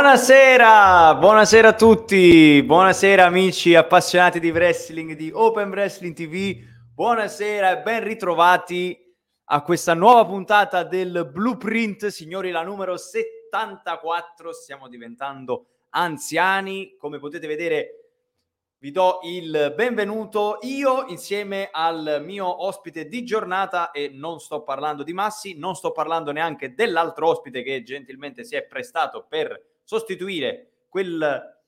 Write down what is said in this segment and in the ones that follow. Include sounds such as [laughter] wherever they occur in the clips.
Buonasera, buonasera a tutti, buonasera amici appassionati di wrestling di Open Wrestling TV, buonasera e ben ritrovati a questa nuova puntata del Blueprint, signori, la numero 74, stiamo diventando anziani, come potete vedere vi do il benvenuto io insieme al mio ospite di giornata e non sto parlando di Massi, non sto parlando neanche dell'altro ospite che gentilmente si è prestato per sostituire quel,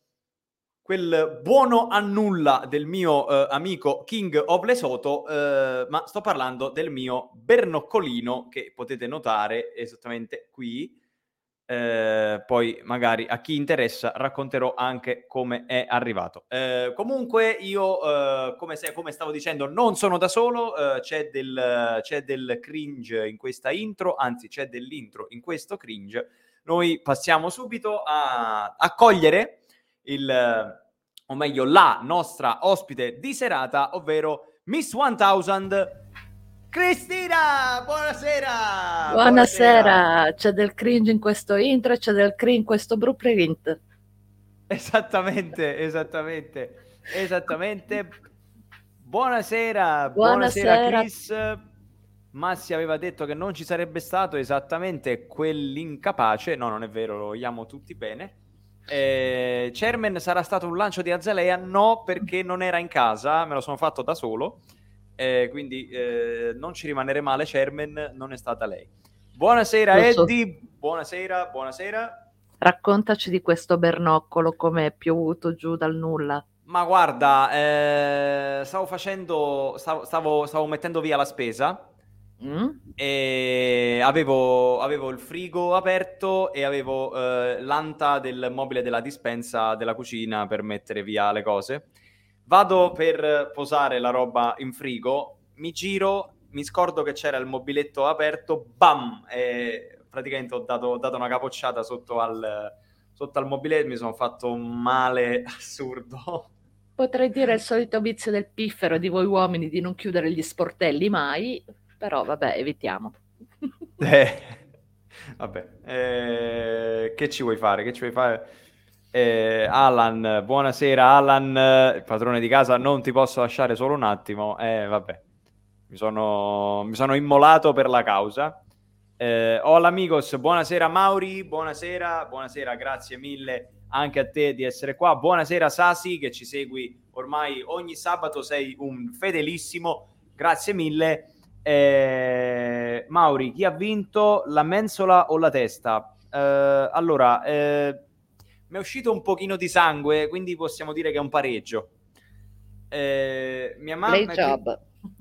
quel buono a nulla del mio eh, amico King of Lesotho, eh, ma sto parlando del mio Bernoccolino che potete notare esattamente qui. Eh, poi magari a chi interessa racconterò anche come è arrivato. Eh, comunque io, eh, come, se, come, stavo dicendo, non sono da solo, eh, c'è del, c'è, del, cringe in questa intro, anzi c'è dell'intro in questo cringe. Noi passiamo subito a accogliere il, o meglio la nostra ospite di serata, ovvero Miss 1000 Cristina, buonasera! Buonasera, buonasera. c'è del cringe in questo intro c'è del cringe in questo blueprint. Esattamente, esattamente, esattamente. Buonasera, buonasera, buonasera Chris. Massi aveva detto che non ci sarebbe stato esattamente quell'incapace, no non è vero, lo vogliamo tutti bene. Eh, Chairman sarà stato un lancio di Azalea? No, perché non era in casa, me lo sono fatto da solo eh, quindi eh, non ci rimanere male, Chairman, non è stata lei. Buonasera. Eddie, buonasera, buonasera. Raccontaci di questo bernoccolo, come è piovuto giù dal nulla. Ma guarda, eh, stavo facendo, stavo, stavo, stavo, mettendo via la spesa mm? e avevo, avevo, il frigo aperto e avevo eh, l'anta del mobile della dispensa della cucina per mettere via le cose. Vado per posare la roba in frigo, mi giro, mi scordo che c'era il mobiletto aperto, bam! E praticamente ho dato, dato una capocciata sotto al, sotto al mobiletto, mi sono fatto un male assurdo. Potrei dire il solito vizio del piffero di voi uomini di non chiudere gli sportelli mai, però vabbè, evitiamo. [laughs] Eh, vabbè, eh, che ci vuoi fare? Che ci vuoi fare? Eh, Alan, buonasera Alan, padrone di casa, non ti posso lasciare solo un attimo. Eh, vabbè, mi sono, mi sono immolato per la causa. Eh, hola amigos, buonasera Mauri, buonasera, buonasera, grazie mille anche a te di essere qua. Buonasera Sasi che ci segui ormai ogni sabato, sei un fedelissimo, grazie mille. Eh, Mauri, chi ha vinto la mensola o la testa? Eh, allora, eh, mi è uscito un pochino di sangue, quindi possiamo dire che è un pareggio. Eh, mia mamma...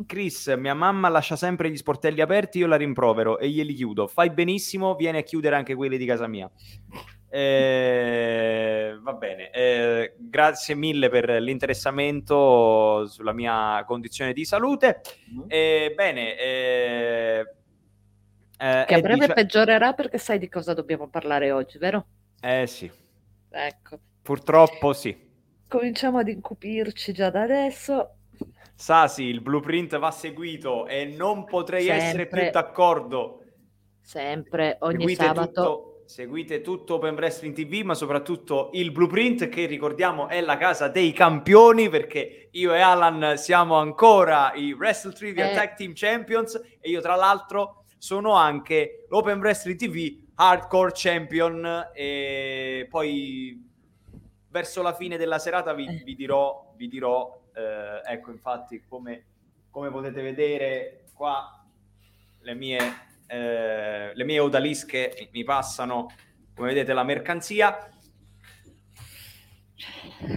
Chris, mia mamma lascia sempre gli sportelli aperti, io la rimprovero e glieli chiudo. Fai benissimo, vieni a chiudere anche quelli di casa mia. Eh, va bene, eh, grazie mille per l'interessamento sulla mia condizione di salute. Mm-hmm. Eh, bene, eh, che a breve dice... peggiorerà perché sai di cosa dobbiamo parlare oggi, vero? Eh sì. Ecco. Purtroppo sì. Cominciamo ad incupirci già da adesso. Sasi, il blueprint va seguito e non potrei Sempre. essere più d'accordo. Sempre, ogni seguite sabato. Tutto, seguite tutto Open Wrestling TV, ma soprattutto il blueprint che ricordiamo è la casa dei campioni perché io e Alan siamo ancora i Wrestle Trivia eh. Tag Team Champions e io tra l'altro sono anche l'Open Wrestling TV Hardcore Champion e poi verso la fine della serata vi, vi dirò, vi dirò eh, ecco infatti come, come, potete vedere qua le mie, eh, le mie odalische mi passano come vedete la mercanzia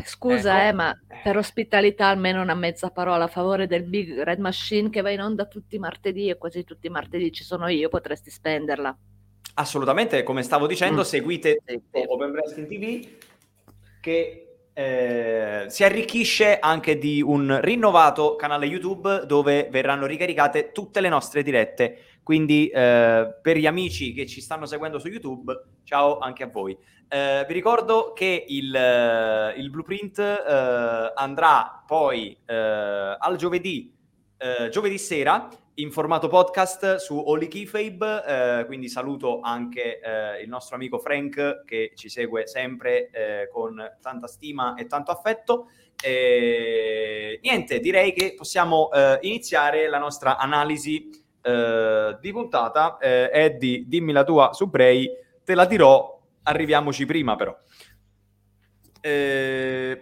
Scusa, ecco. eh, ma per ospitalità almeno una mezza parola a favore del Big Red Machine che va in onda tutti i martedì e quasi tutti i martedì ci sono io, potresti spenderla. Assolutamente, come stavo dicendo, mm. seguite Open Wrestling TV che eh, si arricchisce anche di un rinnovato canale YouTube dove verranno ricaricate tutte le nostre dirette. Quindi eh, per gli amici che ci stanno seguendo su YouTube, ciao anche a voi. Eh, vi ricordo che il, il blueprint eh, andrà poi eh, al giovedì eh, giovedì sera in formato podcast su Holy Keyfabe, eh, quindi saluto anche eh, il nostro amico Frank che ci segue sempre eh, con tanta stima e tanto affetto. E, niente, direi che possiamo eh, iniziare la nostra analisi eh, di puntata. Eh, Eddie, dimmi la tua su Bray, te la dirò, arriviamoci prima però.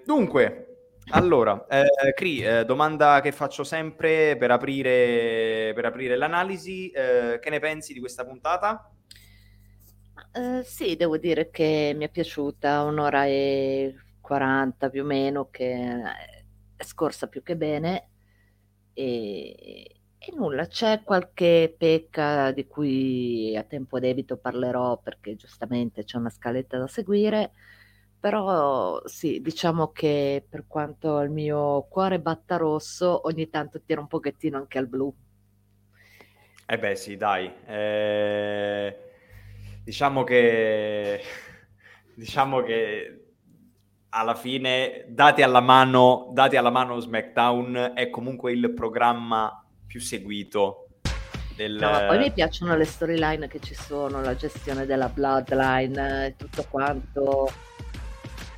dunque, allora, eh, Cri, eh, domanda che faccio sempre per aprire, per aprire l'analisi, eh, che ne pensi di questa puntata? Eh, sì, devo dire che mi è piaciuta, un'ora e 40 più o meno, che è scorsa più che bene e, e nulla, c'è qualche pecca di cui a tempo debito parlerò perché giustamente c'è una scaletta da seguire però sì, diciamo che per quanto il mio cuore batta rosso, ogni tanto tira un pochettino anche al blu. Eh beh sì, dai. Eh, diciamo che... [laughs] Diciamo che alla fine, dati alla mano, dati alla mano SmackDown è comunque il programma più seguito del... No, poi mi piacciono le storyline che ci sono, la gestione della bloodline e tutto quanto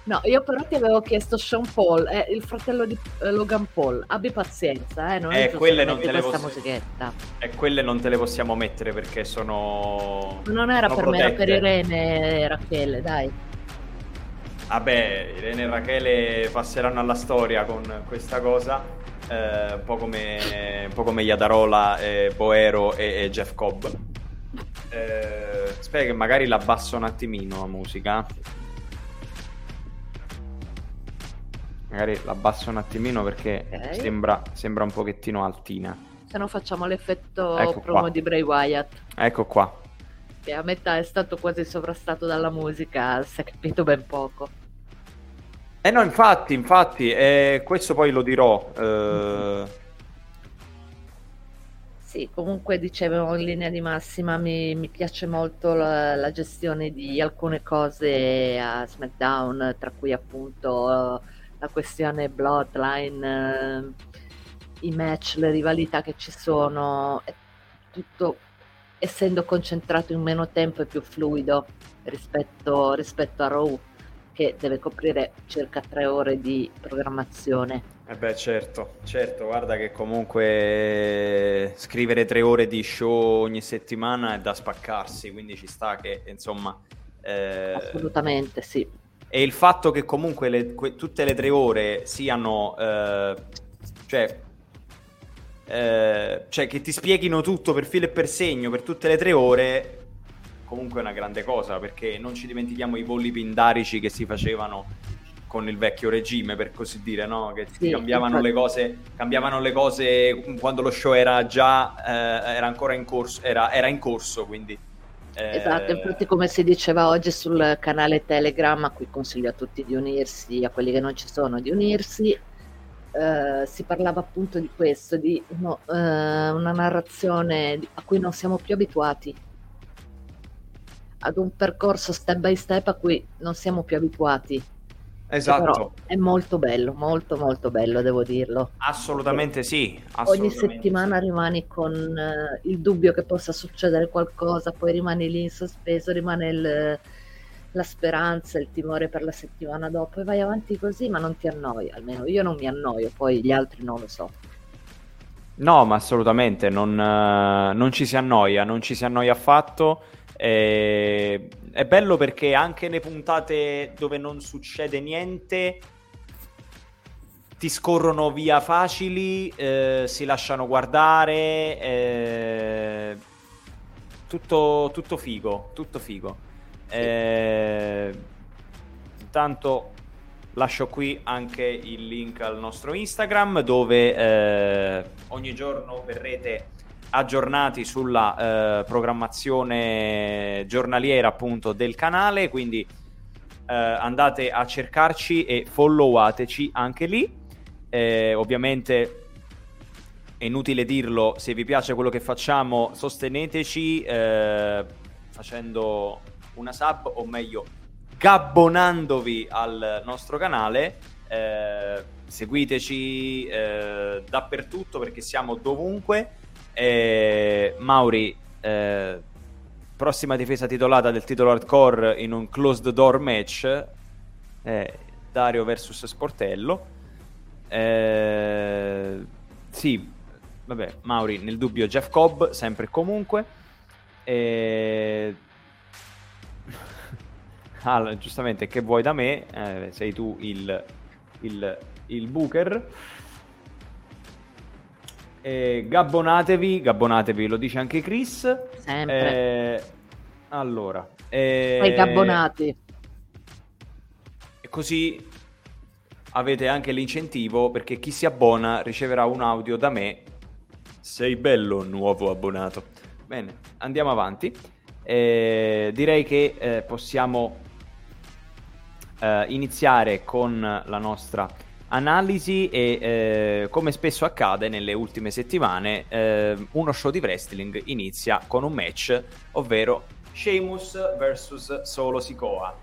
No, io però ti avevo chiesto Sean Paul, eh, il fratello di eh, Logan Paul. Abbi pazienza, eh, non eh, quelle non te le posso... musichetta. E eh, quelle non te le possiamo mettere perché sono Non era sono per protette. me, era per Irene e Rachele, dai. Vabbè, Irene e Rachele passeranno alla storia con questa cosa. Eh, un, po come, un po' come Yadarola, eh, Boero e, e, Jeff Cobb. Eh, aspetta che magari l'abbasso un attimino la musica. Magari l'abbasso un attimino perché okay. sembra, sembra, un pochettino altina. Se no facciamo l'effetto ecco promo qua. di Bray Wyatt. Ecco qua. Che a metà è stato quasi sovrastato dalla musica, si è capito ben poco. Eh no, infatti, infatti, eh, questo poi lo dirò. Eh... Sì, comunque dicevo in linea di massima mi, mi piace molto la, la, gestione di alcune cose a SmackDown, tra cui appunto la questione bloodline, eh, i match, le rivalità che ci sono, tutto essendo concentrato in meno tempo e più fluido rispetto, rispetto a Raw che deve coprire circa tre ore di programmazione. Eh beh, certo, certo, guarda che comunque scrivere tre ore di show ogni settimana è da spaccarsi, quindi ci sta che, insomma... Eh... Assolutamente, sì e il fatto che comunque le, que, tutte le tre ore siano, eh, cioè, eh, cioè, che ti spieghino tutto per filo e per segno per tutte le tre ore, comunque è una grande cosa, perché non ci dimentichiamo i voli pindarici che si facevano con il vecchio regime, per così dire, no? Che sì, cambiavano, infatti... le cose, cambiavano le cose quando lo show era già, eh, era ancora in corso, era, era in corso, quindi Esatto, eh, infatti come si diceva oggi sul canale Telegram, a cui consiglio a tutti di unirsi, a quelli che non ci sono di unirsi, eh, si parlava appunto di questo, di no, eh, una narrazione a cui non siamo più abituati, ad un percorso step by step a cui non siamo più abituati. Esatto. è molto bello, molto molto bello, devo dirlo. Assolutamente sì. Assolutamente ogni settimana sì. rimani con uh, il dubbio che possa succedere qualcosa, poi rimani lì in sospeso, rimane il, la speranza, il timore per la settimana dopo e vai avanti così, ma non ti annoi, almeno io non mi annoio, poi gli altri non lo so. No, ma assolutamente, non, uh, non ci si annoia, non ci si annoia affatto eh, è bello perché anche le puntate dove non succede niente ti scorrono via facili, eh, si lasciano guardare, eh, tutto, tutto, figo, tutto figo. Eh, intanto lascio qui anche il link al nostro Instagram dove eh, ogni giorno verrete aggiornati sulla eh, programmazione giornaliera appunto del canale, quindi eh, andate a cercarci e followateci anche lì. Eh, ovviamente è inutile dirlo, se vi piace quello che facciamo sosteneteci eh, facendo una sub o meglio gabbonandovi al nostro canale. Eh, seguiteci eh, dappertutto perché siamo dovunque. Eh, Mauri, eh, prossima difesa titolata del titolo hardcore in un closed door match. Eh, Dario versus Sportello. Sì, vabbè, Mauri nel dubbio Jeff Cobb, sempre e comunque. [laughs] Allora, giustamente, che vuoi da me? Eh, sei tu il, il, il booker. E gabbonatevi, gabbonatevi, lo dice anche Chris. Sempre. Eh, allora, eh, Poi gabbonati. e così avete anche l'incentivo perché chi si abbona riceverà un audio da me. Sei bello, nuovo abbonato. Bene, andiamo avanti. Eh, direi che eh, possiamo eh, iniziare con la nostra analisi e eh, come spesso accade nelle ultime settimane eh, uno show di wrestling inizia con un match ovvero Sheamus vs Solo Sikoa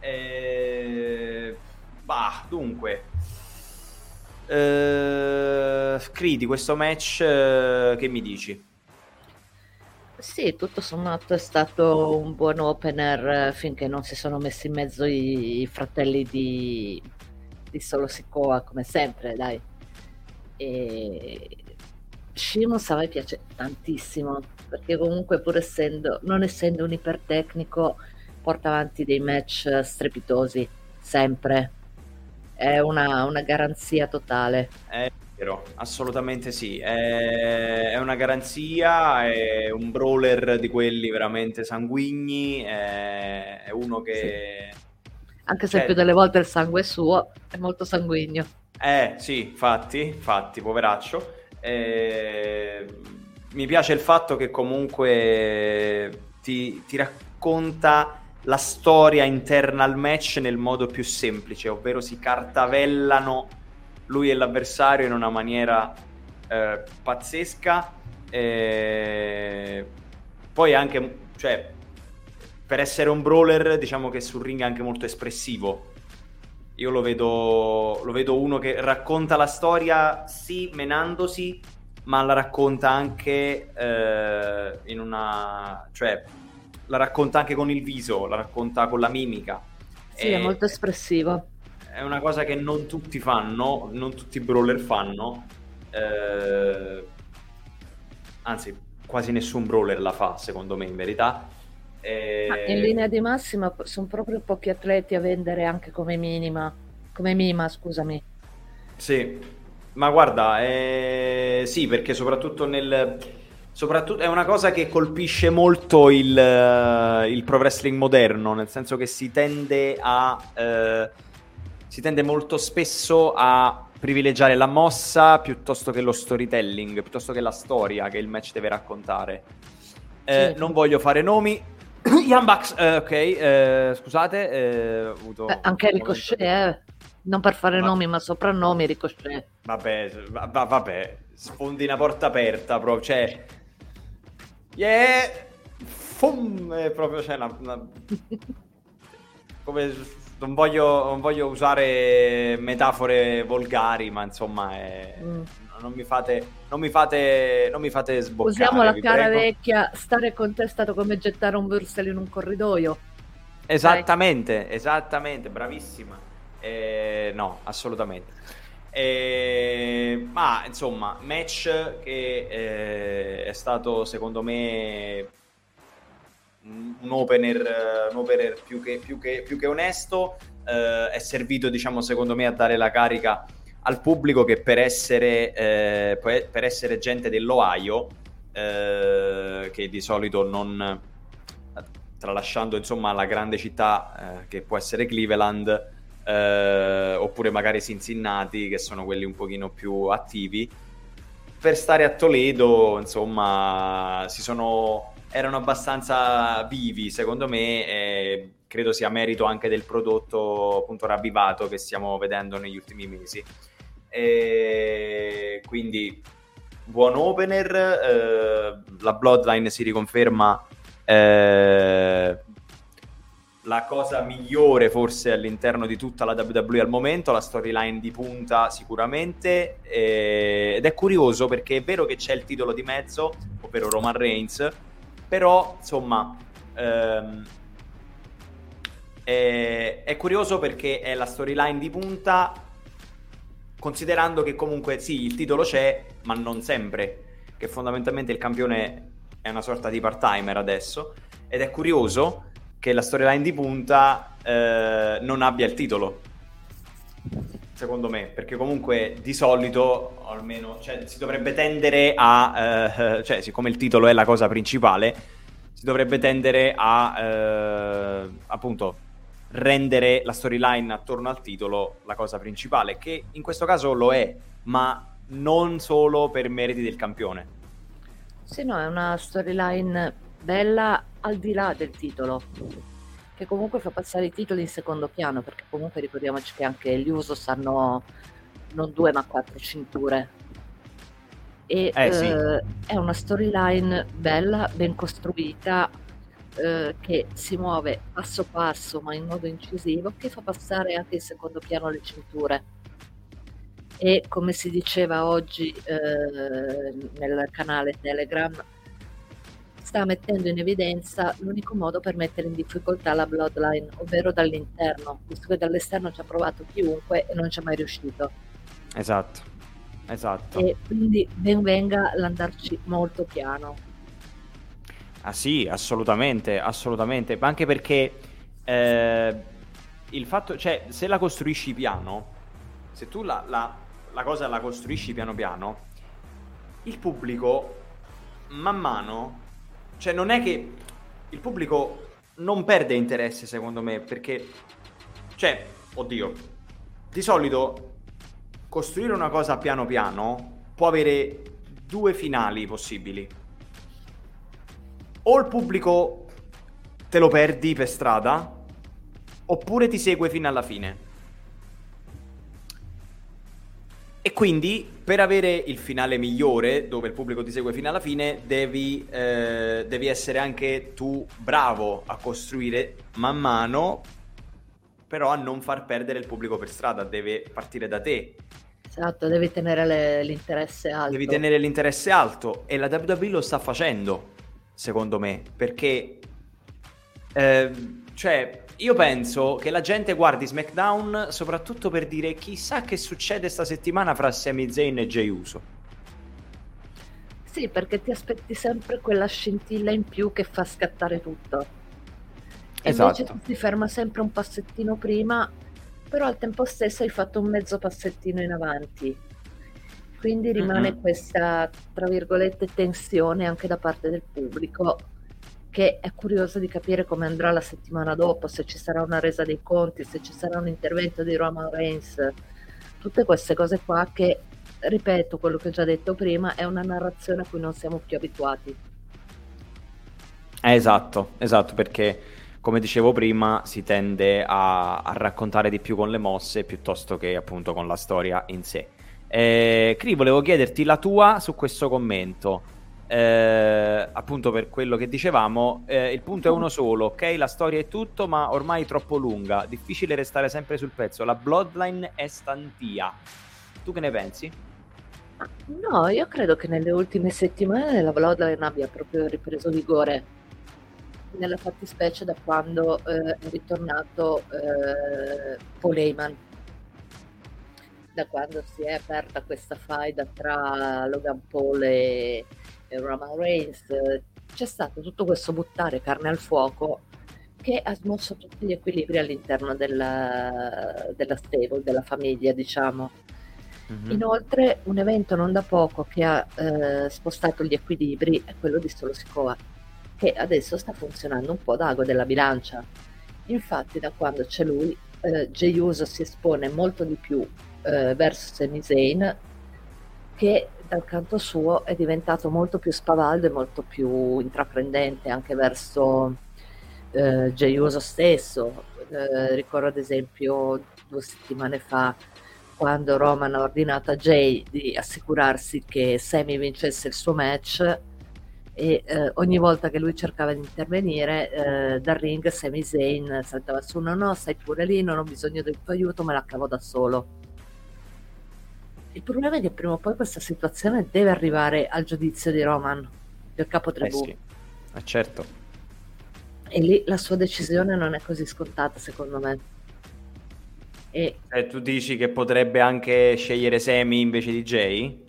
eh, bah dunque eh, Cridi questo match eh, che mi dici? Sì, tutto sommato è stato un buon opener eh, finché non si sono messi in mezzo i, i fratelli di, di Solo Sikoa, come sempre, dai. E Shimos a me piace tantissimo, perché comunque pur essendo, non essendo un ipertecnico, porta avanti dei match strepitosi, sempre. È una, una garanzia totale. È vero, assolutamente sì. È, è una garanzia, è un brawler di quelli veramente sanguigni, è, è uno che... Anche se il più delle volte il sangue è suo, è molto sanguigno. Eh sì, infatti, infatti, poveraccio. Eh, mi piace il fatto che comunque ti, ti racconta la storia interna al match nel modo più semplice, ovvero si cartavellano lui e l'avversario in una maniera eh, pazzesca. Eh, poi anche, cioè, per essere un brawler, diciamo che sul ring è anche molto espressivo. Io lo vedo, lo vedo uno che racconta la storia, sì, menandosi, ma la racconta anche eh, in una... cioè, la racconta anche con il viso, la racconta con la mimica. Sì, è E- molto espressivo. è una cosa che non tutti fanno, non tutti i brawler fanno. eh, anzi, quasi nessun brawler la fa, secondo me, in verità. Eh, Ma in linea di massima sono proprio pochi atleti a vendere anche come minima, come mima, scusami. Sì, ma guarda, eh, sì, perché soprattutto nel... Soprattutto è una cosa che colpisce molto il, eh, il pro wrestling moderno, nel senso che si tende a... eh, si tende molto spesso a privilegiare la mossa piuttosto che lo storytelling, piuttosto che la storia che il match deve raccontare. Eh, Sì. Non voglio fare nomi. [coughs] Young Bucks, eh, ok, eh, scusate, eh, ho avuto Beh, anche Ricochet, eh. non per fare Ma- nomi, ma soprannomi Ricochet. Vabbè, va- va- vabbè, sfondi una porta aperta proprio, cioè... Yeah! Fum! È proprio, cioè, una... una- [laughs] come... Non voglio, non voglio usare metafore volgari, ma insomma, è- Mm. non mi fate... Non mi fate... Non mi fate sboccare, Usiamo la cara vecchia, stare con te è stato come gettare un Wurstel in un corridoio. Esattamente, esattamente, bravissima. Eh, no, assolutamente. Eh, ma insomma, match che eh, è stato secondo me un opener, un opener più, che, più, che, più che onesto. eh, è servito, diciamo, secondo me, a dare la carica al pubblico che per essere, eh, per essere gente dell'Ohio, eh, che di solito non tralasciando insomma la grande città eh, che può essere Cleveland eh, oppure magari Cincinnati che sono quelli un pochino più attivi per stare a Toledo insomma si sono erano abbastanza vivi secondo me e credo sia merito anche del prodotto appunto ravvivato che stiamo vedendo negli ultimi mesi e quindi buon opener eh, la Bloodline si riconferma eh, la cosa migliore forse all'interno di tutta la WWE al momento, la storyline di punta sicuramente, eh, ed è curioso perché è vero che c'è il titolo di mezzo, ovvero Roman Reigns, però insomma ehm, è, è curioso perché è la storyline di punta, considerando che comunque sì, il titolo c'è, ma non sempre, che fondamentalmente il campione è una sorta di part-timer adesso, ed è curioso che la storyline di punta eh, non abbia il titolo. Secondo me, perché comunque di solito, almeno, cioè, si dovrebbe tendere a, eh, cioè, siccome il titolo è la cosa principale, si dovrebbe tendere a, eh, appunto, rendere la storyline attorno al titolo la cosa principale, che in questo caso lo è, ma non solo per meriti del campione. Sì, no, è una storyline bella al di là del titolo, che comunque fa passare i titoli in secondo piano, perché comunque ricordiamoci che anche gli Usos hanno non due ma quattro cinture. E eh, sì. eh, è una storyline bella, ben costruita, eh, che si muove passo passo ma in modo incisivo, che fa passare anche in secondo piano le cinture. E come si diceva oggi eh, nel canale Telegram, sta mettendo in evidenza l'unico modo per mettere in difficoltà la bloodline, ovvero dall'interno, visto che dall'esterno ci ha provato chiunque e non ci è mai riuscito. Esatto, esatto. E quindi ben venga l'andarci molto piano. Ah sì, assolutamente, assolutamente, ma anche perché eh, il fatto, cioè, se la costruisci piano, se tu la, la, la cosa la costruisci piano piano, il pubblico man mano cioè, non è che il pubblico non perde interesse, secondo me, perché, cioè, oddio, di solito costruire una cosa piano piano può avere due finali possibili. O il pubblico te lo perdi per strada, oppure ti segue fino alla fine. E quindi per avere il finale migliore, dove il pubblico ti segue fino alla fine, devi, eh, devi essere anche tu bravo a costruire man mano, però a non far perdere il pubblico per strada, deve partire da te. Esatto, devi tenere le, l'interesse alto. Devi tenere l'interesse alto e la WWE lo sta facendo, secondo me, perché... Eh, cioè, io penso che la gente guardi SmackDown soprattutto per dire chissà che succede sta settimana fra Sami Zayn e Jey Uso. Sì, perché ti aspetti sempre quella scintilla in più che fa scattare tutto. E esatto. Invece ti ferma sempre un passettino prima, però al tempo stesso hai fatto un mezzo passettino in avanti. Quindi rimane mm-hmm. questa, tra virgolette, tensione anche da parte del pubblico che è curioso di capire come andrà la settimana dopo, se ci sarà una resa dei conti, se ci sarà un intervento di Roman Reigns, tutte queste cose qua che, ripeto quello che ho già detto prima, è una narrazione a cui non siamo più abituati. Eh, esatto, esatto, perché come dicevo prima si tende a, a, raccontare di più con le mosse piuttosto che appunto con la storia in sé. Eh, Cri, volevo chiederti la tua su questo commento eh, appunto per quello che dicevamo, eh, il punto è uno solo, ok? La storia è tutto, ma ormai troppo lunga, difficile restare sempre sul pezzo. La bloodline è stantia. Tu che ne pensi? No, io credo che nelle ultime settimane la bloodline abbia proprio ripreso vigore. Nella fattispecie da quando eh, è ritornato eh, Paul da quando si è aperta questa faida tra Logan Paul e, e Roman Reigns, c'è stato tutto questo buttare carne al fuoco che ha smosso tutti gli equilibri all'interno della, della stable, della famiglia, diciamo. Mm-hmm. Inoltre, un evento non da poco che ha eh, spostato gli equilibri è quello di Solo Sikoa, che adesso sta funzionando un po' da ago della bilancia. Infatti, da quando c'è lui, eh, Jey Uso si espone molto di più eh, verso Sami Zayn, che dal canto suo è diventato molto più spavaldo e molto più intraprendente anche verso eh, Jey Uso stesso. Eh, ricordo ad esempio due settimane fa quando Roman ha ordinato a Jay di assicurarsi che Sammy vincesse il suo match e eh, ogni volta che lui cercava di intervenire eh, dal ring Sami Zayn saltava su no no stai pure lì non ho bisogno del tuo aiuto me la cavo da solo il problema è che prima o poi questa situazione deve arrivare al giudizio di Roman del capo tribù eh sì. eh certo e lì la sua decisione non è così scontata secondo me e eh, tu dici che potrebbe anche scegliere Semi invece di Jay?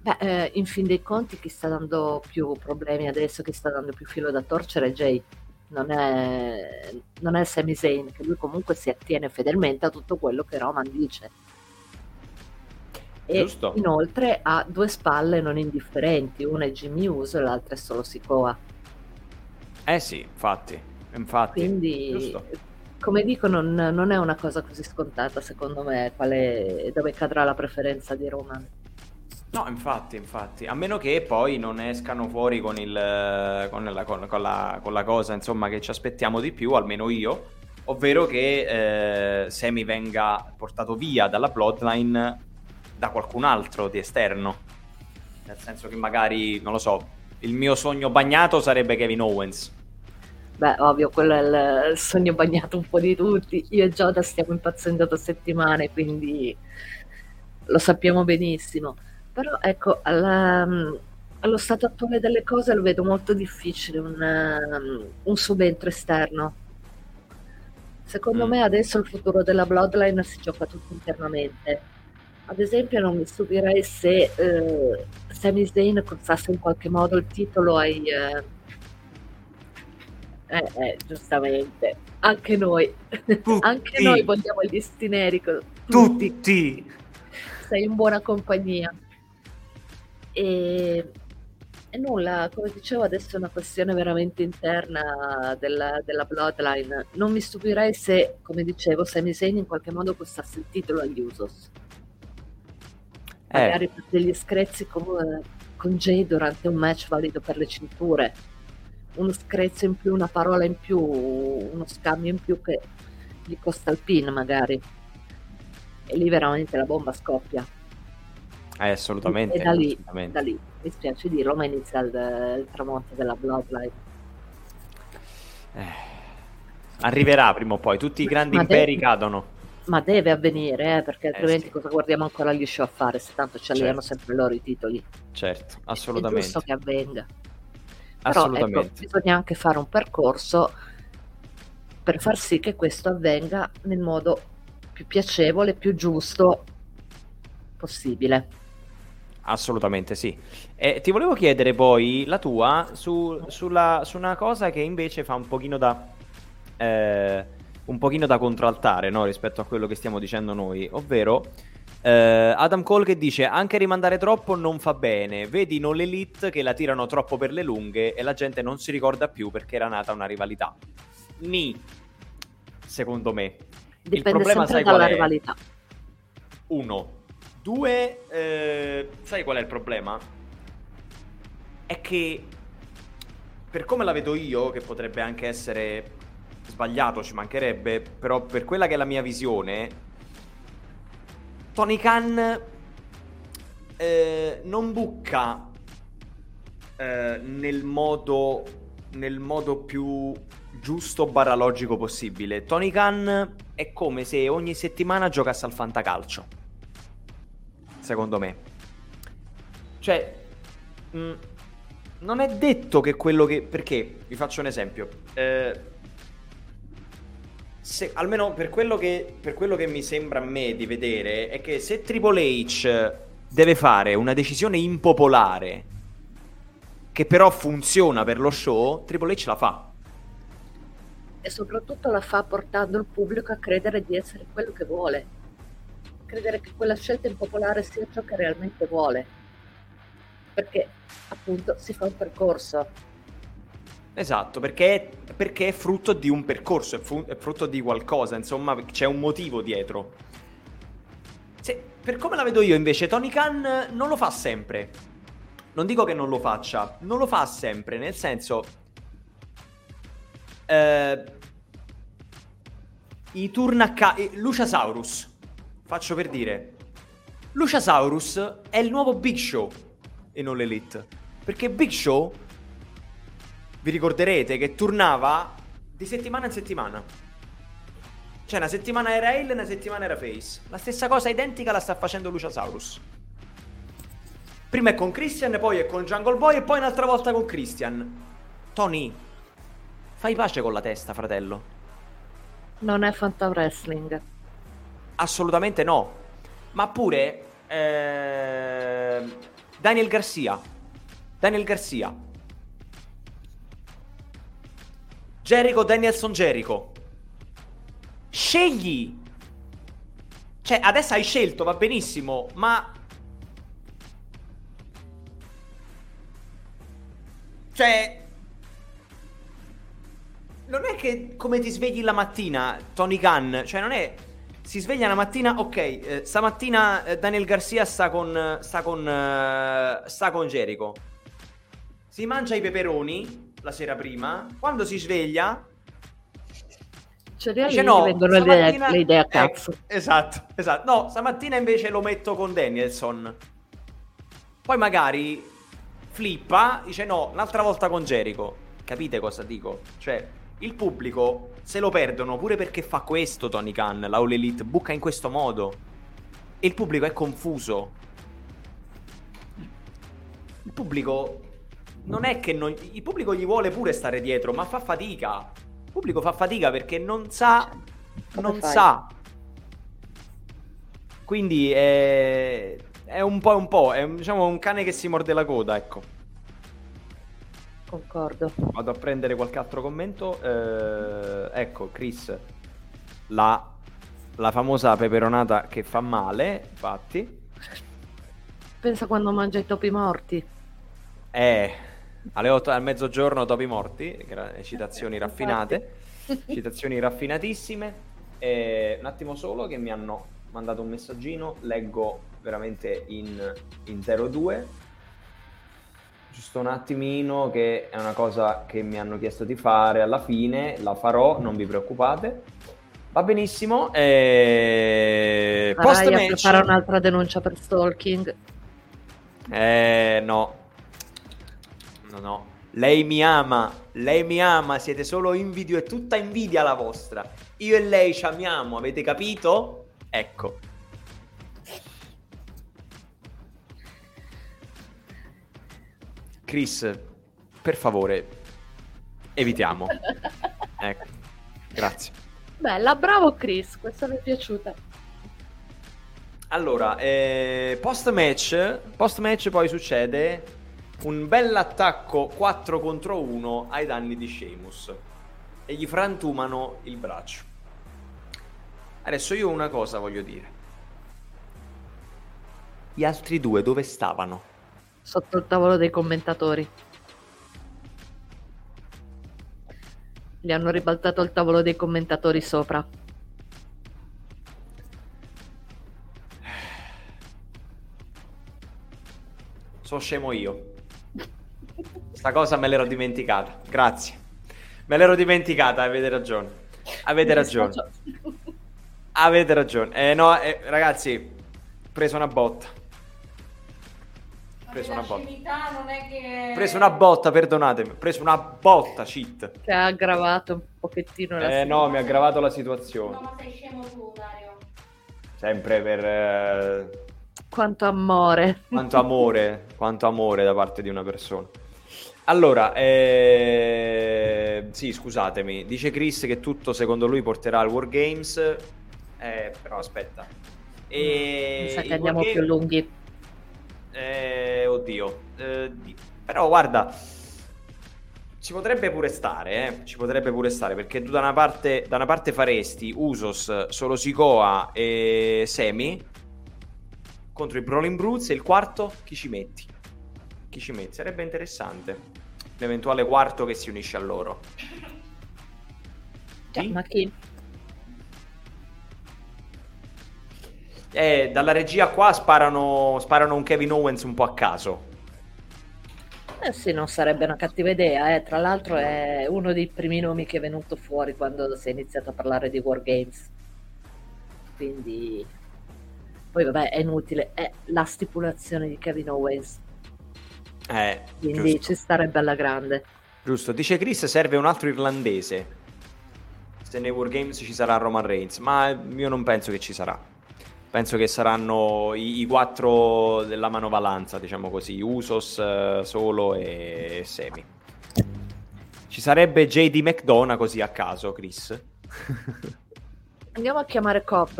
Beh, eh, in fin dei conti chi sta dando più problemi adesso, chi sta dando più filo da torcere è Jay, non è, non è Sami Zayn, che lui comunque si attiene fedelmente a tutto quello che Roman dice. E Giusto. inoltre ha due spalle non indifferenti, una è Jimmy Uso e l'altra è solo Sikoa. Eh sì, infatti, infatti. Quindi, Giusto. come dico, non, non, è una cosa così scontata secondo me quale, dove cadrà la preferenza di Roman. No, infatti, infatti, a meno che poi non escano fuori con, il, con, la, con, la, con la, cosa insomma, che ci aspettiamo di più, almeno io, ovvero che eh, Semi venga portato via dalla Bloodline da qualcun altro di esterno. Nel senso che magari, non lo so, il mio sogno bagnato sarebbe Kevin Owens. Beh, ovvio, quello è il sogno bagnato un po' di tutti. Io e Giada stiamo impazzendo da settimane, quindi lo sappiamo benissimo però ecco, alla, allo stato attuale delle cose lo vedo molto difficile un, um, un subentro esterno. Secondo mm. me adesso il futuro della Bloodline si gioca tutto internamente. Ad esempio non mi stupirei se eh, Sami Zayn corsasse in qualche modo il titolo ai... Eh, eh, eh giustamente, anche noi, anche noi vogliamo gli stineri. Tutti. tutti. Sei in buona compagnia. E, e nulla, come dicevo, adesso è una questione veramente interna della, della Bloodline. Non mi stupirei se, come dicevo, Sami Zayn in qualche modo costasse il titolo agli Usos. Eh. Magari per degli screzzi come con Jay durante un match valido per le cinture. Uno screzzo in più, una parola in più, uno scambio in più che gli costa il pin magari. E lì veramente la bomba scoppia. Eh, assolutamente. E da lì, assolutamente. da lì, mi spiace dirlo, ma inizia il, il tramonto della Bloodline. Eh, arriverà prima o poi, tutti i grandi ma imperi deve, cadono. Ma deve avvenire, eh, perché altrimenti eh, sì. cosa guardiamo ancora gli show a fare, se tanto ci certo. sempre loro i titoli. Certo, assolutamente. È giusto che avvenga. Però ecco, bisogna anche fare un percorso per far sì che questo avvenga nel modo più piacevole, più giusto possibile. Assolutamente sì. E ti volevo chiedere poi la tua su, sulla, su una cosa che invece fa un pochino da, eh, un pochino da contraltare no? rispetto a quello che stiamo dicendo noi, ovvero eh, Adam Cole che dice anche rimandare troppo non fa bene, vedi non l'elite che la tirano troppo per le lunghe e la gente non si ricorda più perché era nata una rivalità. Ni, secondo me. Dipende Il problema sempre dalla rivalità. Uno, Due, eh, sai qual è il problema? È che per come la vedo io, che potrebbe anche essere sbagliato, ci mancherebbe, però per quella che è la mia visione, Tony Khan eh, non bucca eh, nel, modo, nel modo più giusto barra logico possibile. Tony Khan è come se ogni settimana giocasse al fantacalcio secondo me. Cioè, mh, mm, non è detto che quello che... Perché? Vi faccio un esempio. Eh, se, almeno per quello, che, per quello che mi sembra a me di vedere, è che se Triple H deve fare una decisione impopolare, che però funziona per lo show, Triple H la fa. E soprattutto la fa portando il pubblico a credere di essere quello che vuole credere che quella scelta impopolare sia ciò che realmente vuole, perché appunto si fa un percorso. Esatto, perché, perché è frutto di un percorso, è, fu- è, frutto di qualcosa, insomma c'è un motivo dietro. Se, per come la vedo io invece, Tony Khan non lo fa sempre. Non dico che non lo faccia, non lo fa sempre, nel senso... Eh, I turn a ca- Luciasaurus Faccio per dire, Luciasaurus è il nuovo Big Show e non l'Elite. Perché Big Show vi ricorderete che tornava di settimana in settimana. Cioè, una settimana era Hale e una settimana era Face. La stessa cosa identica la sta facendo Luciasaurus. Prima è con Christian, poi è con Jungle Boy e poi un'altra volta con Christian. Tony, fai pace con la testa, fratello. Non è Fanta Wrestling. Assolutamente no. Ma pure eh, Daniel Garcia. Daniel Garcia. Jericho Danielson Jericho. Scegli. Cioè, adesso hai scelto, va benissimo, ma Cioè, non è che come ti svegli la mattina, Tony Khan, cioè non è... Si sveglia la mattina, ok, eh, stamattina eh, Daniel Garcia sta con, sta con, eh, sta con Jericho. Si mangia i peperoni la sera prima, quando si sveglia... Cioè, dice, no, vengono le idee a cazzo. Eh, esatto, esatto. No, stamattina invece lo metto con Danielson. Poi magari flippa, dice no, un'altra volta con Jericho. Capite cosa dico? Cioè, il pubblico se lo perdono pure perché fa questo Tony Khan, la All Elite, buca in questo modo. E il pubblico è confuso. Il pubblico non è che non... Il pubblico gli vuole pure stare dietro, ma fa fatica. Il pubblico fa fatica perché non sa... Come non fai? sa. Quindi è è un po' un po', è diciamo un cane che si morde la coda, ecco. Concordo. Vado a prendere qualche altro commento. Eh, ecco, Chris, la, la famosa peperonata che fa male, infatti. Pensa quando mangia i topi morti. Eh, alle 8 al mezzogiorno topi morti, citazioni raffinate, [laughs] citazioni raffinatissime. Eh, un attimo solo che mi hanno mandato un messaggino, leggo veramente in, in 0-2. Giusto un attimino che è una cosa che mi hanno chiesto di fare alla fine, la farò, non vi preoccupate. Va benissimo. E... Post match... fare un'altra denuncia per stalking. Eh no. No, no. Lei mi ama, lei mi ama, siete solo in video, è tutta invidia la vostra. Io e lei ci amiamo, avete capito? Ecco. Chris, per favore, evitiamo. [laughs] ecco, grazie. Bella, bravo Chris, questa mi è piaciuta. Allora, eh, post match, post match poi succede un bell'attacco 4 contro 1 ai danni di Sheamus e gli frantumano il braccio. Adesso io una cosa voglio dire. Gli altri due dove stavano? sotto il tavolo dei commentatori. Gli hanno ribaltato il tavolo dei commentatori sopra. Sono scemo io. Sta cosa me l'ero dimenticata. Grazie. Me l'ero dimenticata, avete ragione. Avete ragione. Avete ragione. Eh no, eh, ragazzi, preso una botta preso una botta. Non è che... Preso una botta, perdonatemi. Ho preso una botta, cheat. Che ha aggravato un pochettino la eh, situazione. no, mi ha aggravato la situazione. No, ma sei scemo tu, Dario. Sempre per... Eh... Quanto amore. Quanto amore, quanto amore da parte di una persona. Allora, eh... sì, scusatemi. Dice Chris che tutto secondo lui porterà al Wargames. Eh, però aspetta. E... Mi sa che andiamo Wargame... più lunghi. Eh, oddio. Eh, però guarda, ci potrebbe pure stare, eh? ci potrebbe pure stare, perché tu da una parte, da una parte faresti Usos, Solo Sikoa e Semi contro i Brawling Brutes e il quarto chi ci metti? Chi ci metti? Sarebbe interessante. L'eventuale quarto che si unisce a loro. Chi? Ma chi? Eh, dalla regia qua sparano, sparano un Kevin Owens un po' a caso. Eh sì, non sarebbe una cattiva idea. Eh. Tra l'altro è uno dei primi nomi che è venuto fuori quando si è iniziato a parlare di Wargames. Quindi... Poi vabbè, è inutile. È la stipulazione di Kevin Owens. Eh, Quindi giusto. ci starebbe alla grande. Giusto, dice Chris serve un altro irlandese. Se nei Wargames ci sarà Roman Reigns, ma io non penso che ci sarà. Penso che saranno i, i quattro della manovalanza, diciamo così, Usos, uh, Solo e Semi. Ci sarebbe JD McDonough così a caso, Chris. Andiamo a chiamare Cobb.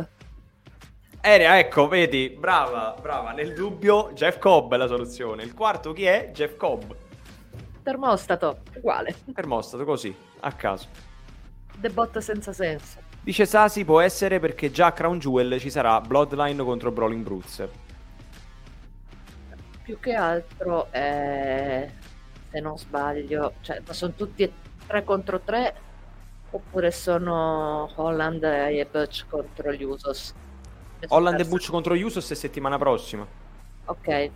Eh, ecco, vedi, brava, brava. Nel dubbio, Jeff Cobb è la soluzione. Il quarto chi è? Jeff Cobb. Termostato, uguale. Termostato, così, a caso. Debot senza senso. Dice Sasi può essere perché già a Crown Jewel ci sarà Bloodline contro Brawling Brutes. Più che altro, eh, se non sbaglio, cioè, sono tutti 3 contro 3 oppure sono Holland e Butch contro gli Usos? Holland e Butch contro gli Usos è settimana prossima. Ok.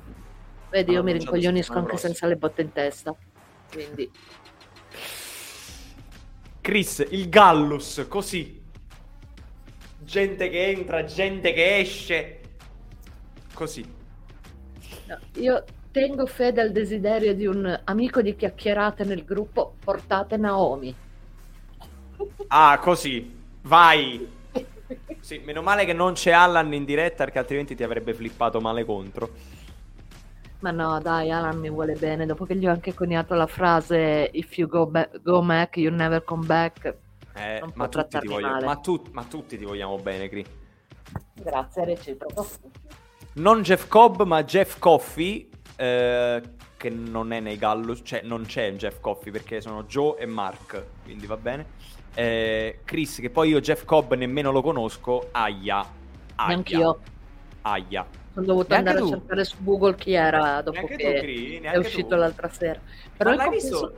Vedi, io mi rincoglionisco anche prossima. senza le botte in testa. Quindi... Chris, il Gallus, così. Gente che entra, gente che esce. Così. No, io tengo fede al desiderio di un amico di chiacchierate nel gruppo, portate Naomi. Ah, così. Vai. Sì, meno male che non c'è Alan in diretta perché altrimenti ti avrebbe flippato male contro. Ma no, dai, Alan mi vuole bene. Dopo che gli ho anche coniato la frase If you go, back, go back, you never come back. Eh, ma, tutti ti voglio... ma, tu... ma, tutti ti vogliamo bene, Cri. Grazie, reciproco. Non Jeff Cobb, ma Jeff Coffee, eh, che non è nei Gallus, cioè non c'è Jeff Coffee perché sono Joe e Mark, quindi va bene. Eh, Chris, che poi io Jeff Cobb nemmeno lo conosco, aia. aia. Anch'io. Aia. Sono dovuto neanche andare tu. a cercare su Google chi era dopo neanche che tu, Cri, è uscito tu. l'altra sera. Però l'hai visto?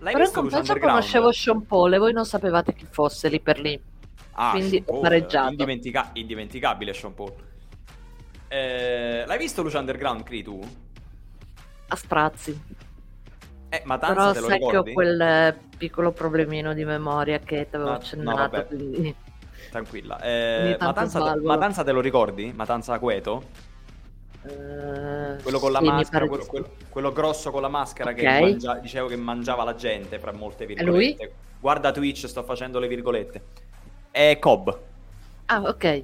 L'hai Però visto in compenso conoscevo Sean Paul e voi non sapevate chi fosse lì per lì. Ah, Quindi ho pareggiato. Indimentica- indimenticabile Sean Paul. Eh, l'hai visto Luce Underground, Cri, tu? A sprazzi. Eh, ma Tanza Però sai che ho quel piccolo problemino di memoria che ti avevo no, accennato. No, quindi... Tranquilla. Eh, Matanza, Matanza te lo ricordi? Matanza Queto? Uh, quello con la sì, maschera, quello, quello, quello, grosso con la maschera okay. che mangia, dicevo che mangiava la gente, fra molte virgolette. Guarda Twitch, sto facendo le virgolette. È Cobb. Ah, ok.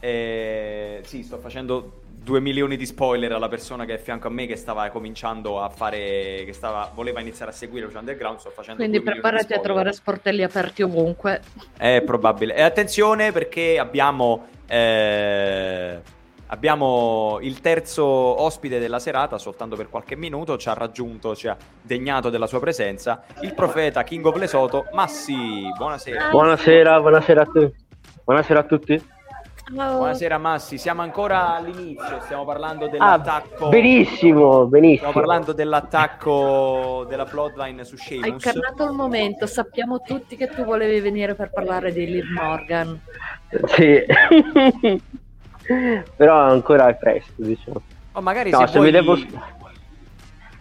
Eh, sì, sto facendo due milioni di spoiler alla persona che è a fianco a me che stava cominciando a fare che stava, voleva iniziare a seguire Lucio Underground sto facendo quindi preparati a trovare sportelli aperti ovunque. È probabile. E attenzione perché abbiamo eh, abbiamo il terzo ospite della serata soltanto per qualche minuto ci ha raggiunto ci ha degnato della sua presenza il profeta King of Lesoto Massi buonasera. Buonasera buonasera a tutti buonasera a tutti Ciao. Buonasera Massi, siamo ancora all'inizio, stiamo parlando dell'attacco. Ah, benissimo, benissimo. Stiamo parlando dell'attacco della Bloodline su Sheamus. Hai incarnato il momento, sappiamo tutti che tu volevi venire per parlare di Liv Morgan. Sì, [laughs] però ancora è presto, diciamo. O magari no, se, se vuoi... mi devo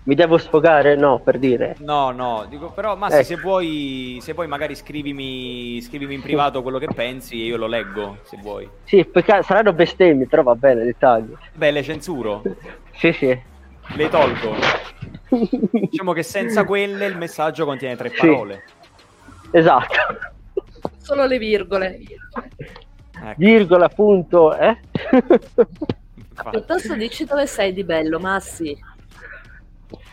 mi devo sfogare? No, per dire. No, no, dico, però Massi, ecco. se, vuoi, se vuoi magari scrivimi, scrivimi in privato quello che pensi e io lo leggo, se vuoi. Sì, perché saranno bestemmie, però va bene, le taglio. Beh, le censuro. sì, sì. Le tolgo. diciamo che senza quelle il messaggio contiene tre parole. Sì. Esatto. Solo le virgole. Ecco. Virgola, punto, eh? Piuttosto dici dove sei di bello, Massi.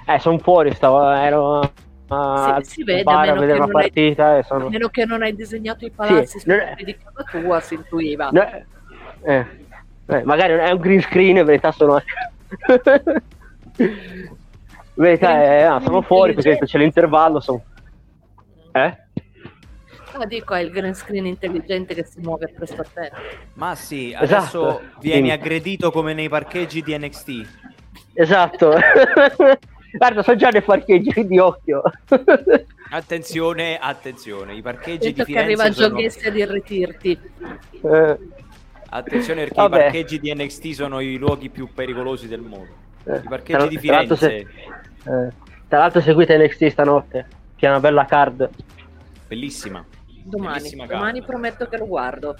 Eh, sono fuori, stavo, ero a, si, si vede, a vedere la partita. Hai, sono... A meno che non hai disegnato i palazzi sì, è... di casa tua, si intuiva. No, eh, eh, magari è un green screen, in verità sono... [laughs] in verità è, ah, sono fuori perché c'è l'intervallo. Sono... Eh? No, dico, è il green screen intelligente che si muove presto a te. Ma sì, adesso esatto. vieni aggredito come nei parcheggi di NXT. Esatto. [laughs] Guarda, sono già nei parcheggi, quindi occhio. [laughs] attenzione, attenzione, i parcheggi Detto di Firenze che arriva sono... Giochessi a dirretirti. Eh. Attenzione perché Vabbè. i parcheggi di NXT sono i luoghi più pericolosi del mondo. Eh. I parcheggi tra, di Firenze. Tra l'altro, se... eh. tra l'altro seguite NXT stanotte, che è una bella card. Bellissima. Domani, domani prometto che lo guardo.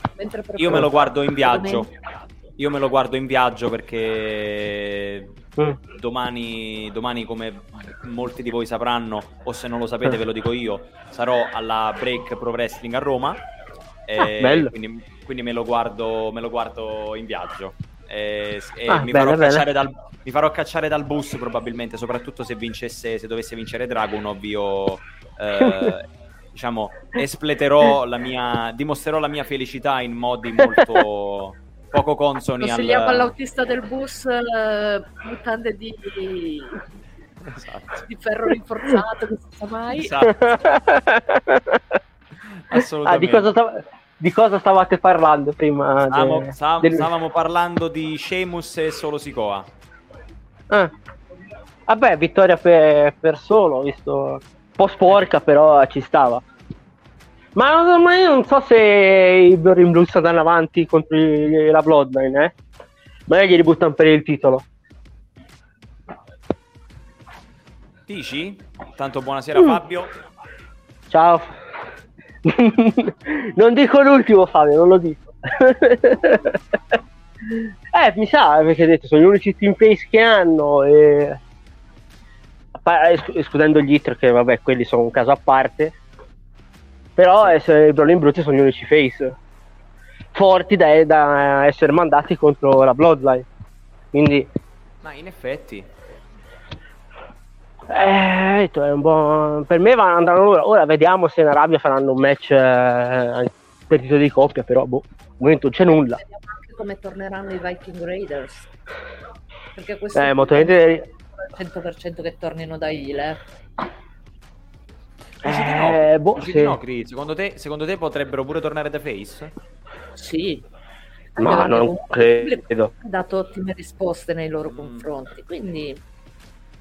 Io me lo guardo in viaggio. Io me lo guardo in viaggio perché Mm. domani, domani, come molti di voi sapranno, o se non lo sapete ve lo dico io, sarò alla Break Pro Wrestling a Roma. E bello. quindi, quindi me, lo guardo, me lo guardo in viaggio. E, e Ah, mi, bene, farò dal, mi farò cacciare dal bus probabilmente, soprattutto se vincesse, se dovesse vincere Dragon, ovvio, eh, diciamo, espleterò la mia, dimostrerò la mia felicità in modi molto poco consoni al... Consigliamo all'autista del bus eh, mutande di, Esatto. di ferro rinforzato, che si sa mai. Esatto, assolutamente. Ah, di, cosa stav- di cosa stavate parlando prima? Stavamo, de- stav- del- stavamo parlando di Sheamus e Solo Sikoa. Ah. Vabbè, vittoria per, per solo, visto un po' sporca, però ci stava. Ma, ma io non so se i Burning Blues andranno avanti contro la Bloodline, eh? Magari gli ributtano per il titolo. Dici? Tanto buonasera Mm. Fabio. Ciao. [laughs] non dico l'ultimo, Fabio, non lo dico. [laughs] eh, mi sa, perché hai detto, sono gli unici team face che hanno. E... es- escludendo gli Hitler, che vabbè, quelli sono un caso a parte. Però i Brawling Brutes sono gli unici face forti da, da essere mandati contro la Bloodline. Quindi, Ma in effetti, eh, detto, è un buon... per me va- andranno loro. Ora vediamo se in Arabia faranno un match eh, per titolo di coppia, però boh, al momento non c'è nulla. Vediamo anche come torneranno i Viking Raiders. Perché questo Eh, è Motonetti- 100% che tornino da Ile. Dici di no? Eh, boh, Dici sì. di no, Chris? Secondo te, secondo te potrebbero pure tornare da face? Sì. Ma Anche non credo. ha dato ottime risposte nei loro Mm. confronti, quindi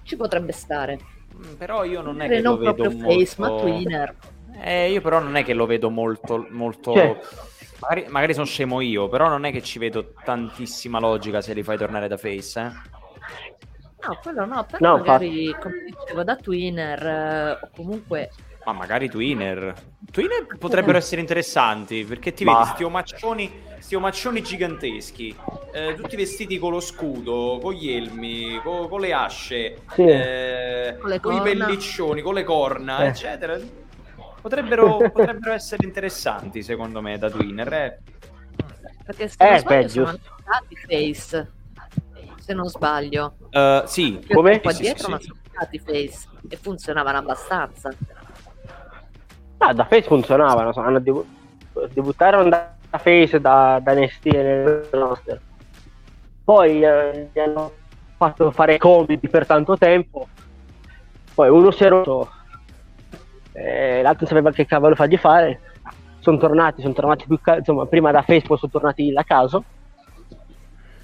ci potrebbe stare. Mm, Però io non è che lo non vedo proprio molto... face, ma twinner. Eh, io però non è che lo vedo molto... molto... Cioè. Magari, magari sono scemo io, però non è che ci vedo tantissima logica se li fai tornare da face, eh? No, quello no, però No, magari, come dicevo, da twinner eh, o comunque Ma magari Twinner. Twinner potrebbero essere interessanti perché ti Ma- vedi sti omaccioni, sti omaccioni giganteschi, eh, tutti vestiti con lo scudo, con gli elmi, co- con, le asce, Sì. eh, Con le con i pelliccioni, con le corna, Eh. eccetera. Potrebbero, potrebbero essere interessanti secondo me da Twinner. eh. perché se Eh, non sbaglio beh, sono andati face. Se non sbaglio. Eh, sì, Come? sono qua Sì, dietro, sì, ma sì. sono andati face e funzionavano abbastanza. Ah, da Face funzionavano, hanno debu- debuttarono da da Face da, da NXT nel roster. Poi eh, gli hanno fatto fare combi per tanto tempo. Poi uno si è rotto, eh, l'altro sapeva che cavolo fargli fare. Sono tornati, sono tornati più ca- insomma, prima da Facebook sono tornati a caso.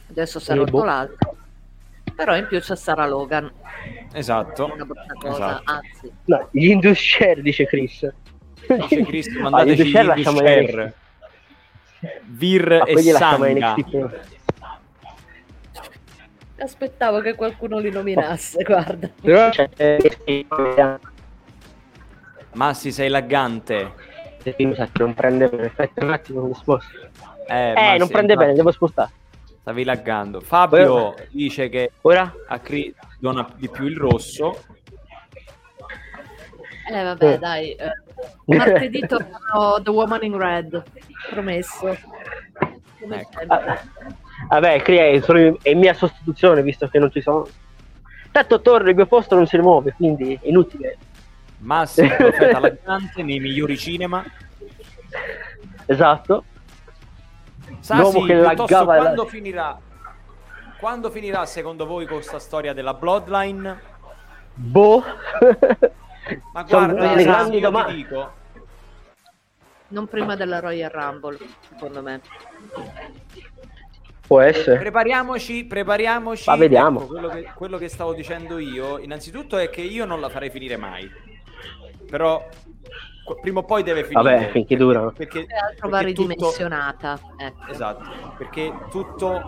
Adesso si è Eh, rotto boh. l'altro. Però in più c'è Sara Logan, esatto. una brutta cosa, Esatto. anzi. No, gli Indus Share, dice Chris. Dice Cristo, Ah, mandateci gli lasciamo. Vir Ma e Sanga. Aspettavo che qualcuno li nominasse, [laughs] guarda. Massi sei laggante. non prende bene. Aspetta un attimo, mi sposto. Eh, Eh, non prende bene, devo spostare. Stavi laggando. Fabio dice che Ora? a Chris dona di più il rosso. Eh vabbè, Eh. dai. eh, martedì [laughs] tornerò The Woman in Red, promesso. Come Ecco. Ah, Vabbè, Cria è, mia sostituzione visto che non ci sono. Tanto torno, il mio posto non si muove, quindi è inutile. Massi, [laughs] profeta laggante nei migliori cinema. Esatto. L'uomo che laggava la- quando finirà? Quando finirà secondo voi questa storia della Bloodline? Boh. [laughs] Ma guarda, grandi io domande. ti dico, Non prima della Royal Rumble, secondo me. Può essere. prepariamoci, prepariamoci. Ma vediamo. Ecco, quello, che, quello che stavo dicendo io, innanzitutto è che io non la farei finire mai. Però prima o poi deve finire. Vabbè, finché durano. Perché, va perché tutto- ridimensionata. Ecco. Esatto, perché tutto,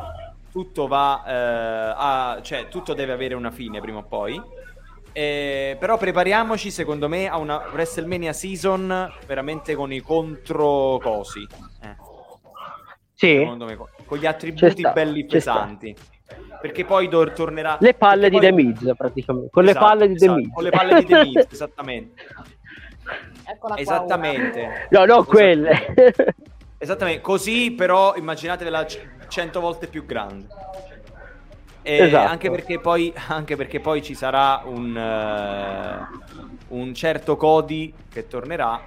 tutto va eh, a, cioè tutto deve avere una fine prima o poi. Eh, però prepariamoci, secondo me, a una WrestleMania season veramente con i contro cosi. Eh, Sì. secondo me, con- gli attributi sta, belli sta. pesanti. perché poi do- tornerà... Le palle di poi... The Miz, praticamente. Con esatto, le palle di esatto, The Miz. Con le palle di The Miz, [laughs] esattamente. Eccola esattamente. No, no, quelle. Esattamente, così però immaginatevela c- cento volte più grande. E Esatto. anche, perché poi, anche perché poi ci sarà un, eh, un certo Cody che tornerà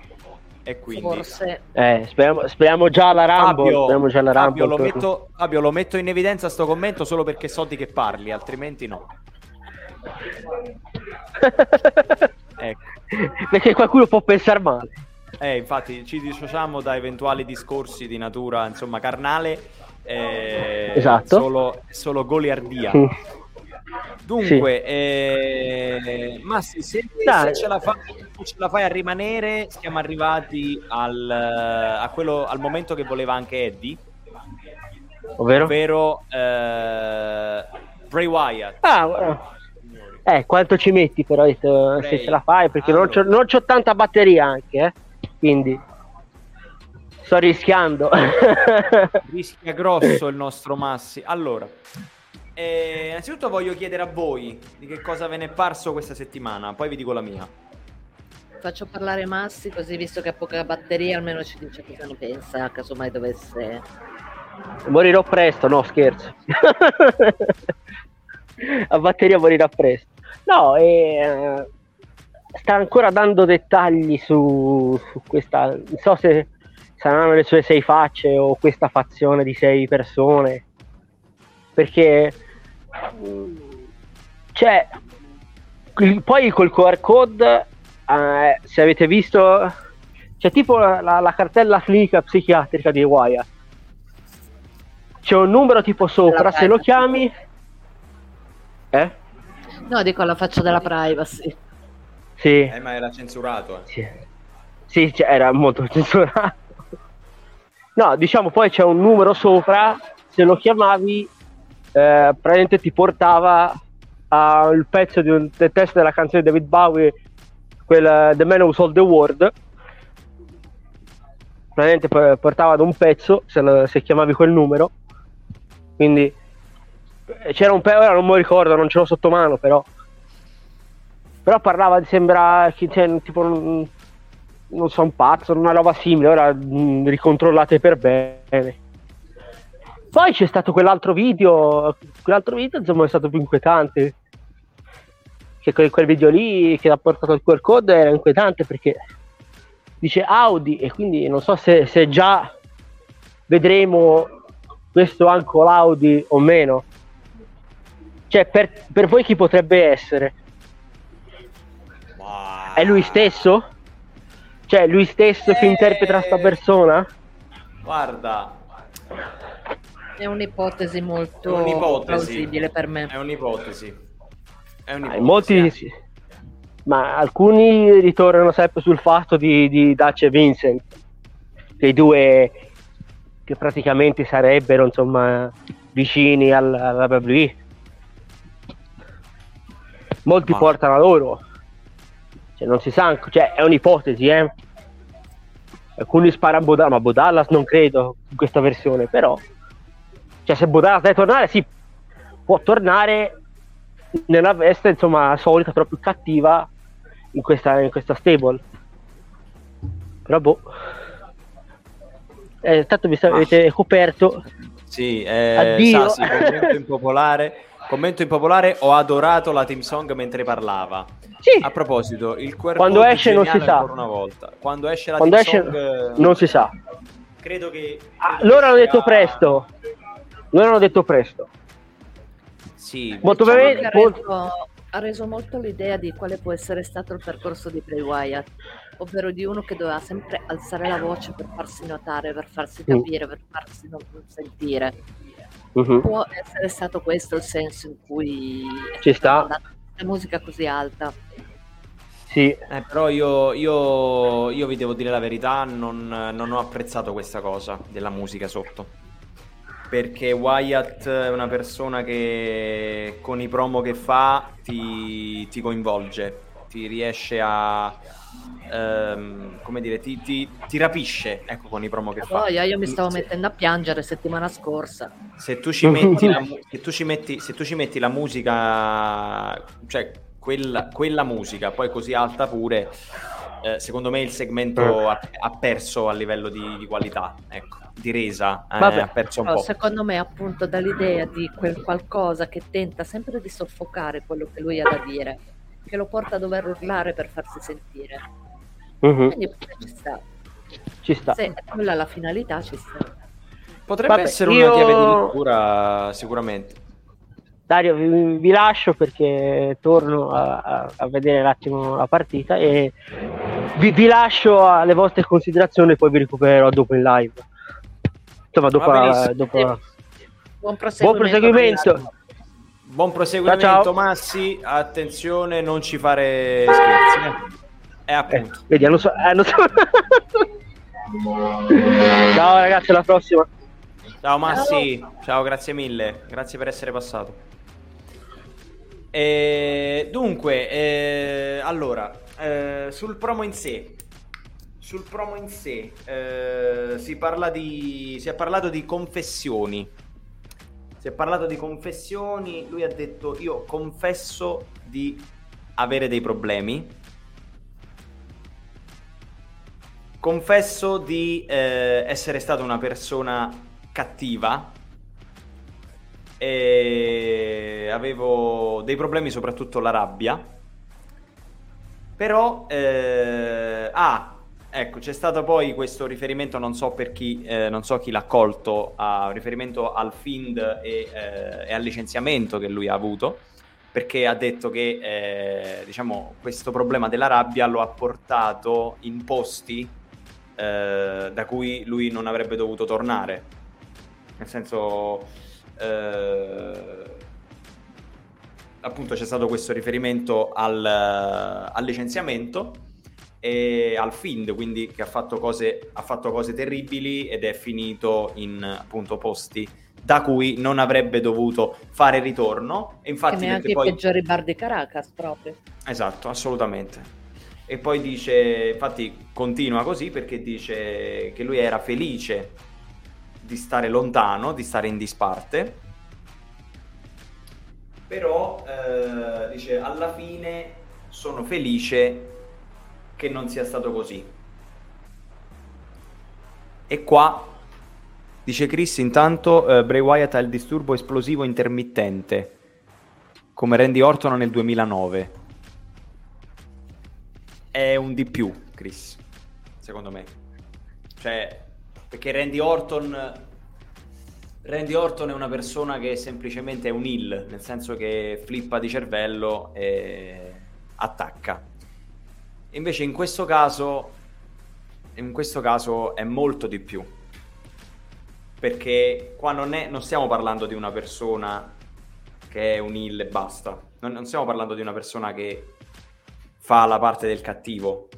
e quindi... Forse. Eh, speriamo, speriamo già la Rumble. Fabio, speriamo già la Fabio, Rumble. lo metto, Fabio, lo metto in evidenza sto commento solo perché so di che parli, altrimenti no. [laughs] Ecco. Perché qualcuno può pensare male. Eh, infatti ci dissociamo da eventuali discorsi di natura, insomma, carnale. Eh, Esatto. Solo, solo goliardia. Dunque, eh, Massi, se, se ce la fa- se ce la fai a rimanere, siamo arrivati al, a quello, al momento che voleva anche Eddie, Ovvero? ovvero eh, Bray Wyatt. Ah, guarda. eh, quanto ci metti però eh, se ce la fai? Perché non, c'ho, Allora. non c'ho tanta batteria anche, eh. Quindi sto rischiando. [laughs] Rischia grosso il nostro Massi. Allora, eh, innanzitutto voglio chiedere a voi di che cosa ve ne è parso questa settimana, poi vi dico la mia. Faccio parlare Massi così visto che ha poca batteria almeno ci dice cosa ne pensa, casomai dovesse... morirò presto, no scherzo. [laughs] A batteria morirà presto. No, eh, sta ancora dando dettagli su, su questa. Non so se saranno le sue sei facce o questa fazione di sei persone. Perché c'è il- poi col QR code, eh, se avete visto, c'è tipo la, la- la cartella clinica psichiatrica di Wyatt c'è un numero tipo sopra, se lo chiami... Eh? No, dico alla faccia della privacy. Sì, Eh, ma era censurato. eh. sì, sì cioè, era molto censurato. No, diciamo poi c'è un numero sopra, se lo chiamavi, eh, praticamente ti portava al pezzo di un, del testo della canzone di David Bowie, quel The Man Who Sold the World. Praticamente po- portava ad un pezzo se, lo- se chiamavi quel numero. Quindi eh, c'era un pezzo, ora non lo ricordo, non ce l'ho sotto mano, però. Però parlava di sembra cioè, tipo non so un pazzo, una roba simile, ora mh, ricontrollate per bene. Poi c'è stato quell'altro video, quell'altro video insomma è stato più inquietante. Che quel, quel video lì che ha portato il QR code era inquietante perché dice Audi e quindi non so se, se già vedremo questo anche l'Audi o meno. Cioè per, per voi chi potrebbe essere? Ma- È lui stesso? Cioè lui stesso che Eh. interpreta sta persona? Guarda, È un'ipotesi molto È un'ipotesi. plausibile per me. è un'ipotesi. È Ah, un'ipotesi. in molti eh. sì. Ma alcuni ritornano sempre sul fatto di, di Dutch e Vincent, dei due che praticamente sarebbero insomma vicini al- alla WWE. Molti Ma- portano a loro, cioè, non si sa, cioè, è un'ipotesi, eh. Alcuni sparano a Bodallas, ma Bodallas non credo in questa versione, però. Cioè, se Bodallas deve tornare, sì, può tornare nella veste, insomma, solita, però più cattiva in questa, in questa stable. Però boh. Eh, tanto vi sta- Ma- avete coperto. Sì, eh, Addio. Sasi, commento impopolare. Commento impopolare, ho adorato la team song mentre parlava. Sì, A proposito, il QR Quando code esce non si sa. ancora una volta. Quando esce la quando team esce song non si sa. credo che Ah, loro hanno sia- detto presto. Loro hanno detto presto. Sì, Molto diciamo bene- ha, reso, ha reso molto l'idea di quale può essere stato il percorso di Bray Wyatt, ovvero di uno che doveva sempre alzare la voce per farsi notare, per farsi Mm. capire, per farsi non sentire. Mhm. Può essere stato questo il senso in cui Ci sta. la, la musica così alta. Sì. Eh, però io, io, io vi devo dire la verità, non, non ho apprezzato questa cosa della musica sotto. Perché Wyatt è una persona che con i promo che fa ti, ti coinvolge. ti riesce a ehm, come dire, ti, ti, ti, rapisce ecco, con i promo che fa. Voglia, io mi stavo se, mettendo a piangere settimana scorsa. Se tu ci metti, [laughs] la, se tu ci metti, se tu ci metti la musica, cioè quella, quella musica, poi così alta pure, eh, secondo me il segmento ha, ha perso a livello di, di qualità, ecco, di resa, eh, Vabbè, ha perso un po'. Secondo me appunto dall'idea di quel qualcosa che tenta sempre di soffocare quello che lui ha da dire, che lo porta a dover urlare per farsi sentire. Uh-huh. Quindi ci sta. Ci sta. Se quella è la finalità, ci sta. Potrebbe Vabbè, essere io... una chiave di lettura sicuramente. Dario, vi, vi, lascio perché torno a, a, vedere un attimo la partita e vi, vi, lascio alle vostre considerazioni, poi vi recupererò dopo in live. Insomma, dopo, la, dopo... Buon proseguimento. Buon proseguimento. Buon proseguimento, ciao, ciao. Massi. Attenzione, non ci fare scherzi. Eh. E appunto. Eh, vedi, hanno so- hanno [laughs] so- ciao ragazzi, alla prossima. Ciao Massi, ciao. ciao, grazie mille. Grazie per essere passato. E, dunque, eh, allora, eh, sul promo in sé, sul promo in sé eh, si, parla di, si è parlato di confessioni. Si è parlato di confessioni. Lui ha detto: Io confesso di avere dei problemi. Confesso di eh, essere stata una persona cattiva e avevo dei problemi, soprattutto la rabbia. Però, eh, ah, ecco, c'è stato poi questo riferimento, non so per chi, eh, non so chi l'ha colto, a riferimento al FIND e, eh, e, al licenziamento che lui ha avuto, perché ha detto che, eh, diciamo, questo problema della rabbia lo ha portato in posti eh, da cui lui non avrebbe dovuto tornare. Nel senso eh, appunto c'è stato questo riferimento al, al, licenziamento e al Find, quindi che ha fatto, cose, ha fatto cose terribili ed è finito in appunto posti da cui non avrebbe dovuto fare ritorno. E infatti, che neanche poi... i peggiori bar di Caracas proprio. Esatto, assolutamente. E poi dice, infatti continua così perché dice che lui era felice di stare lontano, di stare in disparte. Però eh, dice alla fine sono felice che non sia stato così. E qua dice Chris intanto eh, Bray Wyatt ha il disturbo esplosivo intermittente come Randy Orton nel 2009. È un di più, Chris, secondo me. Cioè, perché Randy Orton Randy Orton è una persona che semplicemente è un heal, nel senso che flippa di cervello e attacca. Invece in questo caso in questo caso è molto di più. Perché qua non, è, non stiamo parlando di una persona che è un heal e basta. Non, non stiamo parlando di una persona che fa la parte del cattivo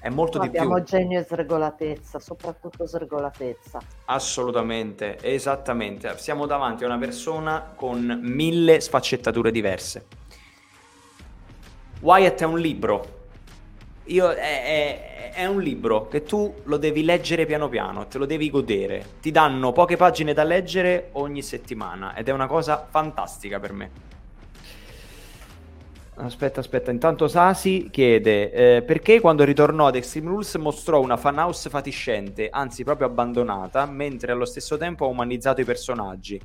è molto no, di abbiamo più. Abbiamo genio e sregolatezza, soprattutto sregolatezza. Assolutamente, esattamente. Siamo davanti a una persona con mille sfaccettature diverse. Wyatt è un libro. Io, è, è, è, un libro che tu lo devi leggere piano piano, te lo devi godere. Ti danno poche pagine da leggere ogni settimana ed è una cosa fantastica per me. Aspetta, aspetta, intanto Sasi chiede eh, perché quando ritornò ad Extreme Rules mostrò una fanhouse fatiscente, anzi proprio abbandonata, mentre allo stesso tempo ha umanizzato i personaggi.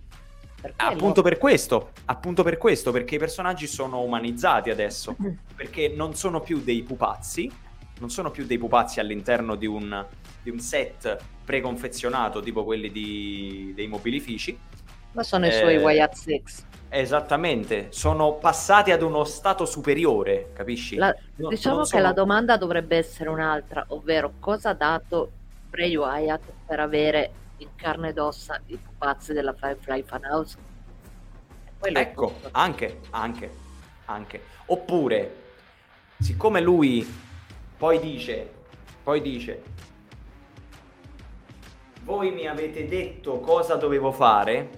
Perché appunto no? per questo, appunto per questo, perché i personaggi sono umanizzati adesso, perché non sono più dei pupazzi, non sono più dei pupazzi all'interno di un, di un set preconfezionato tipo quelli di, dei mobilifici. Ma sono eh, i suoi Wyatt Six. Esattamente, sono passati ad uno stato superiore, capisci? La, no, diciamo che sono... la domanda dovrebbe essere un'altra, ovvero cosa ha dato Bray Wyatt per avere in carne ed ossa i pupazzi della Firefly Funhouse? Ecco, anche, anche, anche. Oppure, siccome lui poi dice, poi dice, voi mi avete detto cosa dovevo fare,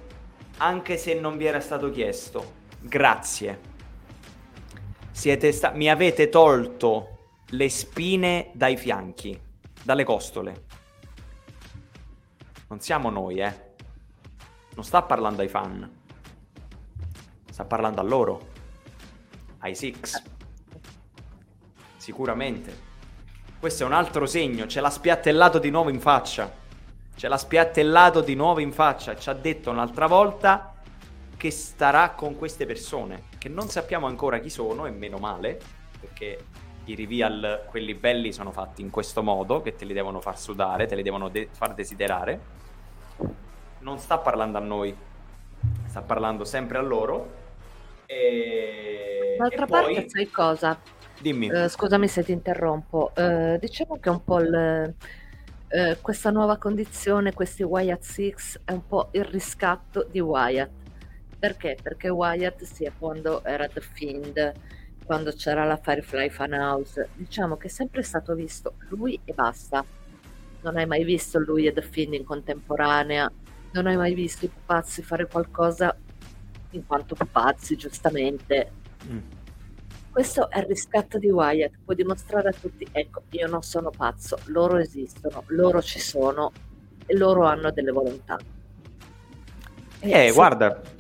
anche se non vi era stato chiesto. Grazie. siete sta- mi avete tolto le spine dai fianchi, dalle costole. Non siamo noi, eh. Non sta parlando ai fan. Sta parlando a loro. Ai Six. Sicuramente. Questo è un altro segno. Ce l'ha spiattellato di nuovo in faccia. Ce l'ha spiattellato di nuovo in faccia. Ci ha detto un'altra volta che starà con queste persone. Che non sappiamo ancora chi sono, e meno male. Perché i reveal, quelli belli, sono fatti in questo modo. Che te li devono far sudare, te li devono de- far desiderare non sta parlando a noi, sta parlando sempre a loro. E... D'altra e parte, poi... sai cosa? Dimmi. Eh, scusami se ti interrompo. Eh, diciamo che un po' il, eh, questa nuova condizione, questi Wyatt Six, è un po' il riscatto di Wyatt. Perché? Perché Wyatt, sia quando era The Fiend, quando c'era la Firefly Funhouse, diciamo che è sempre stato visto lui e basta. Non hai mai visto lui e The Fiend in contemporanea, non hai mai visto i pupazzi fare qualcosa in quanto pupazzi, giustamente. Mm. Questo è il riscatto di Wyatt, puoi dimostrare a tutti, ecco, io non sono pazzo, loro esistono, loro ci sono e loro hanno delle volontà. E Eh, se- guarda, Se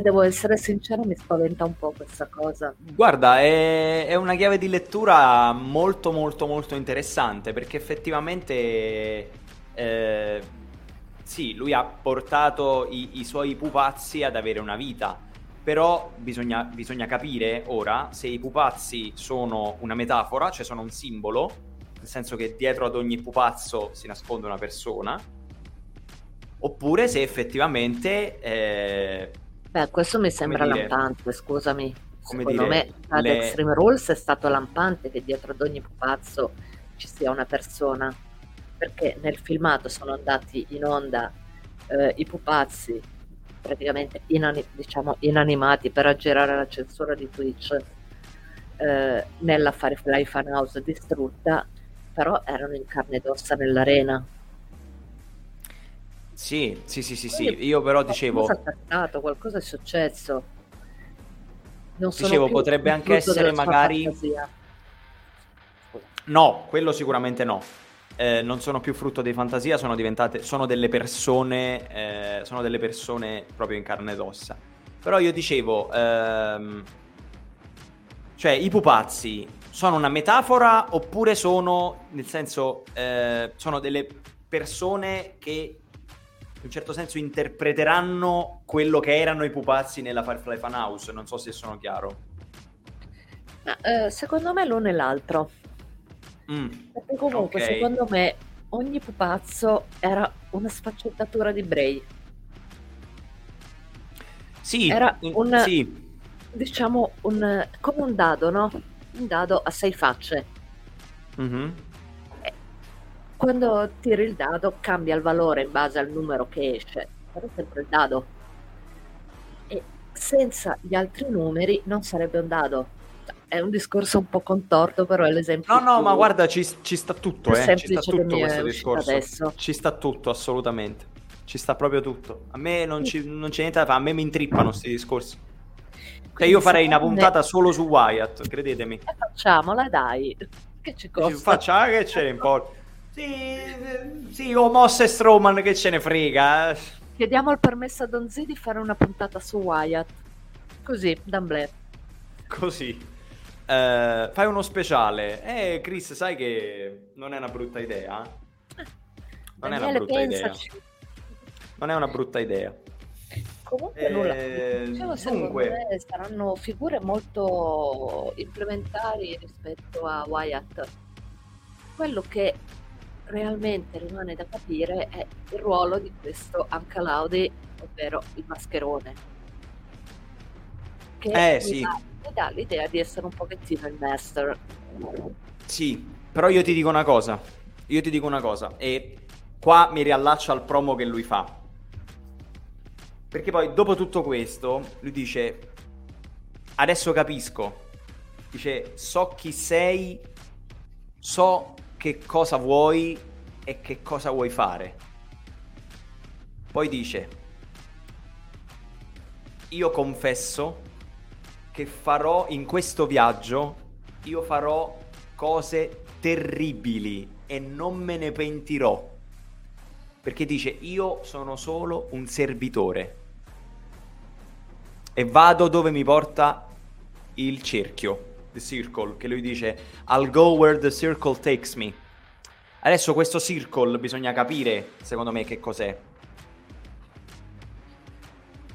devo essere sincera, mi spaventa un po' questa cosa. Guarda, è, è una chiave di lettura molto molto molto interessante perché effettivamente eh, sì, lui ha portato i, i suoi pupazzi ad avere una vita, però bisogna, bisogna capire ora se i pupazzi sono una metafora, cioè sono un simbolo, nel senso che dietro ad ogni pupazzo si nasconde una persona, oppure se effettivamente... eh, Beh, questo mi sembra dire- lampante, scusami. Secondo dire, me ad le- Extreme Rules è stato lampante che dietro ad ogni pupazzo ci sia una persona. Perché nel filmato sono andati in onda eh, i pupazzi praticamente inani- diciamo, inanimati per aggirare la censura di Twitch eh, nella Firefly Funhouse distrutta, però erano in carne ed ossa nell'arena. Sì, sì, sì, sì, sì. Io però dicevo... Qualcosa è stato, qualcosa è successo. Non Dicevo, potrebbe anche essere magari- fantasia. No, quello sicuramente no. Eh, non sono più frutto di fantasia, sono diventate, sono delle persone, eh, sono delle persone proprio in carne ed ossa. Però io dicevo, ehm, cioè i pupazzi sono una metafora oppure sono, nel senso, eh, sono delle persone che in un certo senso interpreteranno quello che erano i pupazzi nella Firefly Funhouse. Non so se sono chiaro. Ma, eh, secondo me l'uno e l'altro. Mm, Perché comunque, Ok. secondo me, ogni pupazzo era una sfaccettatura di Bray. Sì, Era un- sì. Diciamo un, come un dado, no? Un dado a sei facce. Mhm. Quando tiri il dado cambia il valore in base al numero che esce, però è sempre il dado. E senza gli altri numeri non sarebbe un dado. È un discorso un po' contorto, però è l'esempio. No, no, ma guarda, ci, ci sta tutto, eh. Ci sta tutto questo discorso. adesso. Ci sta tutto, assolutamente. Ci sta proprio tutto. A me non, ci- non c'è niente da fare, a me mi intrippano questi discorsi. Cioè, Quindi io farei una puntata solo su Wyatt, credetemi. E facciamola, dai. Che ci costa? faccia ah, che ce ne importa. Sì, sì, o Moss e Strowman che ce ne frega. Chiediamo il permesso a Donzi di fare una puntata su Wyatt. Così, d'amblè. Così. Eh, fai uno speciale. Eh, Chris, sai che non è una brutta idea? Non è una Daniele, brutta idea. pensaci. Non è una brutta idea. Comunque nulla. Eh, Dicevo, secondo dunque, me saranno figure molto implementari rispetto a Wyatt. Quello che realmente rimane da capire è il ruolo di questo Anca Laudi, ovvero il mascherone. Che Eh, sì. dà, mi dà l'idea di essere un pochettino il master. sì, però io ti dico una cosa. Io ti dico una cosa. E qua mi riallaccio al promo che lui fa. Perché poi, dopo tutto questo, lui dice: Adesso capisco. Dice: So chi sei, so che cosa vuoi e che cosa vuoi fare. Poi dice: Io confesso che farò in questo viaggio, io farò cose terribili e non me ne pentirò. Perché dice io sono solo un servitore e vado dove mi porta il cerchio, the circle, che lui dice I'll go where the circle takes me. Adesso questo circle bisogna capire, secondo me, che cos'è.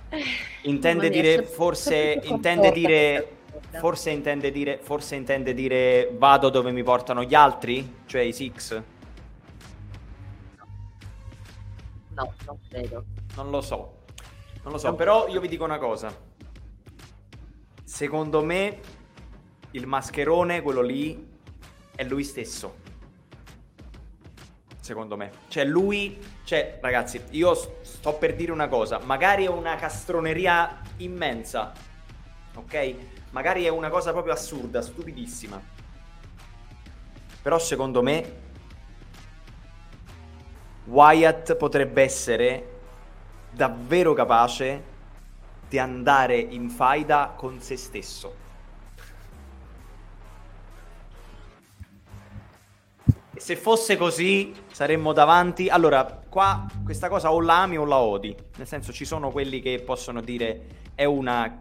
Eh, Intende mia, dire, se- forse intende dire, forse intende dire, forse intende dire vado dove mi portano gli altri, cioè i Six. No, non credo. Non lo so, non lo so, però io vi dico una cosa. Secondo me il mascherone, quello lì, è lui stesso. Secondo me. Cioè lui, cioè ragazzi, io sto per dire una cosa, magari è una castroneria immensa, ok? Magari è una cosa proprio assurda, stupidissima. Però secondo me Wyatt potrebbe essere davvero capace di andare in faida con se stesso. Se fosse così, saremmo davanti. Allora, qua questa cosa o la ami o la odi. Nel senso, ci sono quelli che possono dire è una,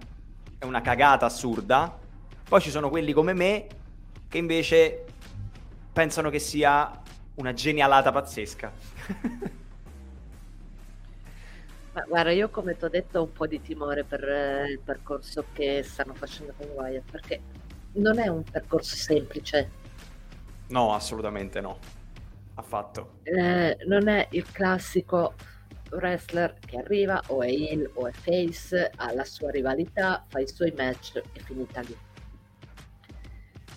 è una cagata assurda. Poi ci sono quelli come me che invece pensano che sia una genialata pazzesca. [laughs] Ma guarda, io come ti ho detto ho un po' di timore per eh, il percorso che stanno facendo con Wyatt, perché non è un percorso semplice, no, assolutamente no. Affatto. Eh, non è il classico wrestler che arriva o è heel o è face, ha la sua rivalità, fa i suoi match e finita lì.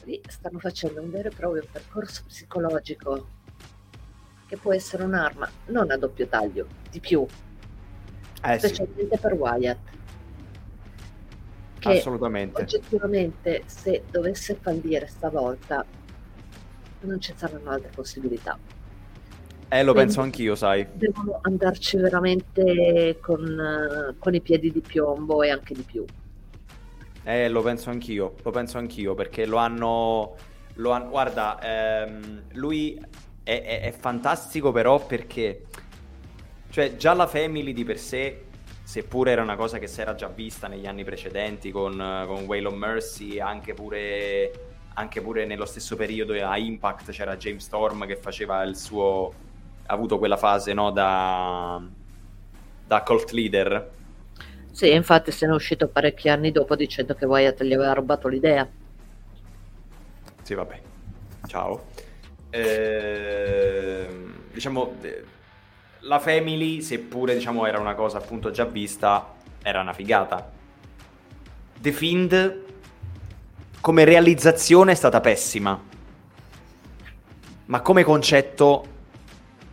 Lì stanno facendo un vero e proprio percorso psicologico che può essere un'arma non a doppio taglio, di più, Eh sì, specialmente per Wyatt. Che assolutamente. oggettivamente se dovesse fallire stavolta non ci saranno altre possibilità. Eh, lo Quindi- penso anch'io, sai. Devono andarci veramente con, con i piedi di piombo e anche di più. Eh, lo penso anch'io, lo penso anch'io, perché lo hanno... Lo han- Guarda, ehm, lui è, è- è fantastico però perché... Cioè, già la Family di per sé, seppure era una cosa che si era già vista negli anni precedenti con, con Waylon Mercy, anche pure, anche pure nello stesso periodo a Impact c'era James Storm che faceva il suo... ha avuto quella fase, no, da... da cult leader. Sì, infatti se ne è uscito parecchi anni dopo dicendo che Wyatt gli aveva rubato l'idea. Sì, vabbè. Ciao. Ehm, diciamo, eh, la Family, seppure diciamo, era una cosa appunto già vista, era una figata. The Fiend, come realizzazione, è stata pessima. Ma come concetto,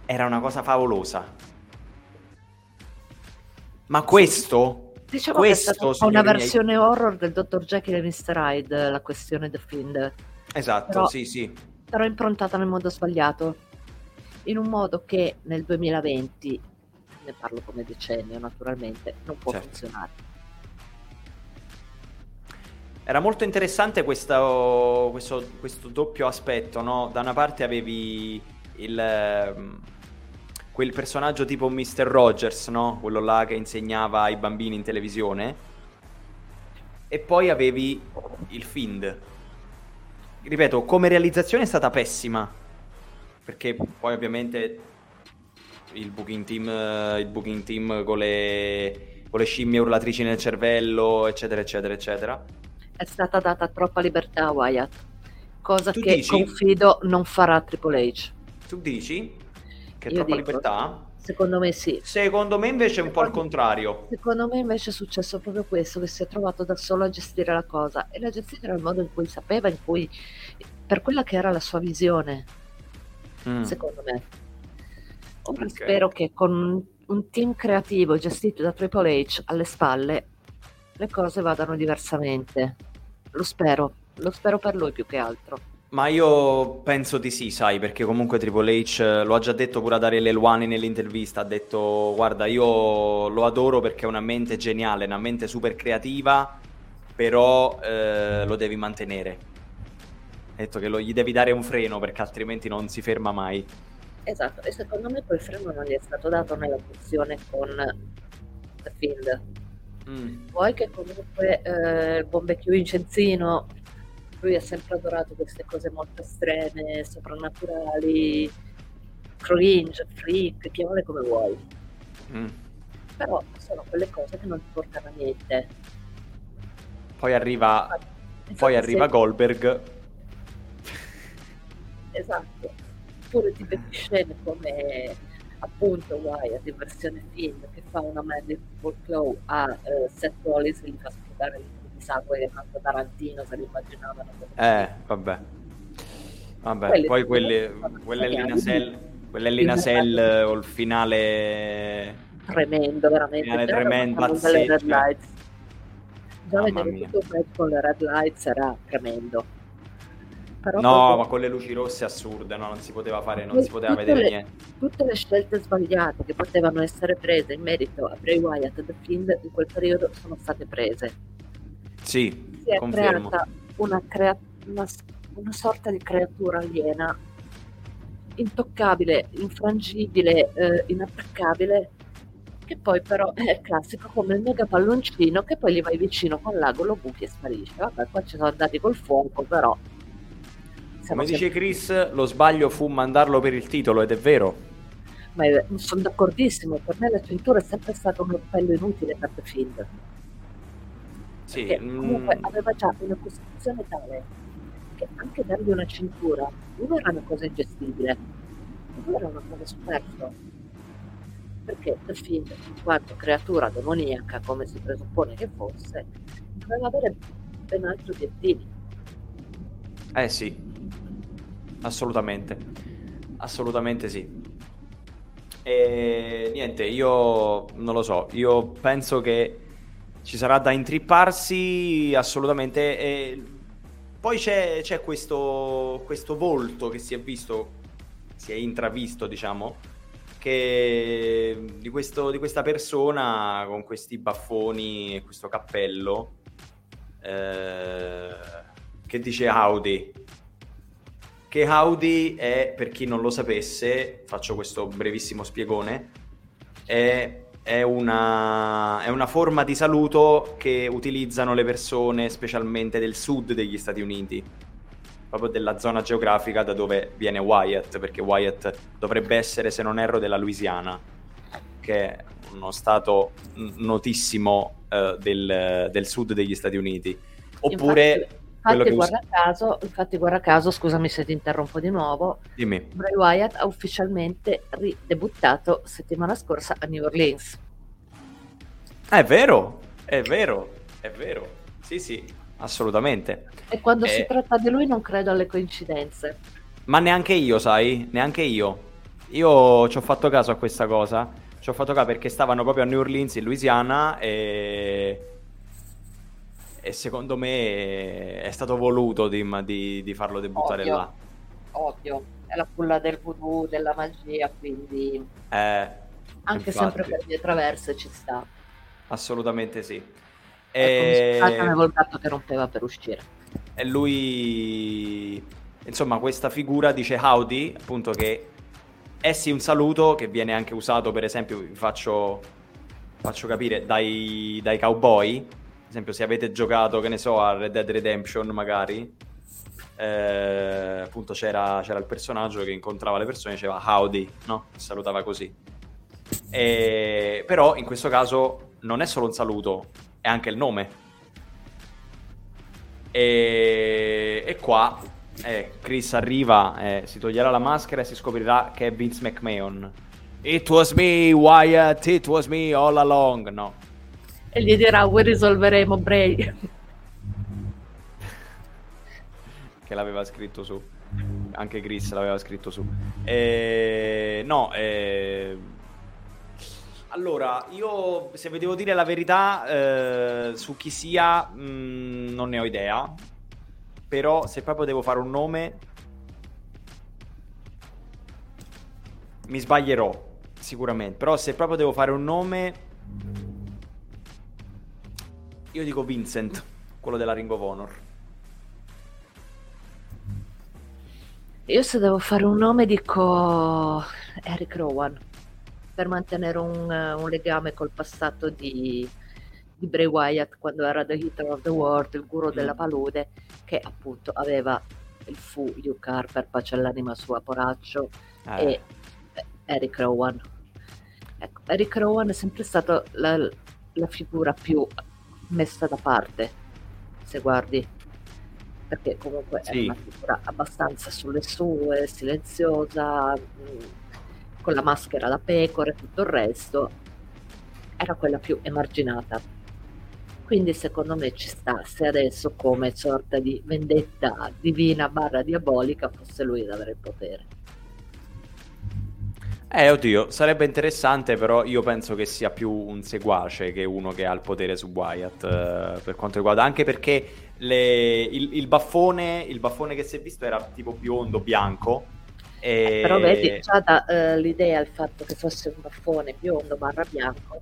era una cosa favolosa. Ma questo... Diciamo Questo, che è stata una signori miei- versione horror del Dr. Jekyll e Mr. Hyde, la questione The Fiend, Esatto, Però- sì, sì. però improntata nel modo sbagliato. In un modo che nel 2020, ne parlo come decennio naturalmente, non può Certo. funzionare. Era molto interessante questo, questo, questo doppio aspetto, no? Da una parte avevi il, ehm, quel personaggio tipo Mr. Rogers, no? Quello là che insegnava ai bambini in televisione. E poi avevi il Fiend. Ripeto, come realizzazione è stata pessima. Perché poi ovviamente il booking team, eh, il booking team con le, con le scimmie urlatrici nel cervello, eccetera, eccetera, eccetera. È stata data troppa libertà a Wyatt, cosa Tu che dici? confido non farà Triple H. Tu dici che è Io troppa dico. libertà? Secondo me sì. Secondo me invece è un po' il contrario. Secondo me invece è successo proprio questo, che si è trovato da solo a gestire la cosa e l'ha gestita nel modo in cui sapeva, in cui per quella che era la sua visione, Mm. secondo me. Ora Ok. spero che con un team creativo gestito da Triple H alle spalle le cose vadano diversamente. Lo spero, lo spero per lui più che altro. Ma io penso di sì, sai, perché comunque Triple H eh, lo ha già detto pure a Dario Leluani nell'intervista, ha detto guarda io lo adoro perché è una mente geniale, una mente super creativa, però eh, lo devi mantenere. Ha detto che lo, gli devi dare un freno perché altrimenti non si ferma mai. Esatto, e secondo me quel freno non gli è stato dato nella funzione con The Field. Mm. Poi che comunque eh, vecchio Vincenzino, lui ha sempre adorato queste cose molto estreme, soprannaturali, cringe, freak, chiamale come vuoi. Mm. Però sono quelle cose che non ti portano a niente. Poi arriva, esatto, poi arriva se... Goldberg. Esatto. Oppure ti scene come appunto Wyatt in versione film che fa una Medical Claw a uh, Seth Rollins e gli fa sputare il di sangue che fatto Tarantino se l'immaginavano. Eh, vabbè. Vabbè, quelle poi quelle, quelle Lina Cell, quelle Lina Cell o il finale tremendo, veramente. Finale tremendo, pazzesco. Già vedere tutto con le red lights era tremendo. Però no, proprio... ma con le luci rosse assurde, no? non si poteva fare, non si poteva vedere le, niente. Tutte le scelte sbagliate che potevano essere prese in merito a Bray Wyatt e The Fiend in quel periodo sono state prese. Sì, si è confermo. creata una, crea- una, una sorta di creatura aliena intoccabile, infrangibile, eh, inattaccabile che poi però è classico come il mega palloncino che poi gli vai vicino con l'ago, lo buchi e sparisce. Vabbè, qua ci sono andati col fuoco, però... Come dice. Chris, lo sbaglio fu mandarlo per il titolo ed è vero. Ma io sono d'accordissimo, per me la cintura è sempre stato un appello inutile per The Field. Sì, Perché comunque mm... aveva già una costruzione tale che anche dargli una cintura, uno era una cosa ingestibile, due era una cosa superflua perché The Fiend, in quanto creatura demoniaca, come si presuppone che fosse, doveva avere ben altri obiettivi. Eh sì, assolutamente, assolutamente sì. E niente, io non lo so, io penso che ci sarà da intripparsi assolutamente. E poi c'è, c'è questo, questo volto che si è visto, si è intravisto, diciamo, che di, questo, di, questa persona con questi baffoni e questo cappello eh, che dice Howdy. Che Howdy è, per chi non lo sapesse, faccio questo brevissimo spiegone, è, è, una, è una forma di saluto che utilizzano le persone specialmente del sud degli Stati Uniti proprio della zona geografica da dove viene Wyatt, perché Wyatt dovrebbe essere, se non erro, della Louisiana, che è uno stato notissimo uh, del, del, sud degli Stati Uniti. Oppure... Infatti... Infatti guarda, caso, infatti, guarda caso, scusami se ti interrompo di nuovo. Dimmi. Bray Wyatt ha ufficialmente ridebuttato settimana scorsa a New Orleans. È vero, è vero, è vero. Sì, sì, assolutamente. E quando eh, si tratta di lui non credo alle coincidenze. Ma neanche io, sai, neanche io. Io ci ho fatto caso a questa cosa. Ci ho fatto caso perché stavano proprio a New Orleans, in Louisiana, e... E secondo me è stato voluto di, di, di farlo debuttare Ovvio. là. Ovvio, è la culla del voodoo, della magia, quindi... Eh, Anche infatti. sempre per vie traverse ci sta. Assolutamente sì. E... Ecco, avevo il gatto che rompeva per uscire. E lui, insomma, questa figura dice Howdy, appunto che è sì un saluto che viene anche usato, per esempio, vi faccio, faccio capire, dai, dai cowboy. Esempio, se avete giocato, che ne so, a Red Dead Redemption magari, eh, appunto c'era, c'era, il personaggio che incontrava le persone e diceva howdy, no? Salutava così. E, però in questo caso non è solo un saluto, è anche il nome. E, e qua eh, Chris arriva, eh, si toglierà la maschera e si scoprirà che è Vince McMahon. It was me, Wyatt, it was me all along. No. E gli dirà, vuoi risolveremo Bray. che l'aveva scritto su. Anche Chris l'aveva scritto su. E... No, eh allora, io se vi devo dire la verità, eh, su chi sia mh, mm, non ne ho idea. Però se proprio devo fare un nome, mi sbaglierò sicuramente. Però se proprio devo fare un nome, io dico Vincent. quello della Ring of Honor. Io se devo fare un nome dico Eric Rowan per mantenere un, un legame col passato di, di, Bray Wyatt quando era The Hitter of the World, il guru della mm. palude, che appunto aveva il fu Yukar per pace all'anima sua, poraccio, eh. e Eric Rowan. Ecco, Eric Rowan è sempre stato la, la figura più messa da parte, se guardi perché comunque sì. è una figura abbastanza sulle sue, silenziosa, mm, con la maschera da pecora e tutto il resto, era quella più emarginata. Quindi secondo me ci sta se adesso come sorta di vendetta divina barra diabolica fosse lui ad avere il potere. Eh, oddio, sarebbe interessante, però io penso che sia più un seguace che uno che ha il potere su Wyatt, eh, per quanto riguarda, anche perché le, il, il, baffone, il baffone che si è visto era tipo biondo, bianco. E... Eh, però vedi, già da, uh, l'idea, il fatto che fosse un baffone biondo barra bianco,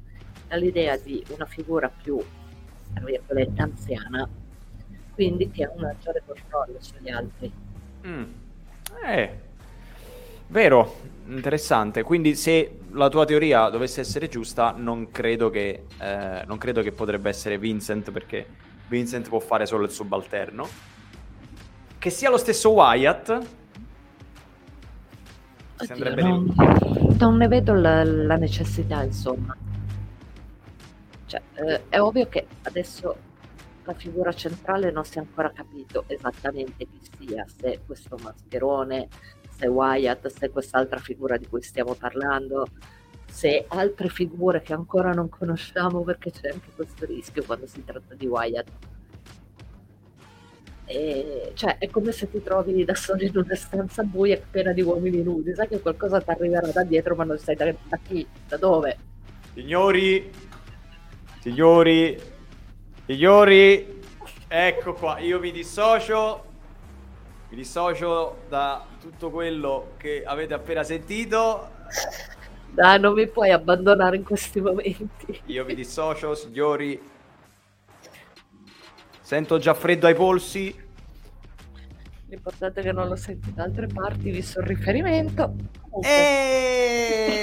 l'idea di una figura più, tra virgolette, anziana, quindi che ha un maggiore controllo sugli altri. Mm. Eh, Vero, interessante. Quindi se la tua teoria dovesse essere giusta, non credo che, eh, non credo che potrebbe essere Vincent perché Vincent può fare solo il subalterno. Che sia lo stesso Wyatt. Oddio, non, non, ne vedo la, la necessità, insomma. Cioè, eh, è ovvio che adesso la figura centrale non si è ancora capito esattamente chi sia, se questo mascherone, se Wyatt, se quest'altra figura di cui stiamo parlando, se altre figure che ancora non conosciamo perché c'è anche questo rischio quando si tratta di Wyatt. E, cioè, è come se ti trovi da solo in una stanza buia piena di uomini nudi, sai che qualcosa ti arriverà da dietro ma non sai da, da chi, da dove. Signori, signori, signori, ecco qua, io mi dissocio mi dissocio da tutto quello che avete appena sentito. Dai, non mi puoi abbandonare in questi momenti. Io mi dissocio, signori. Sento già freddo ai polsi. L'importante è che non lo senti da altre parti, visto il riferimento. E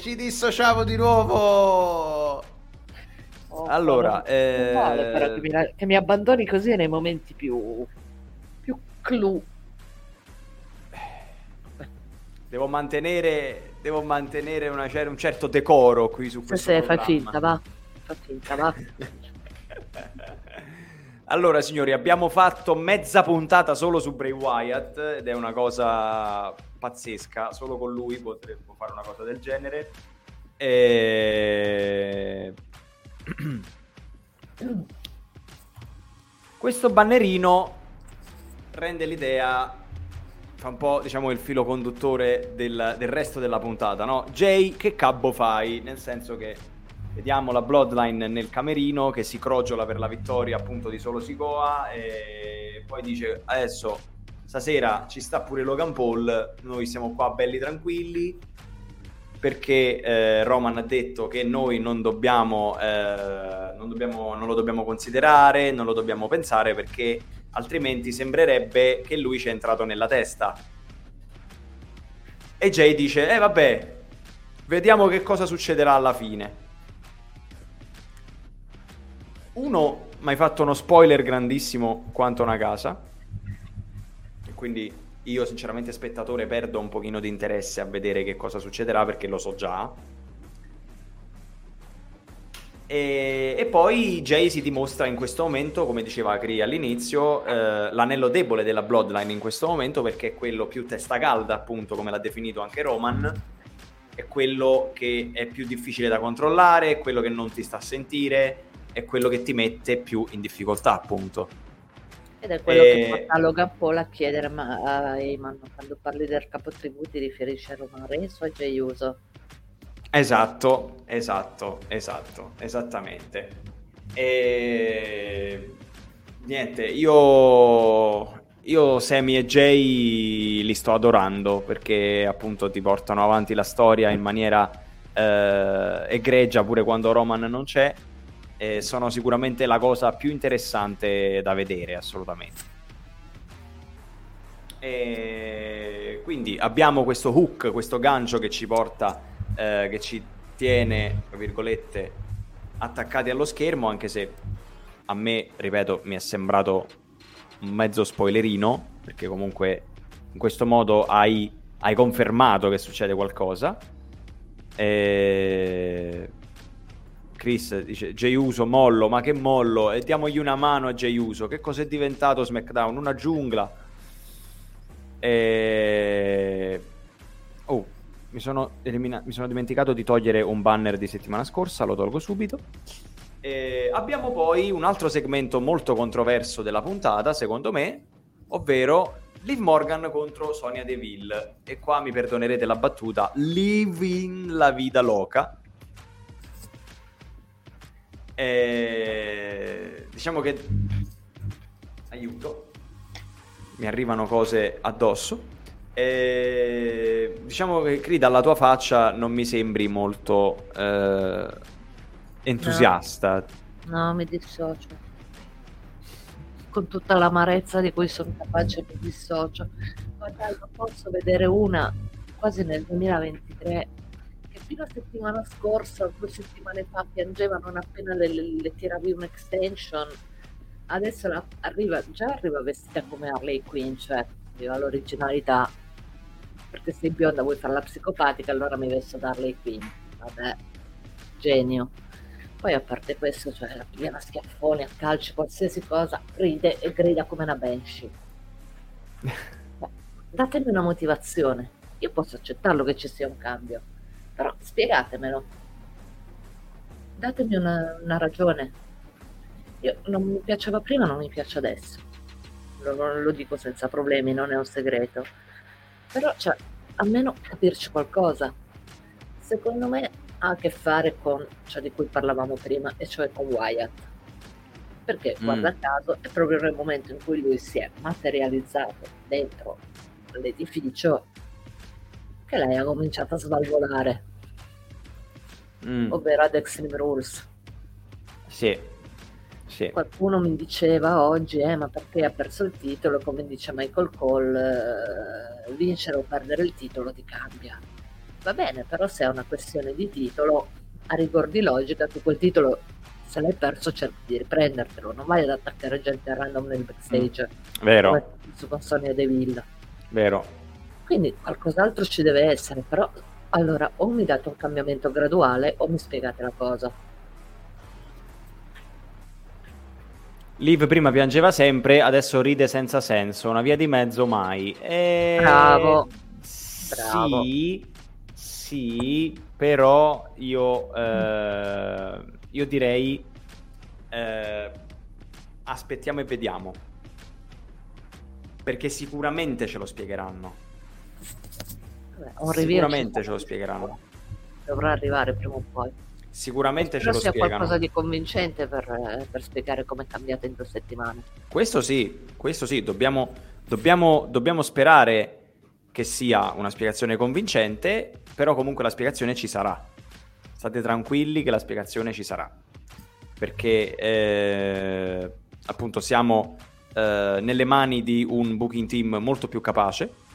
ci dissociamo di nuovo. Oh, allora, eh... vale, però che mi, che mi abbandoni così nei momenti più clou. Devo mantenere, devo mantenere una, un certo decoro qui su questo Se fa finta, va. Fa finta, va. [laughs] allora, signori, abbiamo fatto mezza puntata solo su Bray Wyatt ed è una cosa pazzesca. Solo con lui potremmo fare una cosa del genere. E... [clears throat] Questo bannerino rende l'idea, fa un po' diciamo il filo conduttore del, del resto della puntata, no? Jay, che cabbo fai? Nel senso che vediamo la Bloodline nel camerino che si crogiola per la vittoria appunto di Solo Sigoa e poi dice adesso stasera ci sta pure Logan Paul, noi siamo qua belli tranquilli perché eh, Roman ha detto che noi non dobbiamo, eh, non dobbiamo, non lo dobbiamo considerare, non lo dobbiamo pensare perché altrimenti sembrerebbe che lui ci è entrato nella testa. E Jay dice, eh vabbè, vediamo che cosa succederà alla fine. Uno, mi hai fatto uno spoiler grandissimo quanto una casa. E quindi io sinceramente spettatore perdo un pochino di interesse a vedere che cosa succederà perché lo so già e, e, poi Jay si dimostra in questo momento, come diceva Cree all'inizio, eh, l'anello debole della Bloodline in questo momento perché è quello più testa calda, appunto, come l'ha definito anche Roman, è quello che è più difficile da controllare, è quello che non ti sta a sentire, è quello che ti mette più in difficoltà, appunto. Ed è quello e... che porta Logan Paul a chiedere ma, a Eamon quando parli del capotribù ti riferisci a Roman Reigns o a Jay Uso? Esatto, esatto, esatto, esattamente. E niente, io, io Sammy e Jay li sto adorando perché appunto ti portano avanti la storia in maniera eh, egregia pure quando Roman non c'è eh, sono sicuramente la cosa più interessante da vedere, assolutamente. E quindi abbiamo questo hook, questo gancio che ci porta, eh, che ci tiene, tra virgolette, attaccati allo schermo, anche se a me, ripeto, mi è sembrato un mezzo spoilerino, perché comunque in questo modo hai, hai confermato che succede qualcosa. E... Chris dice Jey Uso mollo, ma che mollo? E diamogli una mano a Jey Uso. Che cos'è diventato SmackDown? Una giungla. E... Mi sono, elimina- mi sono dimenticato di togliere un banner di settimana scorsa, lo tolgo subito. E abbiamo poi un altro segmento molto controverso della puntata, secondo me, ovvero Liv Morgan contro Sonia Deville. E qua mi perdonerete la battuta, Living la vita loca. E... Diciamo che... Aiuto. Mi arrivano cose addosso. E... Diciamo che Cree dalla tua faccia non mi sembri molto eh, entusiasta. No. no, mi dissocio. Con tutta l'amarezza di cui sono capace mi dissocio. Dai, non posso vedere una quasi nel 2023 fino a settimana scorsa, due settimane fa, piangeva non appena le, le, le tiravi un'extension. Adesso la, arriva, già arriva vestita come Harley Quinn, cioè aveva l'originalità. Perché sei bionda, vuoi fare la psicopatica, allora mi vesto da Harley Quinn. Vabbè, genio. Poi a parte questo, cioè la piglia a schiaffoni, a calci, qualsiasi cosa, ride e grida come una banshee. [laughs] datemi una motivazione. Io posso accettarlo che ci sia un cambio però spiegatemelo. Datemi una, una ragione. Io non mi piaceva prima, non mi piace adesso. Lo, lo dico senza problemi, non è un segreto. Però, cioè, almeno capirci qualcosa. Secondo me ha a che fare con ciò di cui parlavamo prima, e cioè con Wyatt. Perché, mm. guarda caso, è proprio nel momento in cui lui si è materializzato dentro l'edificio che lei ha cominciato a svalvolare mm. ovvero ad Extreme Rules. Sì. Sì. Qualcuno mi diceva oggi, eh, ma perché ha perso il titolo? Come dice Michael Cole, eh, vincere o perdere il titolo ti cambia. Va bene, però se è una questione di titolo, a rigor di logica, tu quel titolo se l'hai perso cerchi di riprendertelo, non vai ad attaccare gente a random nel backstage. Mm. Vero. Come su con Sonia Deville. Vero. Quindi qualcos'altro ci deve essere, però allora, o mi date un cambiamento graduale o mi spiegate la cosa. Liv prima piangeva sempre, adesso ride senza senso, una via di mezzo mai. E... Bravo. Bravo. Sì, sì, però io, eh, io direi eh, aspettiamo e vediamo. Perché sicuramente ce lo spiegheranno. Un Sicuramente ce lo spiegheranno. Dovrà arrivare prima o poi. Sicuramente Spero ce lo sia spiegano. qualcosa di convincente per, eh, per spiegare come è cambiata in due settimane. Questo sì, questo sì, dobbiamo, dobbiamo, dobbiamo sperare che sia una spiegazione convincente, però comunque la spiegazione ci sarà. State tranquilli che la spiegazione ci sarà. Perché eh, appunto siamo eh, nelle mani di un booking team molto più capace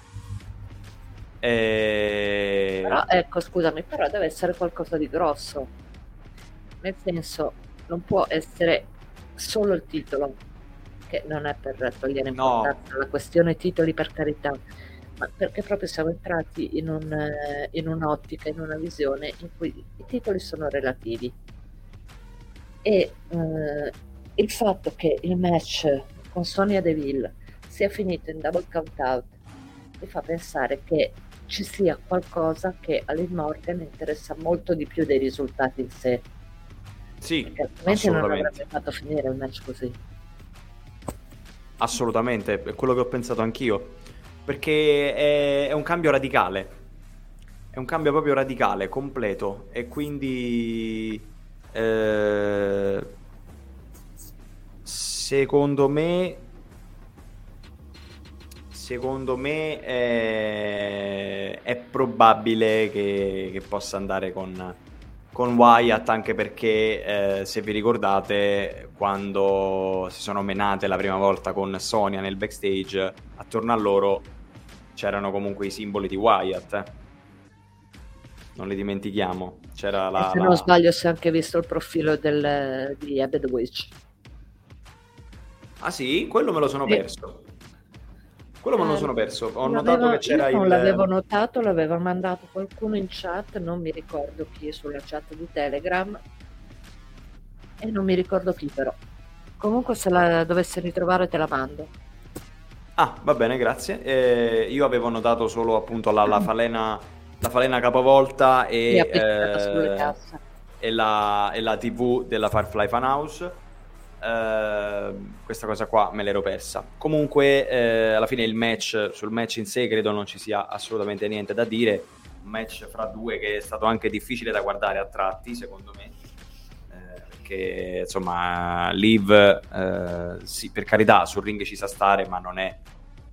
e... Però ecco, scusami, però deve essere qualcosa di grosso. Nel senso, non può essere solo il titolo, che non è per togliere importanza no. la questione titoli per carità, ma perché proprio siamo entrati in, un, eh, in un'ottica, in una visione in cui i titoli sono relativi. E eh, il fatto che il match con Sonia Deville sia finito in double count out mi fa pensare che ci sia qualcosa che a Liv Morgan interessa molto di più dei risultati in sé. Sì, altrimenti non avrebbe fatto finire il match così. Assolutamente, è quello che ho pensato anch'io. Perché è, è un cambio radicale. È un cambio proprio radicale, completo. E quindi... Eh, secondo me secondo me è, è probabile che, che, possa andare con, con Wyatt anche perché eh, se vi ricordate quando si sono menate la prima volta con Sonia nel backstage attorno a loro c'erano comunque i simboli di Wyatt eh. non li dimentichiamo c'era la, se la... non sbaglio si è anche visto il profilo del, di Abed Witch ah sì? quello me lo sono sì. perso quello me lo Eh, sono perso. Ho notato che c'era io non il. l'avevo notato, l'aveva mandato qualcuno in chat, non mi ricordo chi sulla chat di Telegram e non mi ricordo chi però. Comunque se la dovessi ritrovare te la mando. Ah, va bene, grazie. Eh, io avevo notato solo appunto la, la falena, la falena capovolta e, eh, e, la, e la TV della Firefly Funhouse. Eh, questa cosa qua me l'ero persa. Comunque, eh, alla fine il match, sul match in sé credo non ci sia assolutamente niente da dire. Un match fra due che è stato anche difficile da guardare a tratti, secondo me. Eh, perché insomma, Liv, eh, sì, per carità, sul ring ci sa stare, ma non è,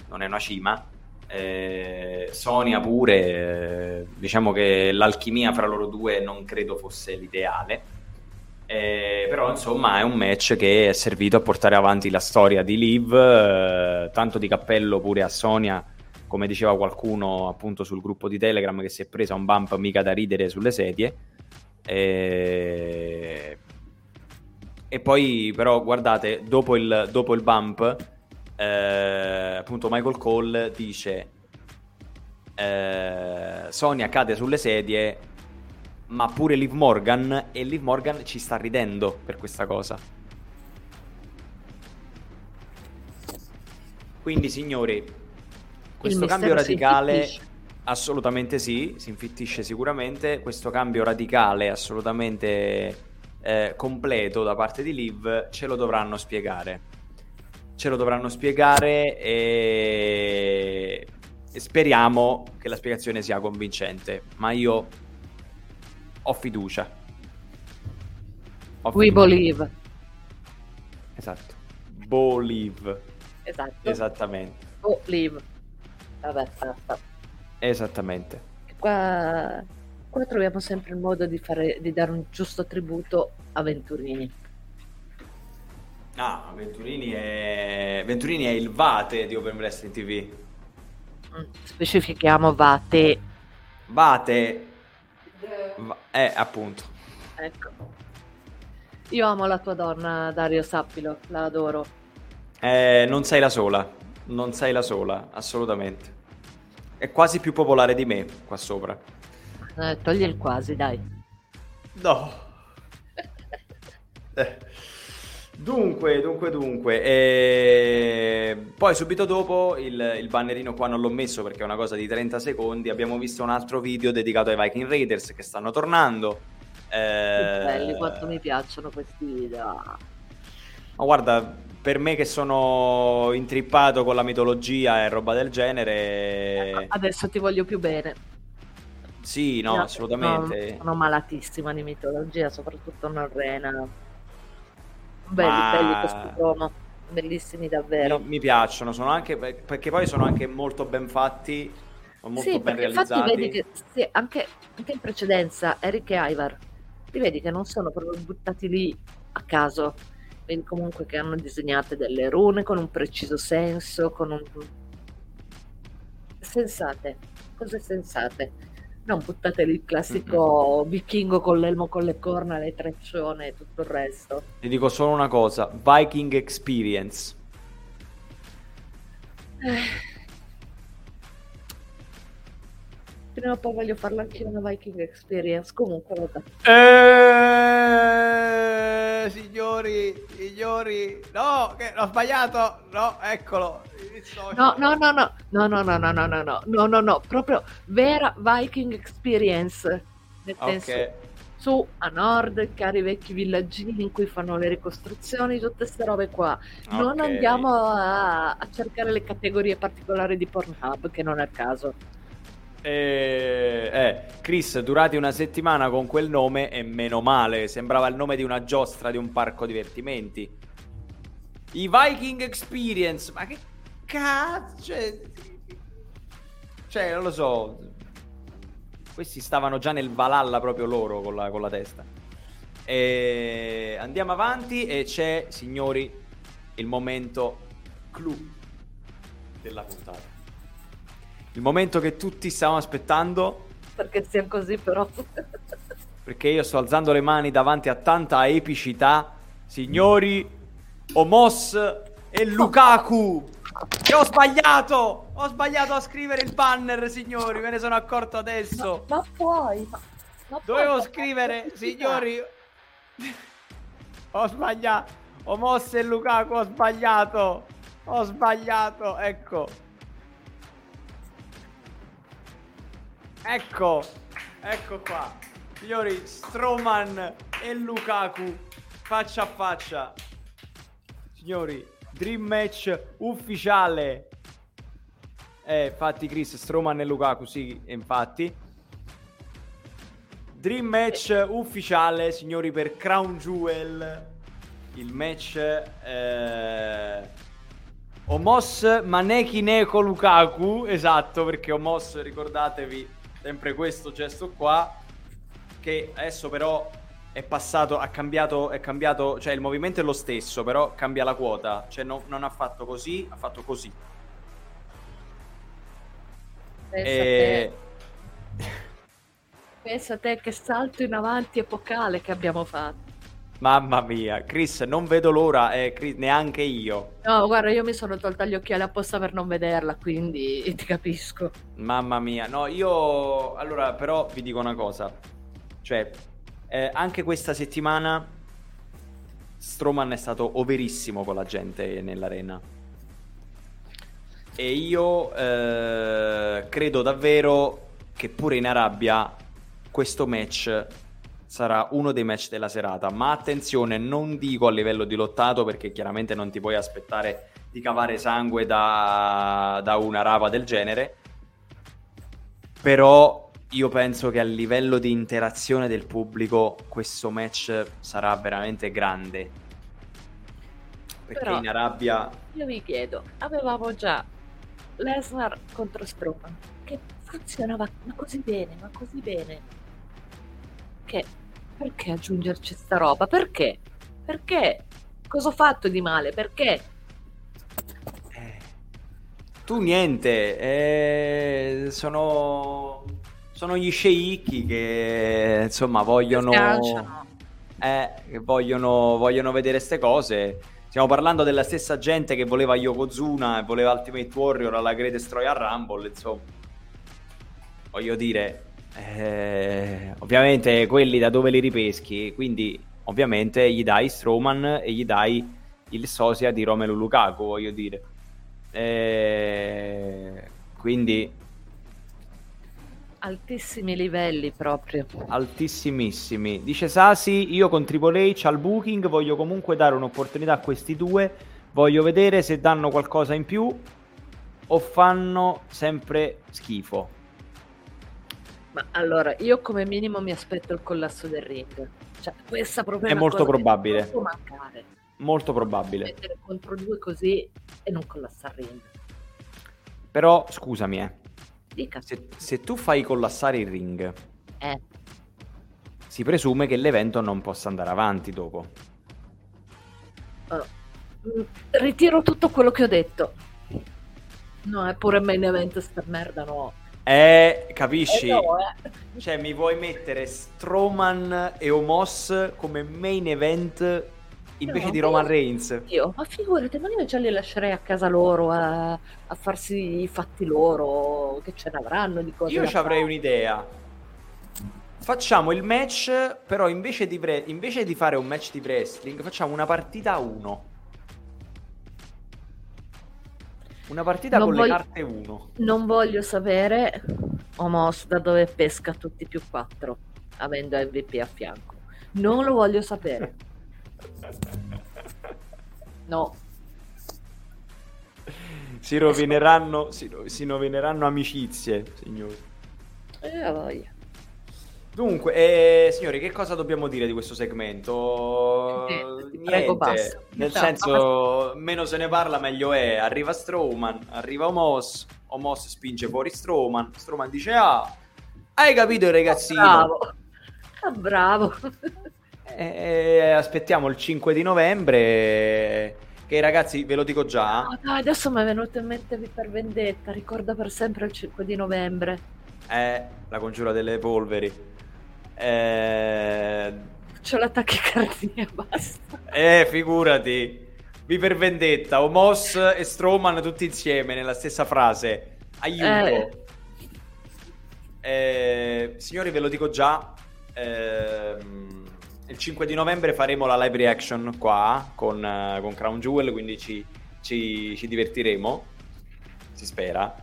non è una cima. Eh, Sonia pure, eh, diciamo che l'alchimia fra loro due non credo fosse l'ideale. Eh, però insomma è un match che è servito a portare avanti la storia di Liv, eh, tanto di cappello pure a Sonia, come diceva qualcuno appunto sul gruppo di Telegram che si è presa un bump mica da ridere sulle sedie. Eh, E poi però guardate, dopo il, dopo il bump, eh, appunto Michael Cole dice eh, Sonia cade sulle sedie ma pure Liv Morgan e Liv Morgan ci sta ridendo per questa cosa. Quindi signori, questo cambio radicale assolutamente sì, si infittisce sicuramente, questo cambio radicale assolutamente eh, completo da parte di Liv ce lo dovranno spiegare. Ce lo dovranno spiegare e... e speriamo che la spiegazione sia convincente, ma io ho fiducia. Ho We fiducia. believe. Esatto. Believe. Esatto. Esattamente. Believe. Vabbè, basta. Esattamente. Qua, qua troviamo sempre il modo di, fare, di dare un giusto tributo a Venturini. Ah, Venturini è... Venturini è il Vate di Open Wrestling TV. Mm, Specifichiamo Vate. Vate... Va- Eh, appunto. Ecco. Io amo la tua donna, Dario, sappilo, la adoro. Eh, non sei la sola. Non sei la sola, assolutamente. È quasi più popolare di me qua sopra. Eh, togli il quasi, dai. No. [laughs] Eh. Dunque, dunque, dunque. eh, Poi subito dopo il, il bannerino qua non l'ho messo perché è una cosa di 30 secondi. Abbiamo visto un altro video dedicato ai Viking Raiders che stanno tornando. Eh, belli, quanto mi piacciono questi video. Ma guarda, per me che sono intrippato con la mitologia e roba del genere, Adesso ti voglio più bene. sì, no, Io assolutamente. Sono, sono malatissima di mitologia, soprattutto norrena. Belli, Ma- belli questi promo. Bellissimi davvero. Mi, mi piacciono, sono anche perché poi sono anche molto ben fatti, molto sì, ben realizzati. vedi che sì, anche, anche in precedenza Eric e Ivar, li vedi che non sono proprio buttati lì a caso, vedi comunque che hanno disegnato delle rune con un preciso senso, con un... sensate, cose sensate. Non buttate il classico vichingo con l'elmo con le corna, le treccione e tutto il resto. Ti dico solo una cosa, Viking Experience. Prima o poi voglio farla anche una Viking Experience. Comunque, vabbè. Eh, signori, signori, no, che ho sbagliato, no, eccolo. No, no, no, no, no, no, no, no, no, no, no, no, no, no, proprio vera Viking Experience. Nel senso, Ok, su a nord, cari vecchi villaggini in cui fanno le ricostruzioni, tutte queste robe qua. Non ok. andiamo a, a cercare le categorie particolari di Pornhub, che non è il caso. Eh, eh, Chris, durati una settimana con quel nome e meno male, sembrava il nome di una giostra di un parco divertimenti. I Viking Experience, ma che cazzo? Cioè, non lo so. Questi stavano già nel Valhalla proprio loro con la, con la testa. E andiamo avanti e c'è, signori, il momento clou della puntata. Il momento che tutti stavamo aspettando. Perché sia così però. perché io sto alzando le mani davanti a tanta epicità. Signori, Omos e Lukaku. Che ho sbagliato! Ho sbagliato a scrivere il banner, signori. Me ne sono accorto adesso. Ma, ma puoi. Ma, ma Dovevo puoi, scrivere, signori. ho sbagliato. Omos e Lukaku, ho sbagliato. Ho sbagliato. Ecco. Ecco. Ecco qua. Signori, Stroman e Lukaku faccia a faccia. Signori, Dream Match ufficiale. Eh, infatti Chris, Stroman e Lukaku, sì, infatti. Dream Match ufficiale, signori, per Crown Jewel. Il match eh... Omos Maneki Neko Lukaku, esatto, perché Omos, ricordatevi, sempre questo gesto qua, che adesso però è passato, ha cambiato, è cambiato, cioè il movimento è lo stesso, però cambia la quota, cioè no, non ha fatto così, ha fatto così. Pensa, e... te. [laughs] Pensa a te che salto in avanti epocale che abbiamo fatto. Mamma mia, Chris, non vedo l'ora, eh, Chris, neanche io. No, guarda, io mi sono tolta gli occhiali apposta per non vederla, quindi [laughs] ti capisco. Mamma mia, no, io allora però vi dico una cosa. Cioè, eh, anche questa settimana Stroman è stato overissimo con la gente nell'arena. E io eh, credo davvero che pure in Arabia questo match sarà uno dei match della serata. Ma attenzione, non dico a livello di lottato perché chiaramente non ti puoi aspettare di cavare sangue da, da una rava del genere. Però io penso che a livello di interazione del pubblico questo match sarà veramente grande. Perché Però in Arabia... Io vi chiedo, avevamo già Lesnar contro Strowman, che funzionava ma così bene, ma così bene. Che perché aggiungerci sta roba? Perché? Perché? Cosa ho fatto di male? Perché? Eh, tu niente, eh, sono sono gli sceicchi che insomma vogliono, eh, che vogliono, vogliono vedere queste cose. Stiamo parlando della stessa gente che voleva Yokozuna e voleva Ultimate Warrior alla Greatest Royal Rumble, insomma. Voglio dire, eh, ovviamente quelli da dove li ripeschi, quindi ovviamente gli dai Strowman e gli dai il sosia di Romelu Lukaku, voglio dire. Eh, quindi altissimi livelli proprio. Altissimissimi. Dice Sasi, io con Triple H al booking voglio comunque dare un'opportunità a questi due, voglio vedere se danno qualcosa in più o fanno sempre schifo. Ma allora, io come minimo mi aspetto il collasso del ring. Cioè, questa proprio è, è molto probabile. mancare. Molto probabile. Mettere contro due così e non collassare il ring. Però, scusami, eh Dica. Se, se tu fai collassare il ring, eh. si presume che l'evento non possa andare avanti dopo. Uh, ritiro tutto quello che ho detto. No, è pure main event sta merda, no. Eh, capisci? Eh no, eh. Cioè, mi vuoi mettere Strowman e Omos come main event invece no, di Roman Reigns. Io, ma figurati, ma io già li lascerei a casa loro a, a farsi i fatti loro, che ce ne avranno di cose. Io ci avrei un'idea. Facciamo il match, però invece di, pre- invece di fare un match di wrestling, facciamo una partita a uno. Una partita non con voglio, le carte 1. Non voglio sapere Omos da dove pesca tutti più 4, avendo MVP a fianco. Non lo voglio sapere. [laughs] No. Si rovineranno, si, si rovineranno amicizie, signori. Eh, voglia. Dunque, eh, signori, che cosa dobbiamo dire di questo segmento? Niente, Niente. Prego, nel senso, meno se ne parla meglio è. Arriva Strowman, arriva Omos, Omos spinge fuori Strowman, Strowman dice ah, Hai capito il ragazzino? Bravo. Ah, bravo. Eh, aspettiamo il 5 di novembre. Che ragazzi, ve lo dico già. Oh, dai, adesso mi è venuto in mente per vendetta. Ricorda per sempre il 5 di novembre. Eh, la congiura delle polveri. Eh, C'ho la tachicardia, [laughs] basta. eh, figurati. Vi per vendetta, Omos e Strowman tutti insieme nella stessa frase. Aiuto. Eh, signori, ve lo dico già. ehm, il 5 di novembre faremo la live reaction qua con, eh, con Crown Jewel, quindi ci, ci- ci divertiremo. Si spera.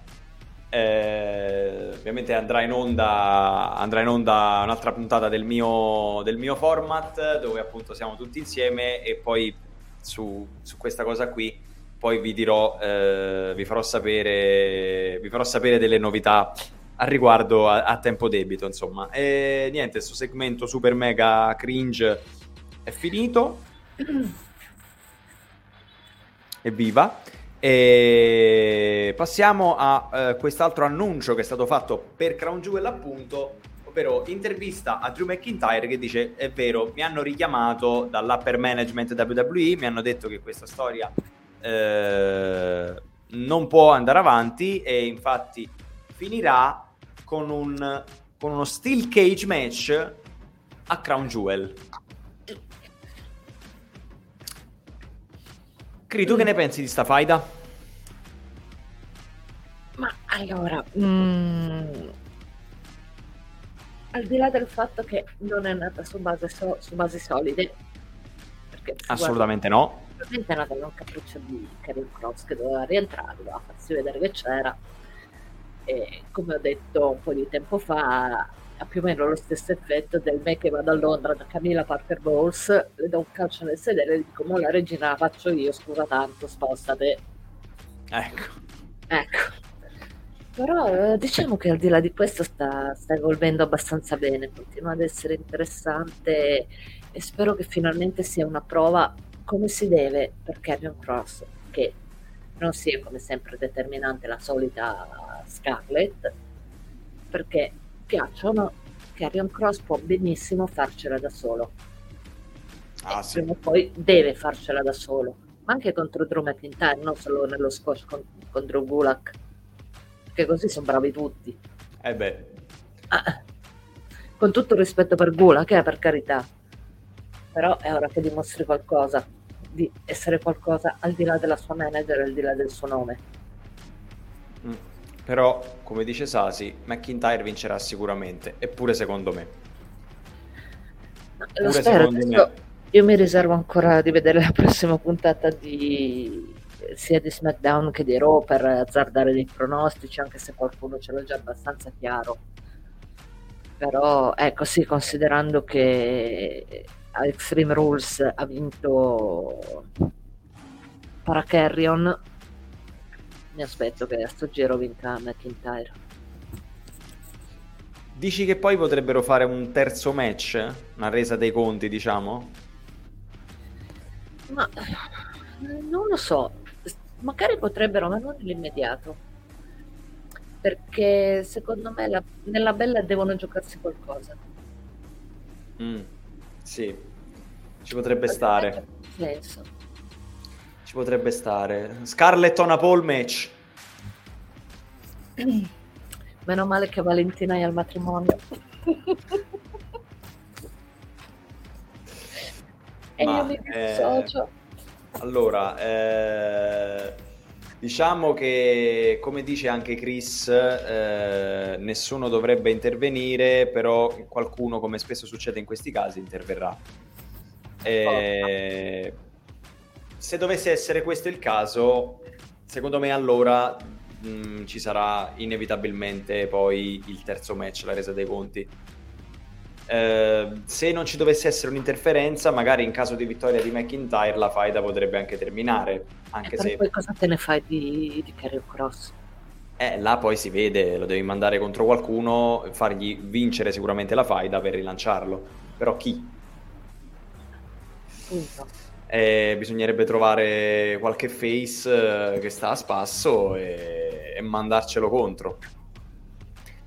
Eh, ovviamente andrà in onda andrà in onda un'altra puntata del mio, del mio format dove appunto siamo tutti insieme e poi su, su questa cosa qui poi vi dirò eh, vi farò sapere vi farò sapere delle novità al riguardo a, a tempo debito insomma. E niente questo segmento super mega cringe è finito. [clears throat] Evviva e passiamo a eh, quest'altro annuncio che è stato fatto per Crown Jewel appunto ovvero intervista a Drew McIntyre che dice è vero mi hanno richiamato dall'upper management WWE mi hanno detto che questa storia eh, non può andare avanti e infatti finirà con, un, con uno steel cage match a Crown Jewel Cri, tu che ne pensi di sta faida? Ma allora, mm, al di là del fatto che non è nata su, so- su basi solide, perché Assolutamente no. guardi, veramente è nata da un capriccio di Karen Cross che doveva rientrare, doveva farsi vedere che c'era. E come ho detto un po' di tempo fa, ha più o meno lo stesso effetto del me che vado a Londra da Camilla Parker Bowles, le do un calcio nel sedere e dico, ma la regina la faccio io, scusa tanto, spostate. Ecco. Ecco. Però eh, diciamo che al di là di questo sta, sta evolvendo abbastanza bene, continua ad essere interessante e spero che finalmente sia una prova come si deve per Carrion Cross, che non sia come sempre determinante la solita Scarlett, perché piacciono, Carrion Cross può benissimo farcela da solo. Ah, sì. prima o poi deve farcela da solo, ma anche contro Drew McIntyre, non solo nello squash con, con Drew Gulak, perché così sono bravi tutti. Eh beh, Ah, con tutto il rispetto per Gulak, eh, per carità, però è ora che dimostri qualcosa, di essere qualcosa al di là della sua manager, al di là del suo nome. mm. Però, come dice Sasi, McIntyre vincerà sicuramente, eppure secondo me. Lo spero, me. io mi riservo ancora di vedere la prossima puntata di sia di SmackDown che di Raw per azzardare dei pronostici, anche se qualcuno ce l'ha già abbastanza chiaro. Però ecco sì, considerando che Extreme Rules ha vinto Paracarrion, mi aspetto che a sto giro vinca McIntyre. Dici che poi potrebbero fare un terzo match? Una resa dei conti, diciamo? Ma non lo so, magari potrebbero, ma non nell'immediato. Perché secondo me la- nella bella devono giocarsi qualcosa. Mm, sì, ci potrebbe stare. Non ha senso. Ci potrebbe stare. Scarlett on a pole match. Meno male che Valentina è al matrimonio. e Ma, io mi eh, dissocio. Allora, eh, diciamo che come dice anche Chris, eh, nessuno dovrebbe intervenire, però qualcuno, come spesso succede in questi casi, interverrà. Eh, se dovesse essere questo il caso, secondo me allora mh, ci sarà inevitabilmente poi il terzo match, la resa dei conti. Eh, se non ci dovesse essere un'interferenza, magari in caso di vittoria di McIntyre, la faida potrebbe anche terminare. Anche Eh, se poi cosa te ne fai di, di Carrion Cross? eh, là poi si vede, lo devi mandare contro qualcuno, fargli vincere sicuramente la faida per rilanciarlo. Però chi? Punto. Eh, bisognerebbe trovare qualche face eh, che sta a spasso e, e mandarcelo contro.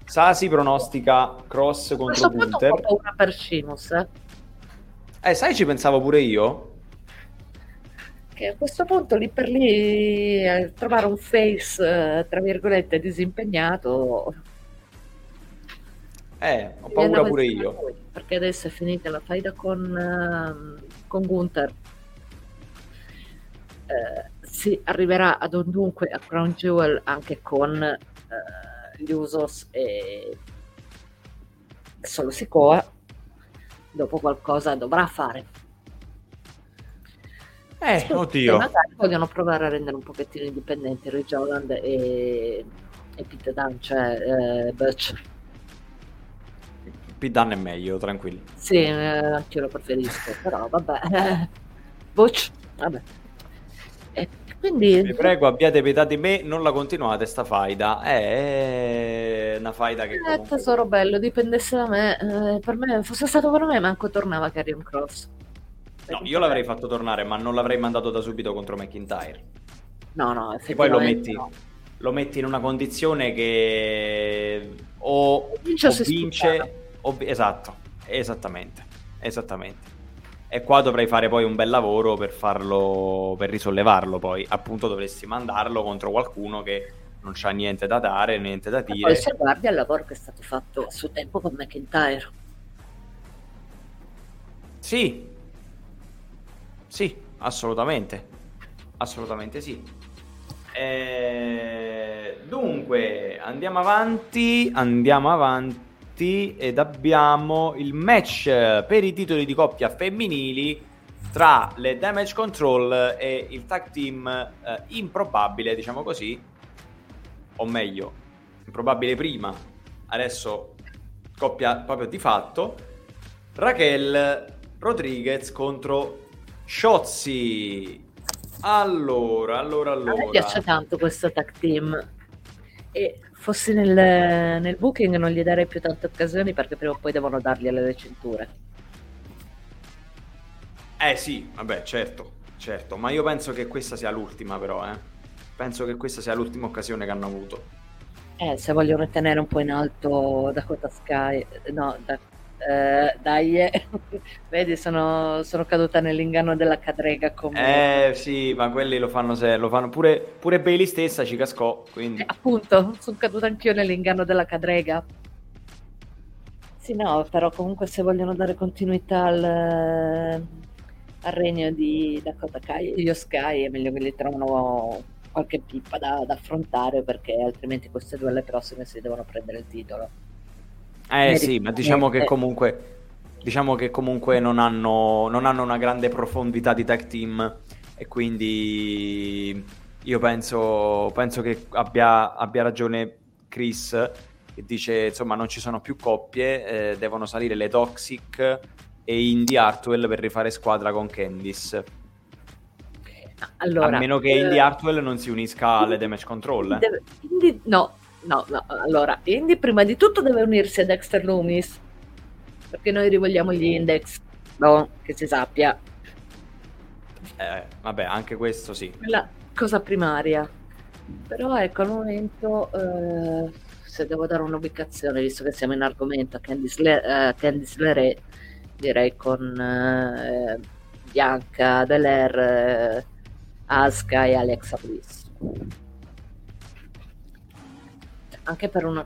Sasi pronostica cross contro Gunter. Ho paura per Cimus, eh. Eh, sai, ci pensavo pure io. Che a questo punto lì per lì eh, trovare un face, eh, tra virgolette, disimpegnato. Eh, ho paura pure io. Perché adesso è finita la faida con, uh, con Gunther. Eh, si arriverà ad un dunque a Crown Jewel anche con eh, gli Usos e solo Sikoa dopo qualcosa dovrà fare. Eh, Scusa, oddio. magari vogliono provare a rendere un pochettino indipendenti Ridge Holland e, e Pete Dunne cioè eh, Butch Pete Dunne è meglio tranquilli. Sì, eh, anch'io lo preferisco però vabbè. [laughs] Butch vabbè e quindi... Vi prego, abbiate pietà di me, non la continuate sta faida. È una faida che... Eh, comunque... tesoro bello, dipendesse da me. Eh, per me, fosse stato per me, manco tornava Carrion Cross. No, io l'avrei fatto tornare, ma non l'avrei mandato da subito contro McIntyre. No, no, E poi lo metti, no. lo metti in una condizione che o vince o, vince, o... esatto, esattamente, esattamente e qua dovrei fare poi un bel lavoro per farlo, per risollevarlo poi, appunto dovresti mandarlo contro qualcuno che non c'ha niente da dare, niente da dire. poi se guardi al lavoro che è stato fatto a suo tempo con McIntyre. Sì, sì, assolutamente, assolutamente sì. Eh, dunque, andiamo avanti, andiamo avanti avanti ed abbiamo il match per i titoli di coppia femminili tra le Damage Control e il tag team eh, improbabile, diciamo così, o meglio, improbabile prima, adesso coppia proprio di fatto, Raquel Rodriguez contro Shotzi. Allora, allora, allora. A me piace tanto questo tag team e fossi nel, nel, booking non gli darei più tante occasioni perché prima o poi devono dargli alle cinture. Eh sì, vabbè, certo, certo, ma io penso che questa sia l'ultima però, eh. Penso che questa sia l'ultima occasione che hanno avuto. Eh, se vogliono tenere un po' in alto Dakota Sky, no, da, eh, dai, eh. [laughs] vedi, sono, sono, caduta nell'inganno della cadrega. Come... Eh sì, ma quelli lo fanno, se, lo fanno pure, pure Bailey stessa ci cascò. Quindi... Eh, appunto, sono caduta anch'io nell'inganno della cadrega. Sì, no, però comunque se vogliono dare continuità al, al regno di Dakota Kai, io Sky è meglio che li trovano qualche pippa da, da affrontare perché altrimenti queste due alle prossime si devono prendere il titolo. Eh sì, ma diciamo che comunque, diciamo che comunque non, hanno, non hanno una grande profondità di tag team e quindi io penso, penso che abbia, abbia, ragione Chris che dice insomma non ci sono più coppie, eh, devono salire le Toxic e Indy Hartwell per rifare squadra con Candice. Allora, a meno che eh, Indy Hartwell non si unisca alle Damage Control. Eh. Indy, no, No, no, allora, Indy prima di tutto deve unirsi a Dexter Loomis, perché noi rivogliamo gli index, no? Che si sappia. Eh, vabbè, anche questo sì. La cosa primaria. Però ecco, al momento, eh, se devo dare un'ubicazione, visto che siamo in argomento a Candice, Le- uh, Candice LeRae, direi con eh, Bianca, Belair, eh, Asuka e Alexa Bliss anche per una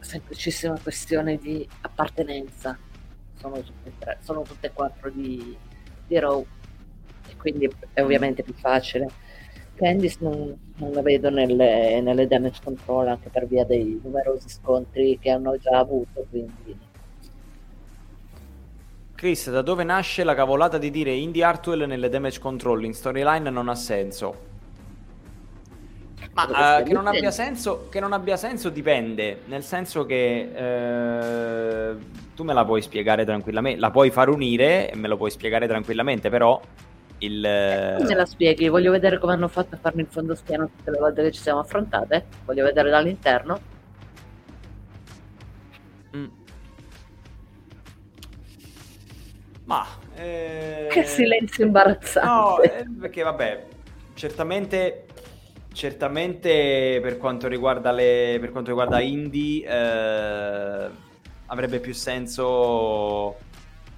semplicissima questione di appartenenza. Sono tutte, tre, sono tutte e quattro di, di Raw e quindi è ovviamente più facile. Candice non, non la vedo nelle, nelle, damage control anche per via dei numerosi scontri che hanno già avuto. Quindi. Chris, da dove nasce la cavolata di dire Indy Hartwell nelle damage control in storyline non ha senso? Ma uh, che, non senso, che, non abbia senso, dipende, nel senso che uh, tu me la puoi spiegare tranquillamente, la puoi far unire e me lo puoi spiegare tranquillamente, però il... Eh, me la spieghi? Voglio vedere come hanno fatto a farmi il fondo spiano tutte le volte che ci siamo affrontate, voglio vedere dall'interno. Mm. Ma... Eh... Che silenzio imbarazzante. No, eh, perché vabbè, certamente certamente per quanto riguarda, le, per quanto riguarda Indie eh, avrebbe più senso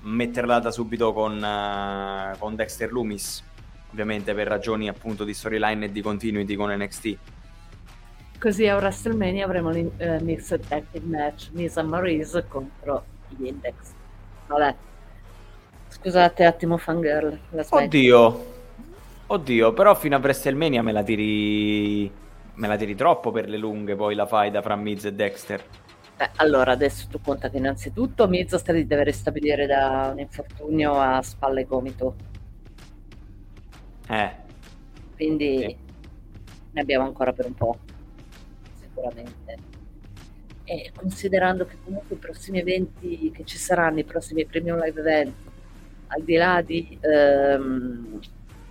metterla da subito con, uh, con Dexter Loomis, ovviamente per ragioni appunto di storyline e di continuity con NXT. Così a WrestleMania avremo il uh, Mixed Tag Match Misa Maurice contro gli Index. Vabbè. Scusate, attimo fangirl. Oddio. Oddio, però fino a WrestleMania me la tiri me la tiri troppo per le lunghe poi la fai da fra Miz e Dexter. Eh, allora, adesso tu conta che innanzitutto Miz sta di deve ristabilire da un infortunio a spalle e gomito. Eh. Quindi sì. ne abbiamo ancora per un po', sicuramente. E considerando che comunque i prossimi eventi che ci saranno, i prossimi premium live event, al di là di ehm,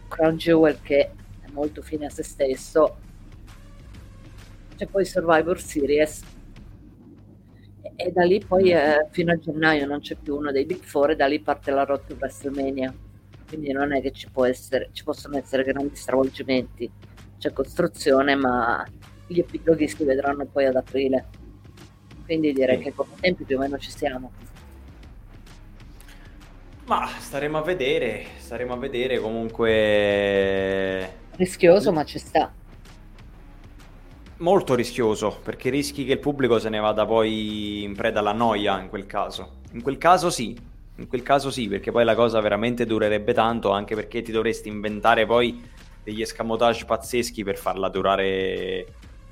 Crown Jewel che è molto fine a se stesso, c'è poi Survivor Series. E da lì poi eh, fino a gennaio non c'è più uno dei Big Four e da lì parte la rotta WrestleMania. Quindi non è che ci, può essere, ci possono essere grandi stravolgimenti c'è costruzione ma gli epiloghi si vedranno poi ad aprile. Quindi direi che con tempi più o meno ci siamo ma staremo a vedere staremo a vedere comunque rischioso ma ci sta molto rischioso perché rischi che il pubblico se ne vada poi in preda alla noia in quel caso. In quel caso sì, in quel caso sì, perché poi la cosa veramente durerebbe tanto, anche perché ti dovresti inventare poi degli escamotage pazzeschi per farla durare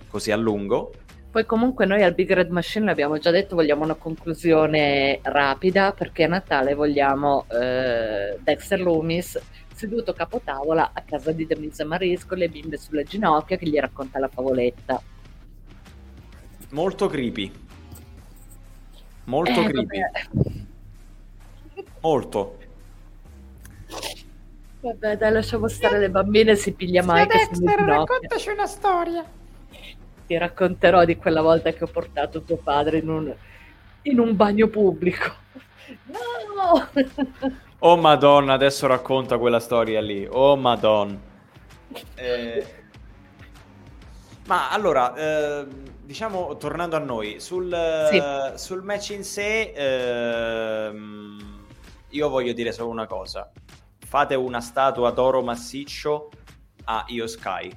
così a lungo. Poi comunque noi al Big Red Machine l'abbiamo già detto, vogliamo una conclusione rapida perché a Natale vogliamo eh, Dexter Loomis seduto capotavola a casa di Denise Maris con le bimbe sulle ginocchia che gli racconta la favoletta. Molto creepy. Molto eh, creepy. Vabbè. Molto. Vabbè, dai, lasciamo stare le bambine, si piglia mai. Dexter, raccontaci una storia. Ti racconterò di quella volta che ho portato tuo padre in un, in un bagno pubblico. No! Oh madonna, adesso racconta quella storia lì. Oh madonna. Eh... Ma allora, eh, diciamo, tornando a noi, sul, sì. sul match in sé, eh, io voglio dire solo una cosa. Fate una statua d'oro massiccio a Io Sky.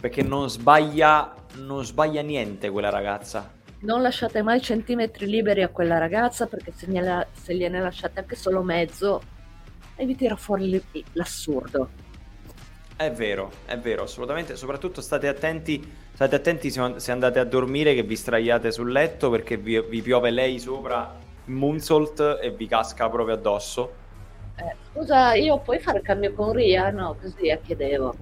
Perché non sbaglia, non sbaglia niente quella ragazza non lasciate mai centimetri liberi a quella ragazza perché se, gliela, se gliene lasciate anche solo mezzo, vi tira fuori l'assurdo. È vero, è vero, assolutamente. Soprattutto state attenti, state attenti se andate a dormire che vi straiate sul letto perché vi, vi piove lei sopra Moonsault e vi casca proprio addosso. Eh, scusa, io puoi fare il cambio con Ria? No, così eh, chiedevo.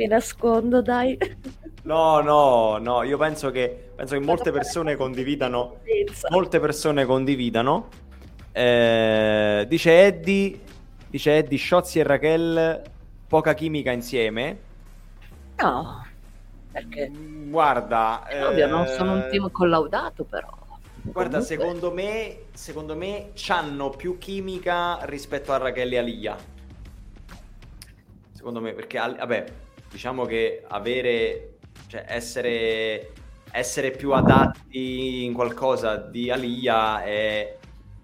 Mi nascondo, dai. No, no, no, io penso che, penso che molte persone condividano. Molte persone condividano. Eh, dice Eddie, dice Eddie, Shotzi e Raquel, poca chimica insieme. No, perché? Guarda, eh, ovvio, non sono un team collaudato, però. Guarda, Comunque... secondo me, secondo me hanno più chimica rispetto a Raquel e a Lia. Secondo me, perché vabbè, diciamo che avere, cioè essere, essere più adatti in qualcosa di Alia è,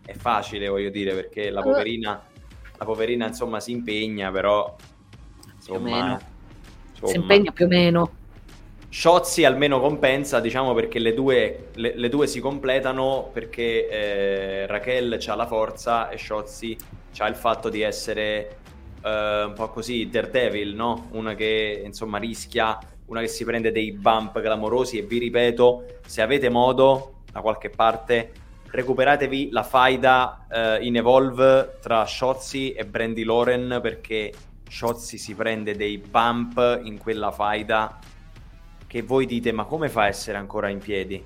è facile, voglio dire, perché la poverina, la poverina insomma si impegna, però insomma, insomma si impegna più o meno. Sciozzi almeno compensa, diciamo, perché le due, le, le due si completano perché eh, Raquel ha la forza e Sciozzi ha il fatto di essere uh, un po' così Daredevil, no? Una che insomma rischia, una che si prende dei bump clamorosi e vi ripeto, se avete modo da qualche parte recuperatevi la faida uh, in Evolve tra Shotzi e Brandy Loren perché Shotzi si prende dei bump in quella faida che voi dite ma come fa a essere ancora in piedi?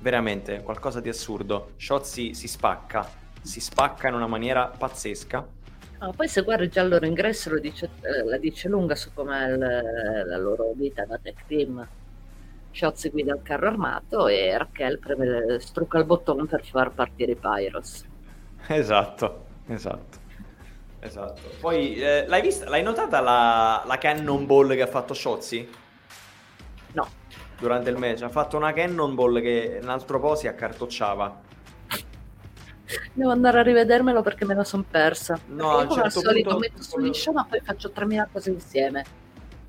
Veramente qualcosa di assurdo. Shotzi si spacca, si spacca in una maniera pazzesca Ah, poi se guardi già il loro ingresso lo dice, eh, la dice lunga su com'è la loro vita da tech team. Chiozzi guida il carro armato e Raquel preme, strucca il bottone per far partire i Pyros. Esatto, esatto. Esatto. Poi eh, l'hai vista, l'hai notata la, la cannonball che ha fatto Sciozzi? No. Durante il match ha fatto una cannonball che un altro po' si accartocciava. Devo andare a rivedermelo perché me la sono persa. No, perché come certo al solito punto... metto su liscio ma poi faccio 3000 cose insieme.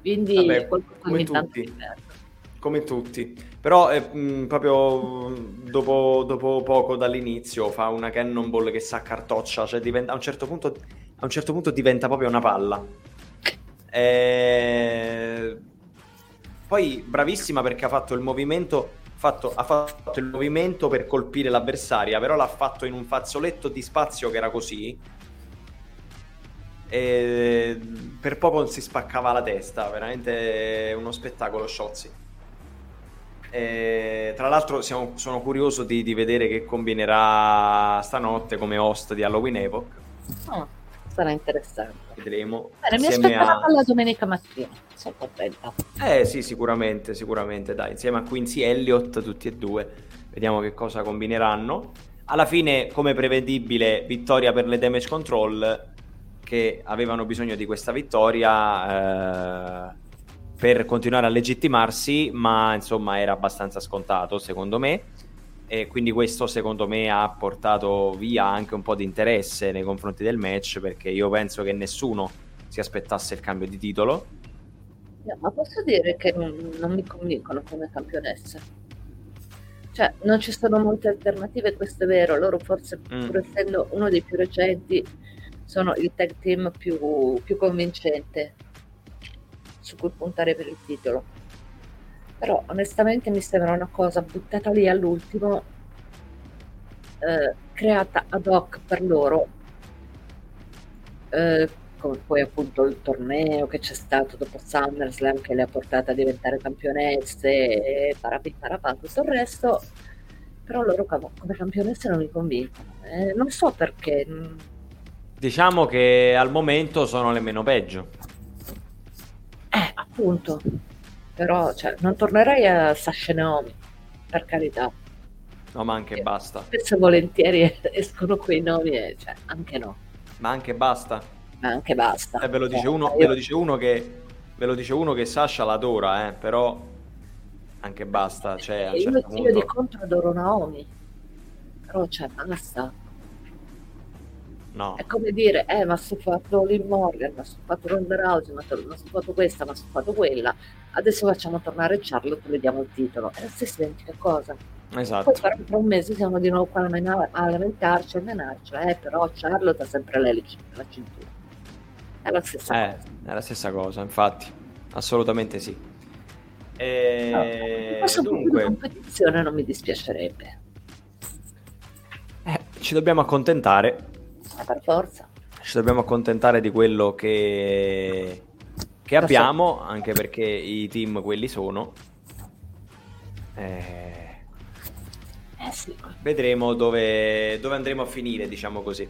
Quindi Vabbè, mi perdo. Come tutti. Però eh, mh, proprio dopo, dopo, poco dall'inizio fa una cannonball che si accartoccia, cioè diventa, a, un certo punto, a un certo punto diventa proprio una palla. E... Eh, poi bravissima perché ha fatto il movimento fatto, ha fatto il movimento per colpire l'avversaria, però l'ha fatto in un fazzoletto di spazio che era così. E per poco si spaccava la testa, veramente uno spettacolo Sciozzi. E, tra l'altro siamo, sono curioso di, di, vedere che combinerà stanotte come host di Halloween Epoch. Oh, sarà interessante. Vedremo. Bene, mi aspetterà a... la domenica mattina. Sono contenta. Eh sì, sicuramente, sicuramente. Dai, insieme a Quincy Elliott, tutti e due. Vediamo che cosa combineranno. Alla fine, come prevedibile, vittoria per le damage control che avevano bisogno di questa vittoria eh, per continuare a legittimarsi, ma insomma era abbastanza scontato secondo me e quindi questo secondo me ha portato via anche un po' di interesse nei confronti del match perché io penso che nessuno si aspettasse il cambio di titolo. No, ma posso dire che non, non mi convincono come campionesse. Cioè, non ci sono molte alternative, questo è vero. Loro forse, mm. pur essendo uno dei più recenti, sono il tag team più, più convincente su cui puntare per il titolo però onestamente mi sembra una cosa buttata lì all'ultimo, eh, creata ad hoc per loro, eh, come poi appunto il torneo che c'è stato dopo SummerSlam che le ha portate a diventare campionesse e parapì parapà tutto il resto, però loro come campionesse non mi convincono, eh, non so perché. Diciamo che al momento sono le meno peggio. Eh, appunto però cioè, non tornerei a Sasha Naomi, per carità. No, ma anche e basta. Spesso e volentieri [laughs] escono quei nomi e cioè, anche no. Ma anche basta. Ma anche basta. Eh, ve, lo dice eh, uno, io... ve, lo dice uno che, ve lo dice uno che Sasha l'adora, eh, però anche basta. Cioè, io, certo io di contro adoro Naomi, però cioè, basta. No. È come dire, eh, ma sto fatto Liv Morgan, ma sto fatto Ronda Rousey, ma sto fatto questa, ma sto fatto quella. Adesso facciamo tornare Charlotte e le diamo il titolo. È la stessa identica cosa. Esatto. Poi tra un mese siamo di nuovo qua a lamentarci, a menarci. Eh, però Charlotte ha sempre lei la cintura. È la stessa eh, cosa. È la stessa cosa, infatti. Assolutamente sì. E... No, dunque... competizione non mi dispiacerebbe. Eh, ci dobbiamo accontentare ma per forza. Ci dobbiamo accontentare di quello che, che abbiamo, anche perché i team quelli sono. Eh... Eh sì. Vedremo dove, dove andremo a finire, diciamo così.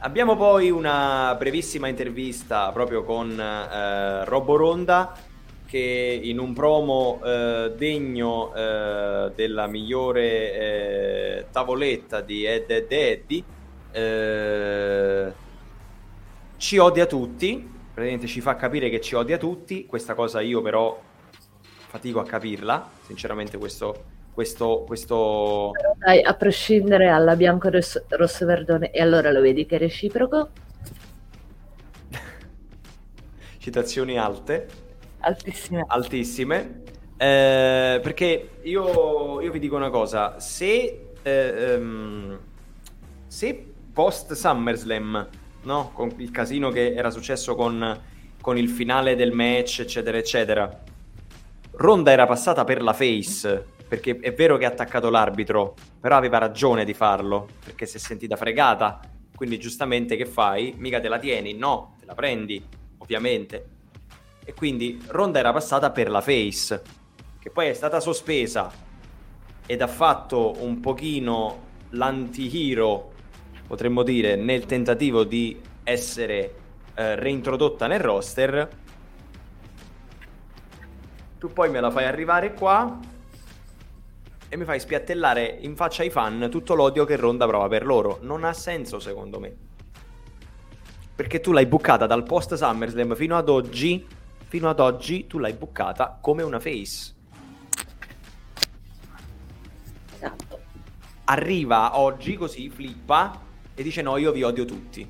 Abbiamo poi una brevissima intervista proprio con eh, Robo Ronda che in un promo eh, degno eh, della migliore eh, tavoletta di Ed Ed Eddie eh, ci odia tutti, praticamente ci fa capire che ci odia tutti, questa cosa io però fatico a capirla, sinceramente questo... questo, questo... Dai, a prescindere alla bianco rosso, rosso verdone, e allora lo vedi che è reciproco? [laughs] Citazioni alte. Altissime. Altissime. Eh, perché io, io, vi dico una cosa, se, eh, um, se post SummerSlam, no? Con il casino che era successo con, con il finale del match, eccetera, eccetera. Ronda era passata per la face, perché è vero che ha attaccato l'arbitro, però aveva ragione di farlo, perché si è sentita fregata. Quindi giustamente che fai? Mica te la tieni? No, te la prendi, ovviamente. E quindi Ronda era passata per la face, che poi è stata sospesa ed ha fatto un pochino l'anti-hero potremmo dire, nel tentativo di essere eh, reintrodotta nel roster. Tu poi me la fai arrivare qua e mi fai spiattellare in faccia ai fan tutto l'odio che Ronda prova per loro. Non ha senso secondo me. Perché tu l'hai buccata dal post SummerSlam fino ad oggi, fino ad oggi tu l'hai buccata come una face. Esatto. Arriva oggi così, flippa e dice no, io vi odio tutti.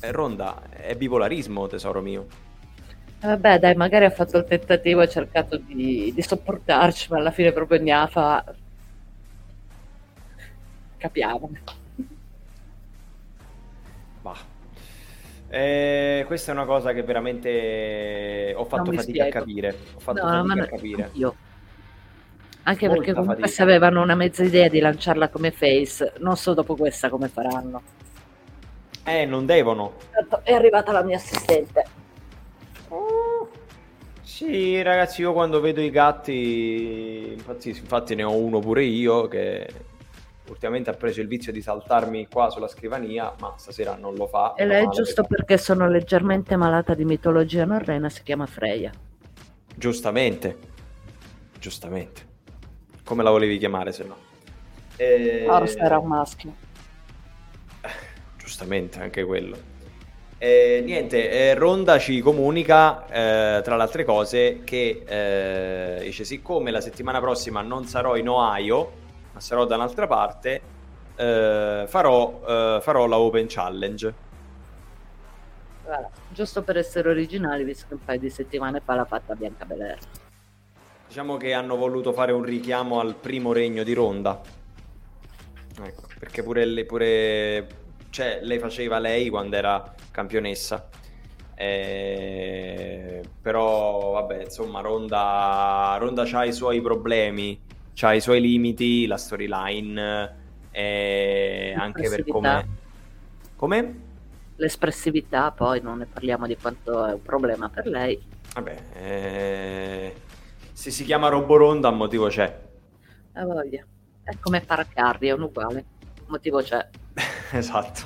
Ronda, è bipolarismo, tesoro mio. Eh, Vabbè, dai, magari ha fatto il tentativo, ha cercato di, di sopportarci, ma alla fine proprio gnafa. Capiamo. Bah. Eh, questa è una cosa che veramente ho fatto fatica a spiego. capire. Ho fatto No, fatica ma a capire. io. Anche Molta perché comunque fatica. se avevano una mezza idea di lanciarla come face, non so dopo questa come faranno. Eh, non devono. È arrivata la mia assistente. Sì, ragazzi, io quando vedo i gatti, infatti, infatti ne ho uno pure io che ultimamente ha preso il vizio di saltarmi qua sulla scrivania, ma stasera non lo fa. E lei, male giusto perché- perché sono leggermente malata di mitologia norrena, si chiama Freya. Giustamente, giustamente. Come la volevi chiamare se no? Eh, Forse era un maschio. [laughs] Giustamente, anche quello. Eh, niente, eh, Ronda ci comunica, eh, tra le altre cose, che eh, dice siccome la settimana prossima non sarò in Ohio, ma sarò da un'altra parte, eh, farò, eh, farò la Open Challenge. Guarda, giusto per essere originali, visto che un paio di settimane fa l'ha fatta Bianca Belair. Diciamo che hanno voluto fare un richiamo al primo regno di Ronda. Ecco, perché pure lei, pure... Cioè, lei faceva lei quando era campionessa. Eh, Però, vabbè, insomma, Ronda, Ronda ha i suoi problemi, ha i suoi limiti, la storyline, eh, anche per come... Come? L'espressività, poi non ne parliamo di quanto è un problema per lei. Vabbè, eh, se si chiama Roboronda, un motivo c'è. Ha voglia. È come Paracarri, è un uguale. Motivo c'è. [laughs] esatto.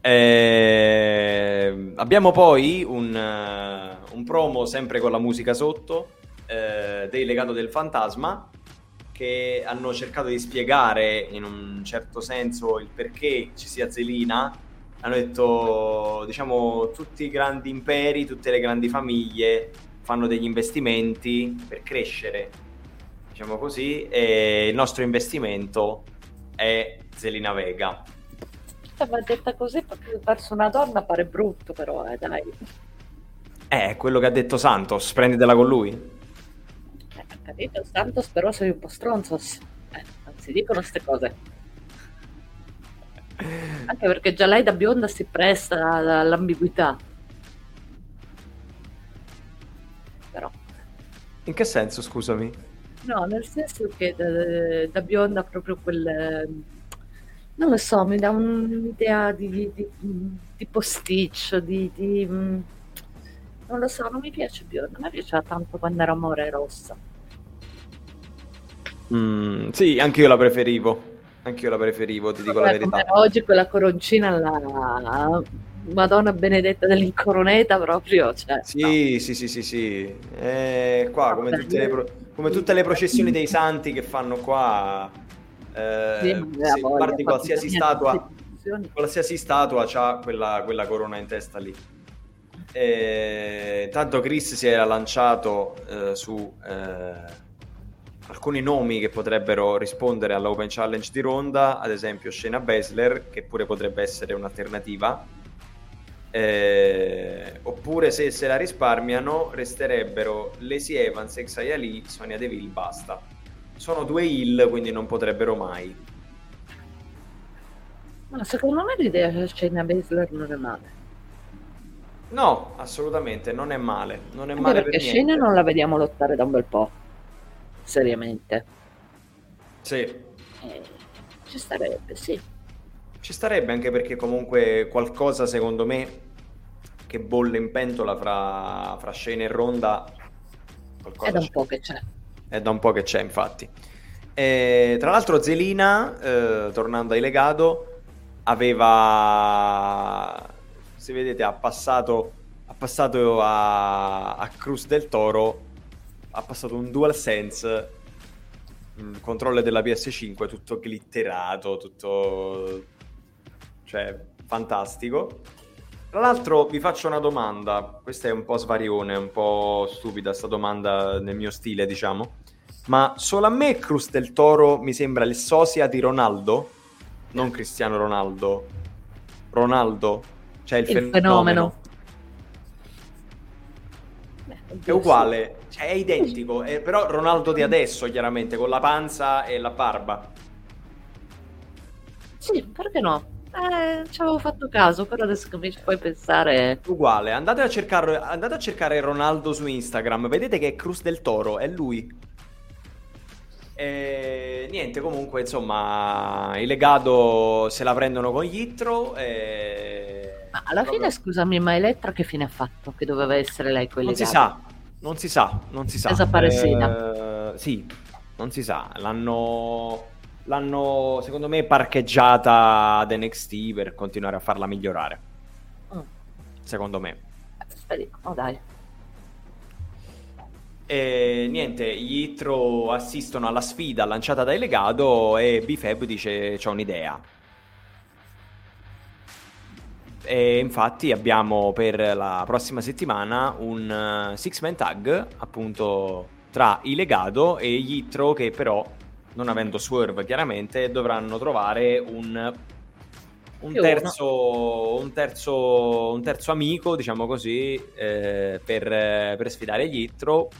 Eh, abbiamo poi un, eh, un promo sempre con la musica sotto eh, dei Legato del Fantasma che hanno cercato di spiegare in un certo senso il perché ci sia Zelina. Hanno detto, diciamo, tutti i grandi imperi, tutte le grandi famiglie fanno degli investimenti per crescere, diciamo così, e il nostro investimento è Zelina Vega. Va detta così verso una donna pare brutto, però, eh, dai. Eh, è quello che ha detto Santos, prenditela con lui. Eh, capito? Santos però sei un po' stronzos. Eh, non si dicono queste cose. [laughs] Anche perché già lei da bionda si presta all'ambiguità. In che senso, scusami? no, nel senso che da, da bionda proprio quel... Non lo so, mi dà un'idea di, di, di, di posticcio, di, di... mm, Non lo so, non mi piace bionda, me piaceva tanto quando era amore rossa. Mm, sì, anche io la preferivo. Anche io la preferivo, ti dico la Vabbè, verità. come oggi quella coroncina la Madonna benedetta dell'incoroneta proprio, cioè, no. Sì, sì, sì, sì, sì. Eh, qua, come tutte, le pro- come tutte le processioni dei santi che fanno qua, eh, Sì, se voglia, fatto qualsiasi statua, qualsiasi statua ha quella, quella corona in testa lì. Eh, tanto Chris si era lanciato eh, su eh, alcuni nomi che potrebbero rispondere alla Open Challenge di Ronda, ad esempio Shayna Baszler, che pure potrebbe essere un'alternativa. Eh, oppure se se la risparmiano resterebbero Lacey Evans, Exaya Lee, Sonia Deville, basta. Sono due hill, quindi non potrebbero mai. Ma secondo me l'idea di Shayna Baszler non è male. No, assolutamente, non è male. Non è Anche male perché per Shayna non la vediamo lottare da un bel po'. Seriamente. Sì, Eh, ci starebbe, sì. ci starebbe anche perché comunque qualcosa secondo me che bolle in pentola fra, fra Shane e Ronda. qualcosa È da un c'è. po' che c'è. È da un po' che c'è, infatti. E, tra l'altro, Zelina, eh, tornando ai legato, aveva. Se vedete, ha passato, ha passato a, a Cruz del Toro. Ha passato un dual sense il controller della PS5 tutto glitterato, tutto cioè fantastico. Tra l'altro vi faccio una domanda, questa è un po' svarione, un po' stupida sta domanda nel mio stile, diciamo. Ma solo a me Cruz del Toro mi sembra il sosia di Ronaldo, non Cristiano Ronaldo. Ronaldo, cioè il, Il fenomeno. fenomeno. È uguale, cioè è identico, è però Ronaldo di adesso, chiaramente, con la panza e la barba. Sì, perché no? Eh, ci avevo fatto caso, però adesso che mi ci puoi pensare... Uguale, andate a cercare, andate a cercare Ronaldo su Instagram, vedete che è Cruz del Toro, è lui. E niente, comunque, insomma, i legato se la prendono con Yitro. E... Ma alla proprio- fine, scusami, ma Elettra che fine ha fatto? Che doveva essere lei quella Non si sa, non si sa, non si sa. Desaparecida. Eh, sì, non si sa. L'hanno, l'hanno, secondo me, parcheggiata ad NXT per continuare a farla migliorare. Mm. Secondo me. Speriamo, oh, dai. E niente, gli Itro assistono alla sfida lanciata dai legato e Bifeb dice c'ho un'idea. E infatti abbiamo per la prossima settimana un uh, six man tag appunto tra i legato e gli Itro che però non avendo swerve chiaramente dovranno trovare un un terzo, un, terzo, un terzo amico, diciamo così, eh, per, per sfidare gli Itro.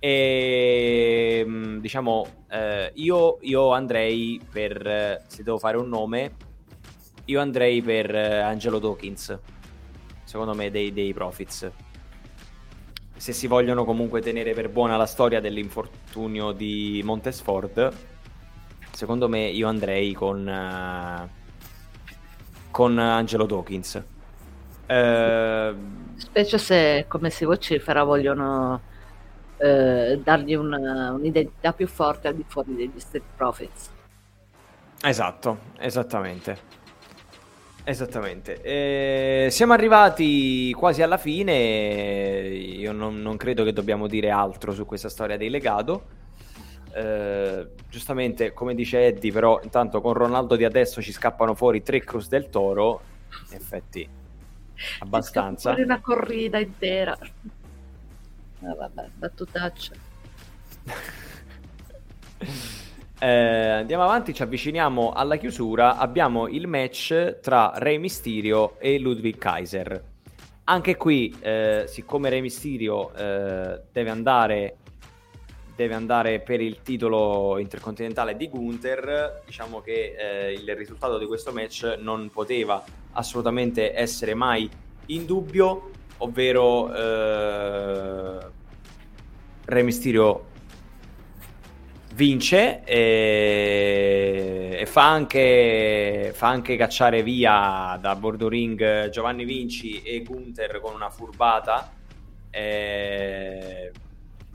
E mh, diciamo, eh, io, io andrei per, se devo fare un nome, io andrei per eh, Angelo Dawkins, secondo me dei, dei Profits. Se si vogliono comunque tenere per buona la storia dell'infortunio di Montesford, secondo me io andrei con, eh, con Angelo Dawkins. Eh, Specie se, come si vocifera, vogliono eh, dargli una- un'identità più forte al di fuori degli Street Profits. Esatto, esattamente. Esattamente. Eh, siamo arrivati quasi alla fine. Io non, non credo che dobbiamo dire altro su questa storia dei legato. Eh, giustamente, come dice Eddie, però, intanto con Ronaldo di adesso ci scappano fuori tre Cruz del Toro. In effetti, abbastanza. Fuori una corrida intera. Ah, vabbè, battutaccia. [laughs] Eh, andiamo avanti, ci avviciniamo alla chiusura. Abbiamo il match tra Rey Mysterio e Ludwig Kaiser. Anche qui, eh, siccome Rey Mysterio eh, deve andare deve andare per il titolo intercontinentale di Gunther, diciamo che eh, il risultato di questo match non poteva assolutamente essere mai in dubbio, ovvero eh, Re Mysterio vince e, e fa, anche, fa anche cacciare via da bordo ring Giovanni Vinci e Gunther con una furbata. eh,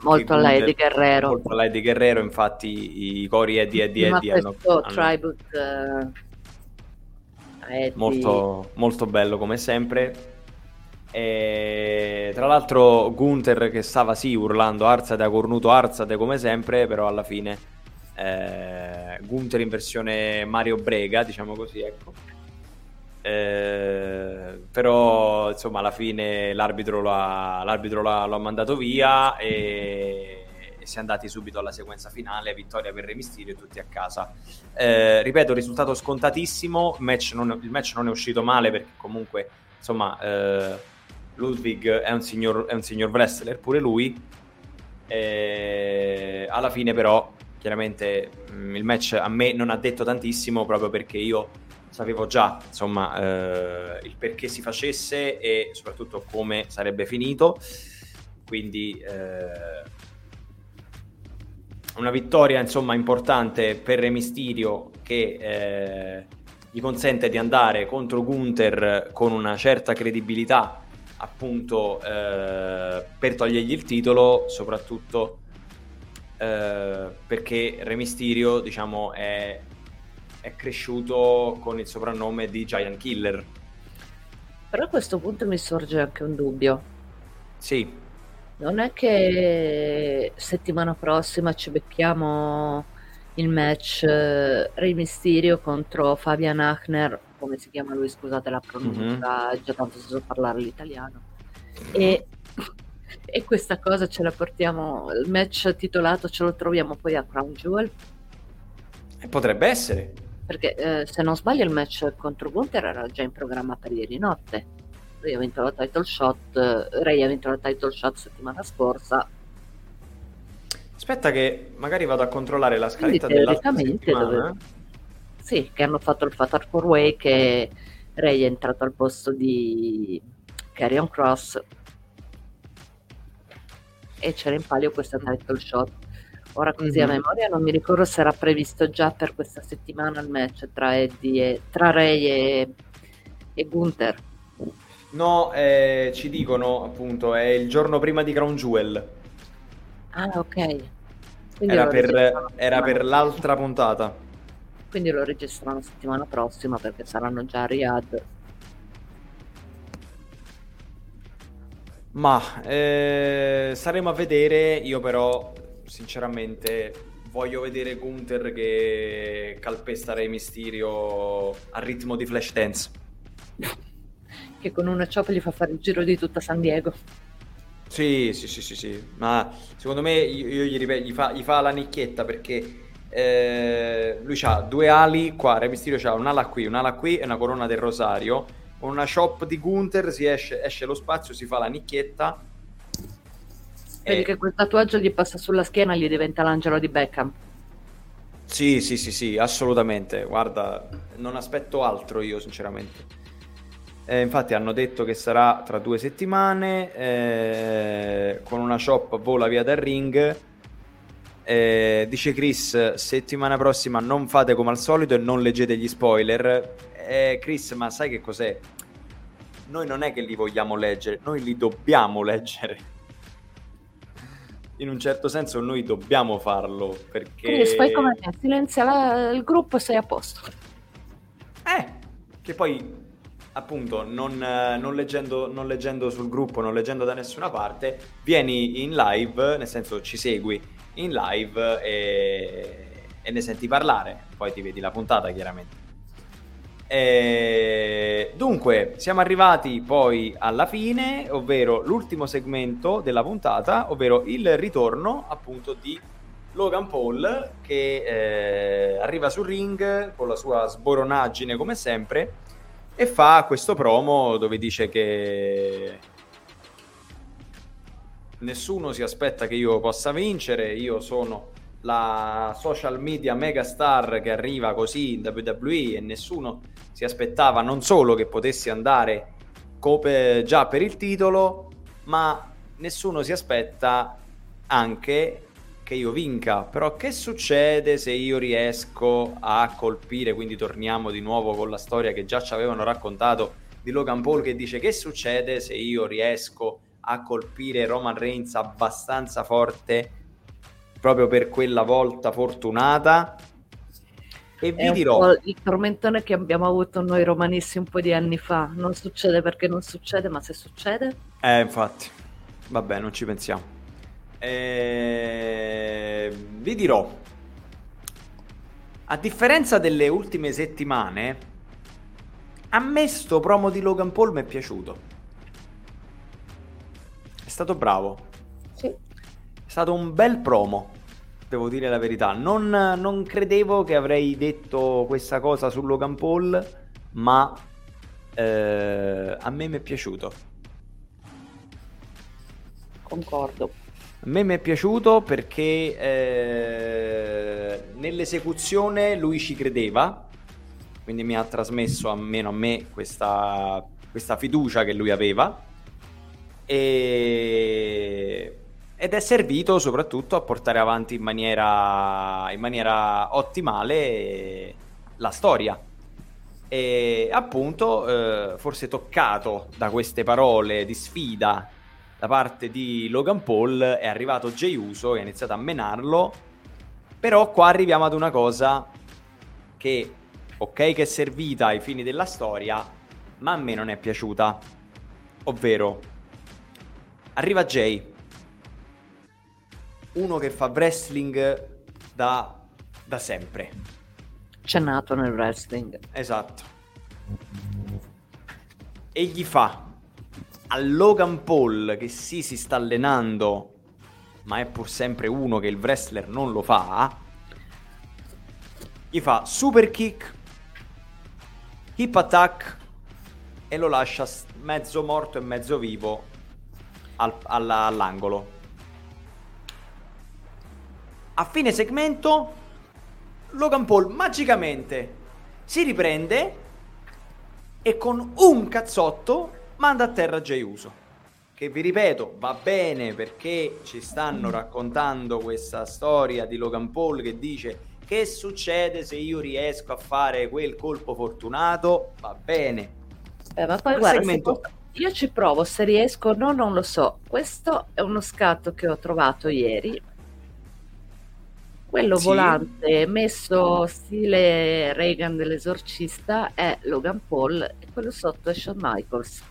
Molto alla Eddie Guerrero. Molto alla Eddie Guerrero, infatti i cori Eddie Eddie Ma Eddie hanno, tribute a Eddie. molto, molto bello come sempre. E, tra l'altro Gunther che stava sì urlando Arzate ha cornuto Arzate come sempre, però alla fine eh, Gunther in versione Mario Brega, diciamo così, ecco. Eh, però insomma alla fine l'arbitro, lo ha, l'arbitro l'ha, lo ha mandato via e, si è andati subito alla sequenza finale vittoria per Re Mysterio e tutti a casa. Eh, ripeto risultato scontatissimo match non- il match non è uscito male perché comunque insomma eh, Ludwig è un, signor, è un signor wrestler pure lui. Eh, alla fine però chiaramente mh, il match a me non ha detto tantissimo proprio perché io sapevo già insomma eh, il perché si facesse e soprattutto come sarebbe finito. Quindi eh, una vittoria insomma importante per Mysterio che eh, gli consente di andare contro Gunther con una certa credibilità appunto eh, per togliergli il titolo soprattutto eh, perché Re Mysterio diciamo è, è cresciuto con il soprannome di Giant Killer Però a questo punto mi sorge anche un dubbio. sì Non è che settimana prossima ci becchiamo il match eh, Rey Mysterio contro Fabian Achner, come si chiama lui, scusate la pronuncia, mm-hmm. già tanto so parlare l'italiano. E, [laughs] e, questa cosa ce la portiamo, il match titolato ce lo troviamo poi a Crown Jewel. E potrebbe essere. Perché eh, se non sbaglio il match contro Gunther era già in programma per ieri notte. Lui ha vinto la title shot, Ray ha vinto la title shot settimana scorsa. Aspetta che magari vado a controllare la scaletta della settimana. Dove... Sì, che hanno fatto il Fatal 4 Way che Ray è entrato al posto di Carrion Cross e c'era in palio questa title shot. Ora così mm-hmm. a mhm. memoria non mi ricordo se era previsto già per questa settimana il match tra, Eddie e, tra Ray e, e Gunther. No, eh, ci dicono appunto, è il giorno prima di Crown Jewel. Ah, ok. era per, era per l'altra puntata. Quindi lo registrano settimana prossima perché saranno già a Riyadh. Ma eh, saremo a vedere. Io, però, sinceramente, voglio vedere Gunther che calpesta Re Mysterio a ritmo di flash dance che con una chop gli fa fare il giro di tutta San Diego. Sì, sì, sì, sì, sì. ma secondo me io, io gli, ripeto, gli, fa, gli, fa, la nicchietta perché eh, lui ha due ali qua, Re Mysterio ha un'ala qui, un'ala qui e una corona del Rosario. Con una chop di Gunther si esce, esce lo spazio, si fa la nicchietta. Vedi e... che quel tatuaggio gli passa sulla schiena e gli diventa l'angelo di Beckham. Sì, sì, sì, sì, assolutamente. Guarda, non aspetto altro io, sinceramente. Eh, infatti hanno detto che sarà tra due settimane, eh, con una shop vola via dal ring. Eh, dice Chris, settimana prossima non fate come al solito e non leggete gli spoiler. Eh, Chris, ma sai che cos'è? Noi non è che li vogliamo leggere, noi li dobbiamo leggere. In un certo senso noi dobbiamo farlo perché... Chris, fai come me, silenzia la, il gruppo e sei a posto. Eh, che poi appunto non, non, leggendo, non, leggendo, sul gruppo, non leggendo da nessuna parte, vieni in live, nel senso ci segui in live e, e ne senti parlare, poi ti vedi la puntata chiaramente. E, dunque, siamo arrivati poi alla fine, ovvero l'ultimo segmento della puntata, ovvero il ritorno appunto di Logan Paul che eh, arriva sul ring con la sua sboronaggine come sempre e fa questo promo dove dice che nessuno si aspetta che io possa vincere, io sono la social media megastar che arriva così in WWE e nessuno si aspettava non solo che potessi andare come già per il titolo, ma nessuno si aspetta anche che io vinca. Però che succede se io riesco a colpire? Quindi torniamo di nuovo con la storia che già ci avevano raccontato di Logan Paul che dice che succede se io riesco a colpire Roman Reigns abbastanza forte proprio per quella volta fortunata. E vi dirò il tormentone che abbiamo avuto noi romanissi un po' di anni fa. Non succede perché non succede, ma se succede. Eh, infatti. Vabbè, non ci pensiamo. Eh, vi dirò, a differenza delle ultime settimane, a me sto promo di Logan Paul mi è piaciuto. È stato bravo. Sì. È stato un bel promo, devo dire la verità. Non, non credevo che avrei detto questa cosa su Logan Paul, ma eh, a me mi è piaciuto. Concordo. A me mi è piaciuto perché eh, nell'esecuzione lui ci credeva, quindi mi ha trasmesso almeno a me questa, questa fiducia che lui aveva e, ed è servito soprattutto a portare avanti in maniera, in maniera ottimale la storia. E appunto, eh, forse toccato da queste parole di sfida da parte di Logan Paul è arrivato Jey Uso e ha iniziato a menarlo. Però qua arriviamo ad una cosa che ok che è servita ai fini della storia ma a me non è piaciuta. Ovvero arriva Jay uno che fa wrestling da da sempre. C'è nato nel wrestling. Esatto. E gli fa a Logan Paul, che sì si sta allenando, ma è pur sempre uno che il wrestler non lo fa, gli fa super kick, hip attack e lo lascia mezzo morto e mezzo vivo al, alla, all'angolo. A fine segmento, Logan Paul magicamente si riprende e con un cazzotto manda a terra Jey Uso. Che vi ripeto, va bene perché ci stanno raccontando questa storia di Logan Paul che dice che succede se io riesco a fare quel colpo fortunato, va bene. Eh, ma poi guarda, segmento... io ci provo, se riesco no, non lo so. Questo è uno scatto che ho trovato ieri. Quello sì. volante messo stile Reagan dell'esorcista è Logan Paul e quello sotto è Shawn Michaels.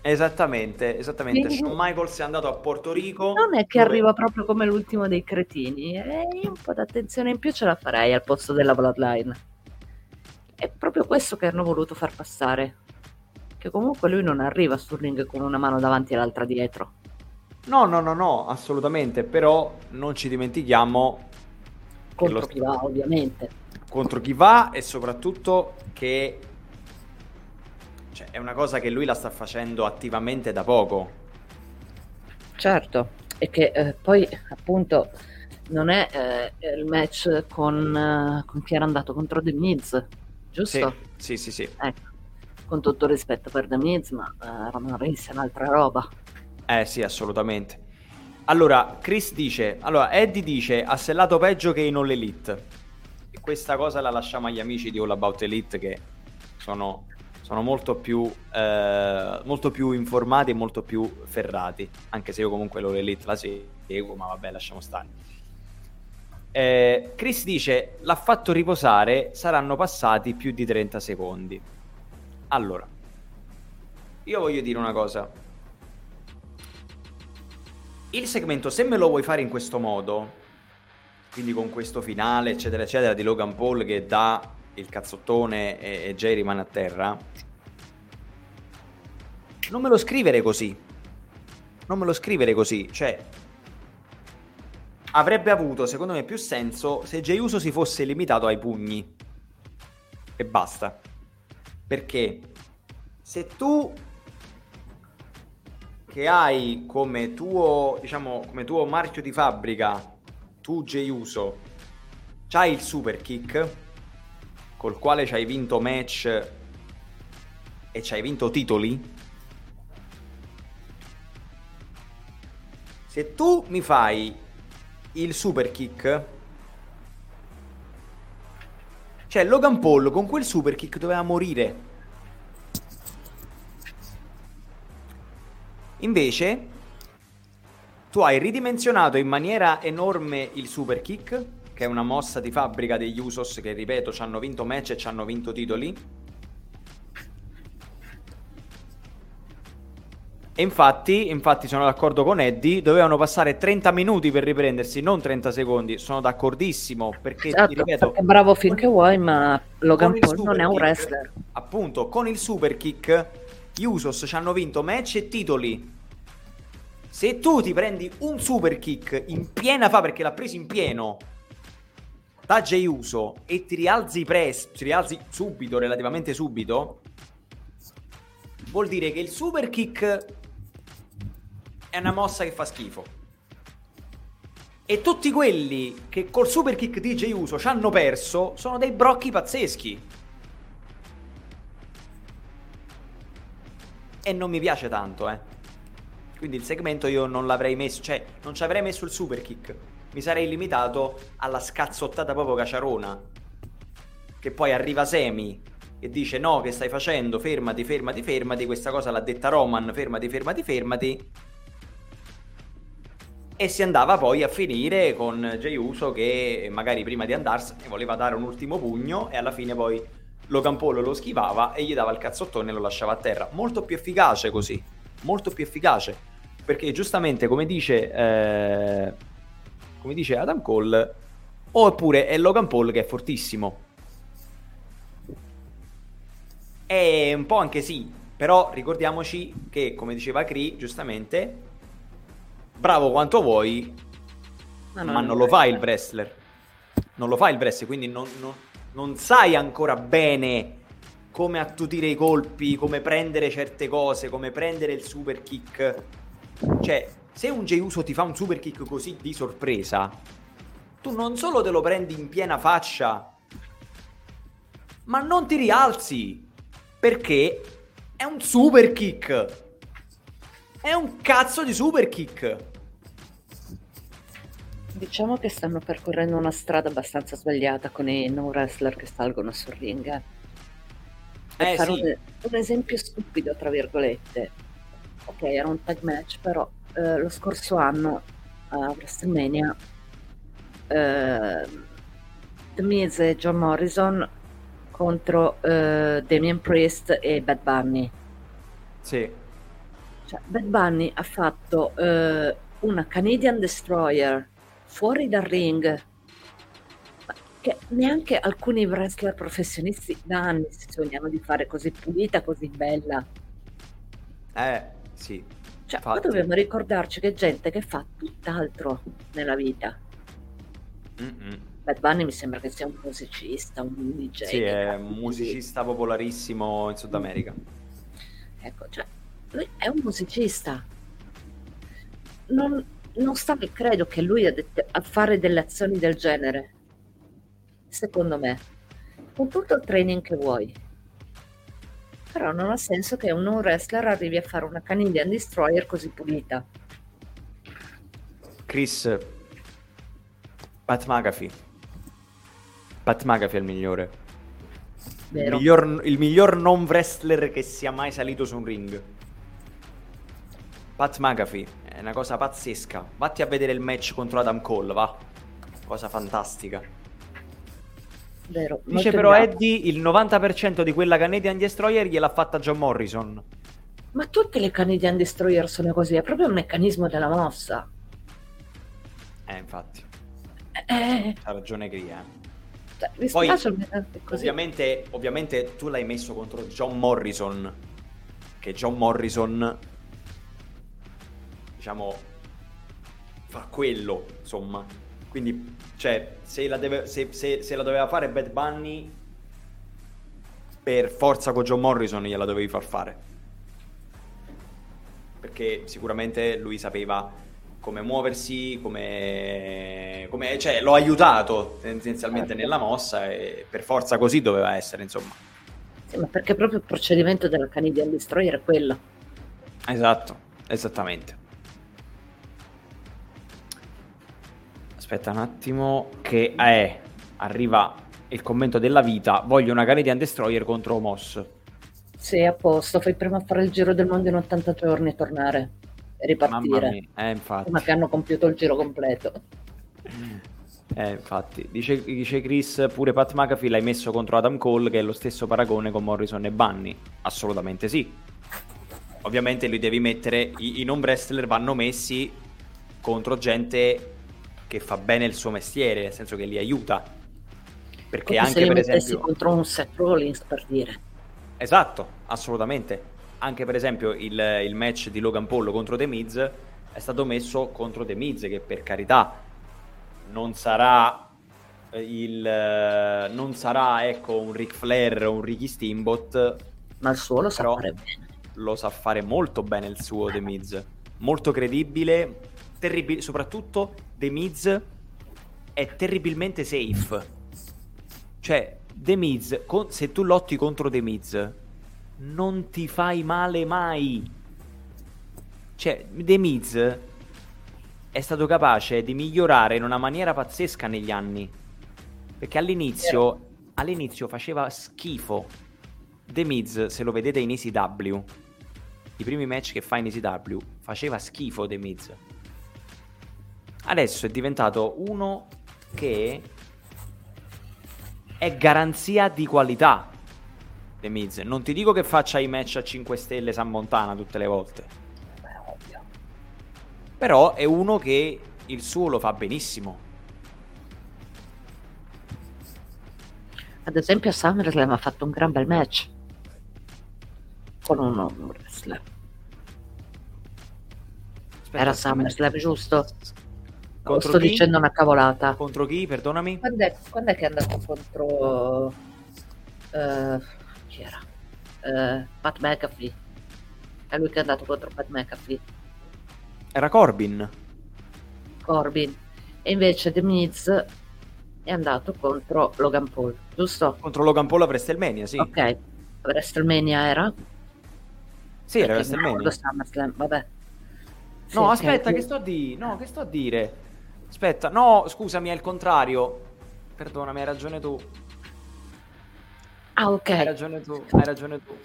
Esattamente, esattamente. Quindi... Shawn Michaels è andato a Porto Rico. Non è che dove... arriva proprio come l'ultimo dei cretini, e un po' d'attenzione in più ce la farei al posto della Bloodline. È proprio questo che hanno voluto far passare. Che comunque lui non arriva sul ring con una mano davanti e l'altra dietro. No, no, no, no, assolutamente. Però non ci dimentichiamo. Contro chi va, ovviamente. Contro chi va e soprattutto che cioè, è una cosa che lui la sta facendo attivamente da poco. Certo, e che eh, poi appunto non è eh, il match con, eh, con, chi era andato contro The Miz, giusto? Sì, sì, sì. sì. Ecco, con tutto il rispetto per The Miz, ma eh, Roman Reigns è un'altra roba. Eh sì, assolutamente. Allora, Chris dice, allora Eddie dice ha sellato peggio che in All Elite. E questa cosa la lasciamo agli amici di All About Elite che sono sono molto più, eh, molto più informati e molto più ferrati, anche se io comunque l'Ore Elite la seguo, ma vabbè, lasciamo stare. Eh, Chris dice, l'ha fatto riposare, saranno passati più di 30 secondi. Allora, io voglio dire una cosa. Il segmento, se me lo vuoi fare in questo modo, quindi con questo finale, eccetera, eccetera, di Logan Paul che dà il cazzottone e, e Jay rimane a terra, non me lo scrivere così. Non me lo scrivere così. Cioè, avrebbe avuto, secondo me, più senso se Jay Uso si fosse limitato ai pugni. E basta. Perché se tu che hai come tuo, diciamo, come tuo marchio di fabbrica, tu Jay Uso, c'hai il super kick col quale ci hai vinto match e ci hai vinto titoli, se tu mi fai il super kick, cioè Logan Paul con quel super kick doveva morire. Invece, tu hai ridimensionato in maniera enorme il super kick che è una mossa di fabbrica degli Usos che, ripeto, ci hanno vinto match e ci hanno vinto titoli. E infatti, infatti sono d'accordo con Eddie, dovevano passare 30 minuti per riprendersi, non 30 secondi. Sono d'accordissimo perché, esatto, ripeto, perché bravo finché vuoi, ma Logan Paul non è un wrestler. Appunto, con il super kick gli Usos ci hanno vinto match e titoli. Se tu ti prendi un super kick in piena fa perché l'ha preso in pieno da Jey Uso e ti rialzi presto, ti rialzi subito, relativamente subito, vuol dire che il super kick è una mossa che fa schifo. E tutti quelli che col super kick di Jey Uso ci hanno perso sono dei brocchi pazzeschi. E non mi piace tanto, eh. Quindi il segmento io non l'avrei messo, cioè non ci avrei messo il super kick mi sarei limitato alla scazzottata proprio caciarona. Che poi arriva Semi e dice no, che stai facendo? Fermati, fermati, fermati. Questa cosa l'ha detta Roman, fermati, fermati, fermati. E si andava poi a finire con Jey Uso che magari prima di andarsene voleva dare un ultimo pugno e alla fine poi Logan Paul lo schivava e gli dava il cazzottone e lo lasciava a terra. Molto più efficace così, molto più efficace. Perché giustamente come dice... Eh come dice Adam Cole, oppure è Logan Paul che è fortissimo. È un po' anche sì, però ricordiamoci che, come diceva Cree, giustamente, bravo quanto vuoi, ma non, ma non lo fa il wrestler. Non lo fa il wrestler, quindi non, non, non sai ancora bene come attutire i colpi, come prendere certe cose, come prendere il super kick. Cioè, se un Jey Uso ti fa un super kick così di sorpresa, tu non solo te lo prendi in piena faccia, ma non ti rialzi. Perché è un super kick. È un cazzo di super kick. Diciamo che stanno percorrendo una strada abbastanza sbagliata con i no wrestler che salgono sul ring. Eh, per fare sì. un, un, esempio stupido, tra virgolette. Ok, era un tag match, però eh, lo scorso anno a WrestleMania eh, The Miz e John Morrison contro eh, Damien Priest e Bad Bunny. Sì. Cioè, Bad Bunny ha fatto eh, una Canadian Destroyer fuori dal ring che neanche alcuni wrestler professionisti da anni si sognano di fare così pulita, così bella. Eh, sì. Cioè, qua dobbiamo ricordarci che è gente che fa tutt'altro nella vita. Mm-mm. Bad Bunny mi sembra che sia un musicista, un DJ. Sì, è un musicista popolarissimo in Sud America. Ecco, cioè, lui è un musicista. Non, non sta credo che lui a, det- a fare delle azioni del genere. Secondo me, con tutto il training che vuoi. Però non ha senso che un non wrestler arrivi a fare una Canadian Destroyer così pulita. Chris, Pat McAfee Pat McAfee è il migliore. Il miglior, il miglior, non wrestler che sia mai salito su un ring. Pat McAfee è una cosa pazzesca. Vatti a vedere il match contro Adam Cole, va. Cosa fantastica. Vero, Dice però bravo. Eddie il 90% di quella Canadian Destroyer gliel'ha fatta John Morrison. Ma tutte le Canadian Destroyer sono così, è proprio un meccanismo della mossa. Eh, infatti. Eh. Ha ragione Cria. Eh. Cioè, Poi, ovviamente, ovviamente tu l'hai messo contro John Morrison, che John Morrison, diciamo, fa quello, insomma. Quindi, cioè, se la, deve, se, se, se la doveva fare Bad Bunny, per forza con John Morrison gliela dovevi far fare. Perché sicuramente lui sapeva come muoversi, come, come cioè, l'ho aiutato tendenzialmente certo. nella mossa e per forza così doveva essere, insomma. Sì, ma perché proprio il procedimento della Canadian Destroyer è quello. Esatto, esattamente. Aspetta un attimo che è, arriva il commento della vita, voglio una Canadian Destroyer contro Moss. Sì, a posto, fai prima fare il giro del mondo in 80 giorni e tornare e ripartire. Eh, infatti. Ma che hanno compiuto il giro completo. [laughs] Eh, infatti, dice, dice, Chris, pure Pat McAfee l'hai messo contro Adam Cole, che è lo stesso paragone con Morrison e Bunny. Assolutamente sì. Ovviamente li devi mettere, i, i non wrestler vanno messi contro gente che fa bene il suo mestiere, nel senso che li aiuta. Perché Come anche se per esempio... contro un Seth Rollins, per dire. Esatto, assolutamente anche per esempio il, il, match di Logan Paul contro The Miz è stato messo contro The Miz che per carità non sarà eh, il non sarà ecco un Ric Flair o un Ricky Steamboat ma il suo lo sa fare bene lo sa fare molto bene il suo The Miz molto credibile terribile soprattutto The Miz è terribilmente safe cioè The Miz con, se tu lotti contro The Miz non ti fai male mai. Cioè, The Miz è stato capace di migliorare in una maniera pazzesca negli anni. Perché all'inizio, all'inizio faceva schifo. The Miz, se lo vedete in ECW, i primi match che fa in ECW, faceva schifo The Miz. Adesso è diventato uno che è garanzia di qualità. The Miz. Non ti dico che faccia i match a 5 stelle San Montana tutte le volte. Beh, ovvio. Però è uno che il suo lo fa benissimo. Ad esempio a SummerSlam ha fatto un gran bel match con un, un wrestler. Aspetta, Era. SummerSlam, giusto? Contro sto chi? dicendo una cavolata. Contro chi? Perdonami. Quando è, quando è che è andato contro... eh, chi era? Eh, Pat McAfee. È lui che è andato contro Pat McAfee. Era Corbin. Corbin. E invece The Miz è andato contro Logan Paul, giusto? Contro Logan Paul a WrestleMania, sì. Ok. WrestleMania era? Sì, era WrestleMania. Vabbè. Sì, No, ok. aspetta, che sto a dire? No, che sto a dire? Aspetta, no, scusami, è il contrario. Perdonami, hai ragione tu. Ah, ok. Hai ragione tu, hai ragione tu.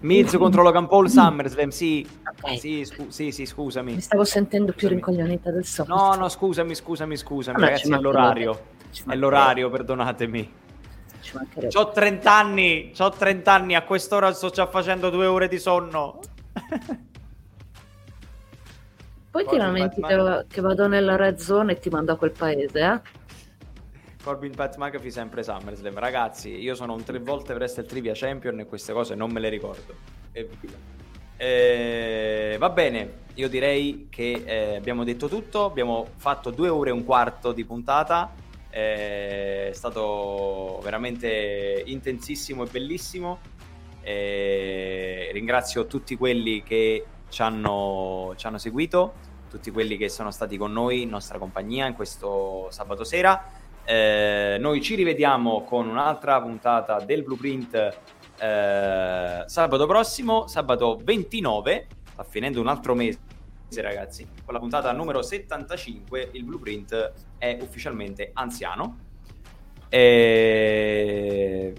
Miz contro Logan Paul SummerSlam, sì. Ok. Sì, scu- sì, sì, scusami. Mi stavo sentendo più rincoglionita del solito. No, no, scusami, scusami, scusami, Vabbè, ragazzi, è l'orario. È l'orario, perdonatemi. C'ho 30 anni, c'ho 30 anni, a quest'ora sto già facendo due ore di sonno. [laughs] Poi ti Corbin lamenti Batman. che, vado nella red zone e ti mando a quel paese, eh? Corbin Pat McAfee sempre SummerSlam. Ragazzi, io sono un tre volte Wrestle Trivia Champion e queste cose non me le ricordo. Evviva. Eh, va bene, io direi che eh, abbiamo detto tutto. Abbiamo fatto due ore e un quarto di puntata. Eh, è stato veramente intensissimo e bellissimo. Eh, ringrazio tutti quelli che ci hanno, ci hanno seguito, tutti quelli che sono stati con noi in nostra compagnia in questo sabato sera. Eh, noi ci rivediamo con un'altra puntata del Blueprint eh, sabato prossimo, sabato 29. Sta finendo un altro mese, ragazzi. Con la puntata numero 75, il Blueprint è ufficialmente anziano. E...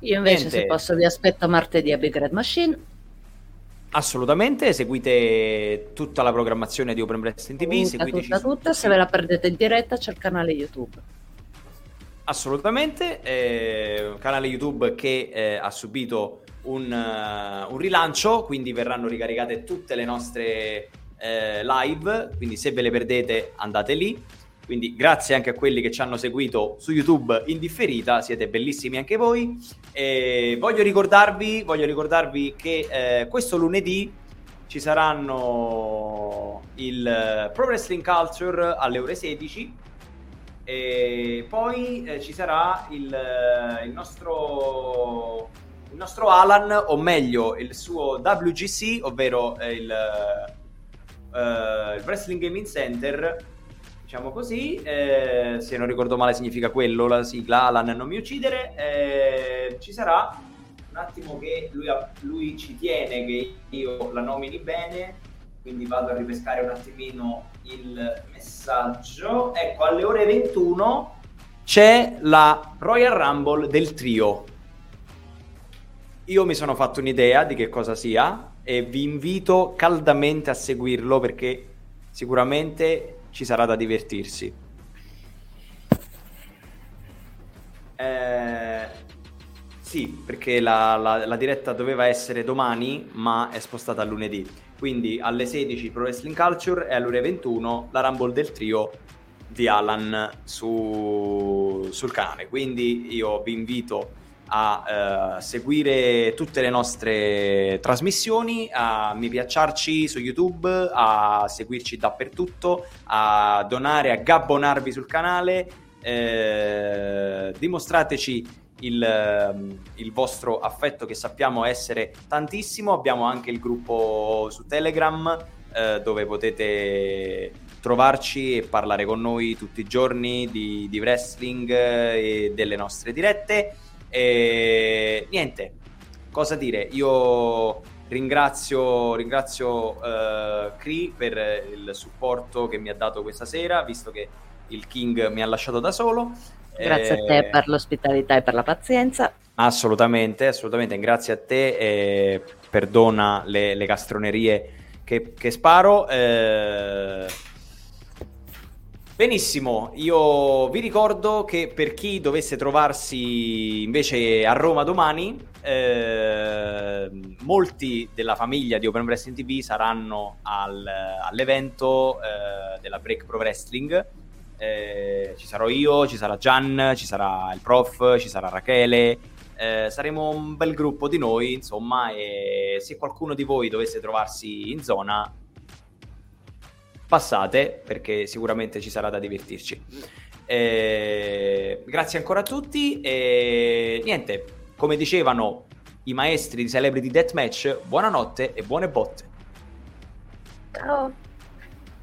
Io invece, Niente. se posso, vi aspetto martedì a Big Red Machine. Assolutamente, seguite tutta la programmazione di Open Wrestling TV, Tutta, seguiteci tutta, tutta. Se ve la perdete in diretta, c'è il canale YouTube. Assolutamente, eh, un canale YouTube che eh, ha subito un, eh, un rilancio, quindi verranno ricaricate tutte le nostre eh, live, quindi se ve le perdete andate lì. Quindi grazie anche a quelli che ci hanno seguito su YouTube in differita, siete bellissimi anche voi. E voglio ricordarvi, voglio ricordarvi che eh, questo lunedì ci saranno il eh, Pro Wrestling Culture alle ore 16 e poi eh, ci sarà il, eh, il nostro il nostro Alan o meglio il suo WGC ovvero il, eh, il Wrestling Gaming Center diciamo così eh, se non ricordo male significa quello la sigla Alan non mi uccidere eh, ci sarà un attimo che lui, lui ci tiene che io la nomini bene quindi vado a ripescare un attimino il messaggio. Ecco, alle ore 21 c'è la Royal Rumble del trio. Io mi sono fatto un'idea di che cosa sia e vi invito caldamente a seguirlo perché sicuramente ci sarà da divertirsi. Eh, sì, perché la, la- la diretta doveva essere domani, ma è spostata a lunedì. Quindi alle 16 Pro Wrestling Culture e alle ore 21 la Rumble del trio di Alan su- sul canale. Quindi io vi invito a eh, seguire tutte le nostre trasmissioni, a mi piacciarci su YouTube, a seguirci dappertutto, a donare, a gabbonarvi sul canale. eh, dimostrateci il, ehm, il vostro affetto che sappiamo essere tantissimo. Abbiamo anche il gruppo su Telegram eh, dove potete trovarci e parlare con noi tutti i giorni di, di wrestling eh, e delle nostre dirette. E niente, cosa dire? Io ringrazio, ringrazio eh, Cree per il supporto che mi ha dato questa sera, visto che il King mi ha lasciato da solo. Grazie Eh, a te per l'ospitalità e per la pazienza. Assolutamente, assolutamente, grazie a te e perdona le, le castronerie che, che sparo. eh. Benissimo, io vi ricordo che per chi dovesse trovarsi invece a Roma domani, eh, molti della famiglia di Open Wrestling TV saranno al- all'evento eh, della Break Pro Wrestling Eh, ci sarò io, ci sarà Gian, ci sarà il prof, ci sarà Rachele. Eh, saremo un bel gruppo di noi, insomma, e se qualcuno di voi dovesse trovarsi in zona, passate perché sicuramente ci sarà da divertirci. Eh, grazie ancora a tutti e niente, come dicevano i maestri di Celebrity Deathmatch, buonanotte e buone botte. Ciao.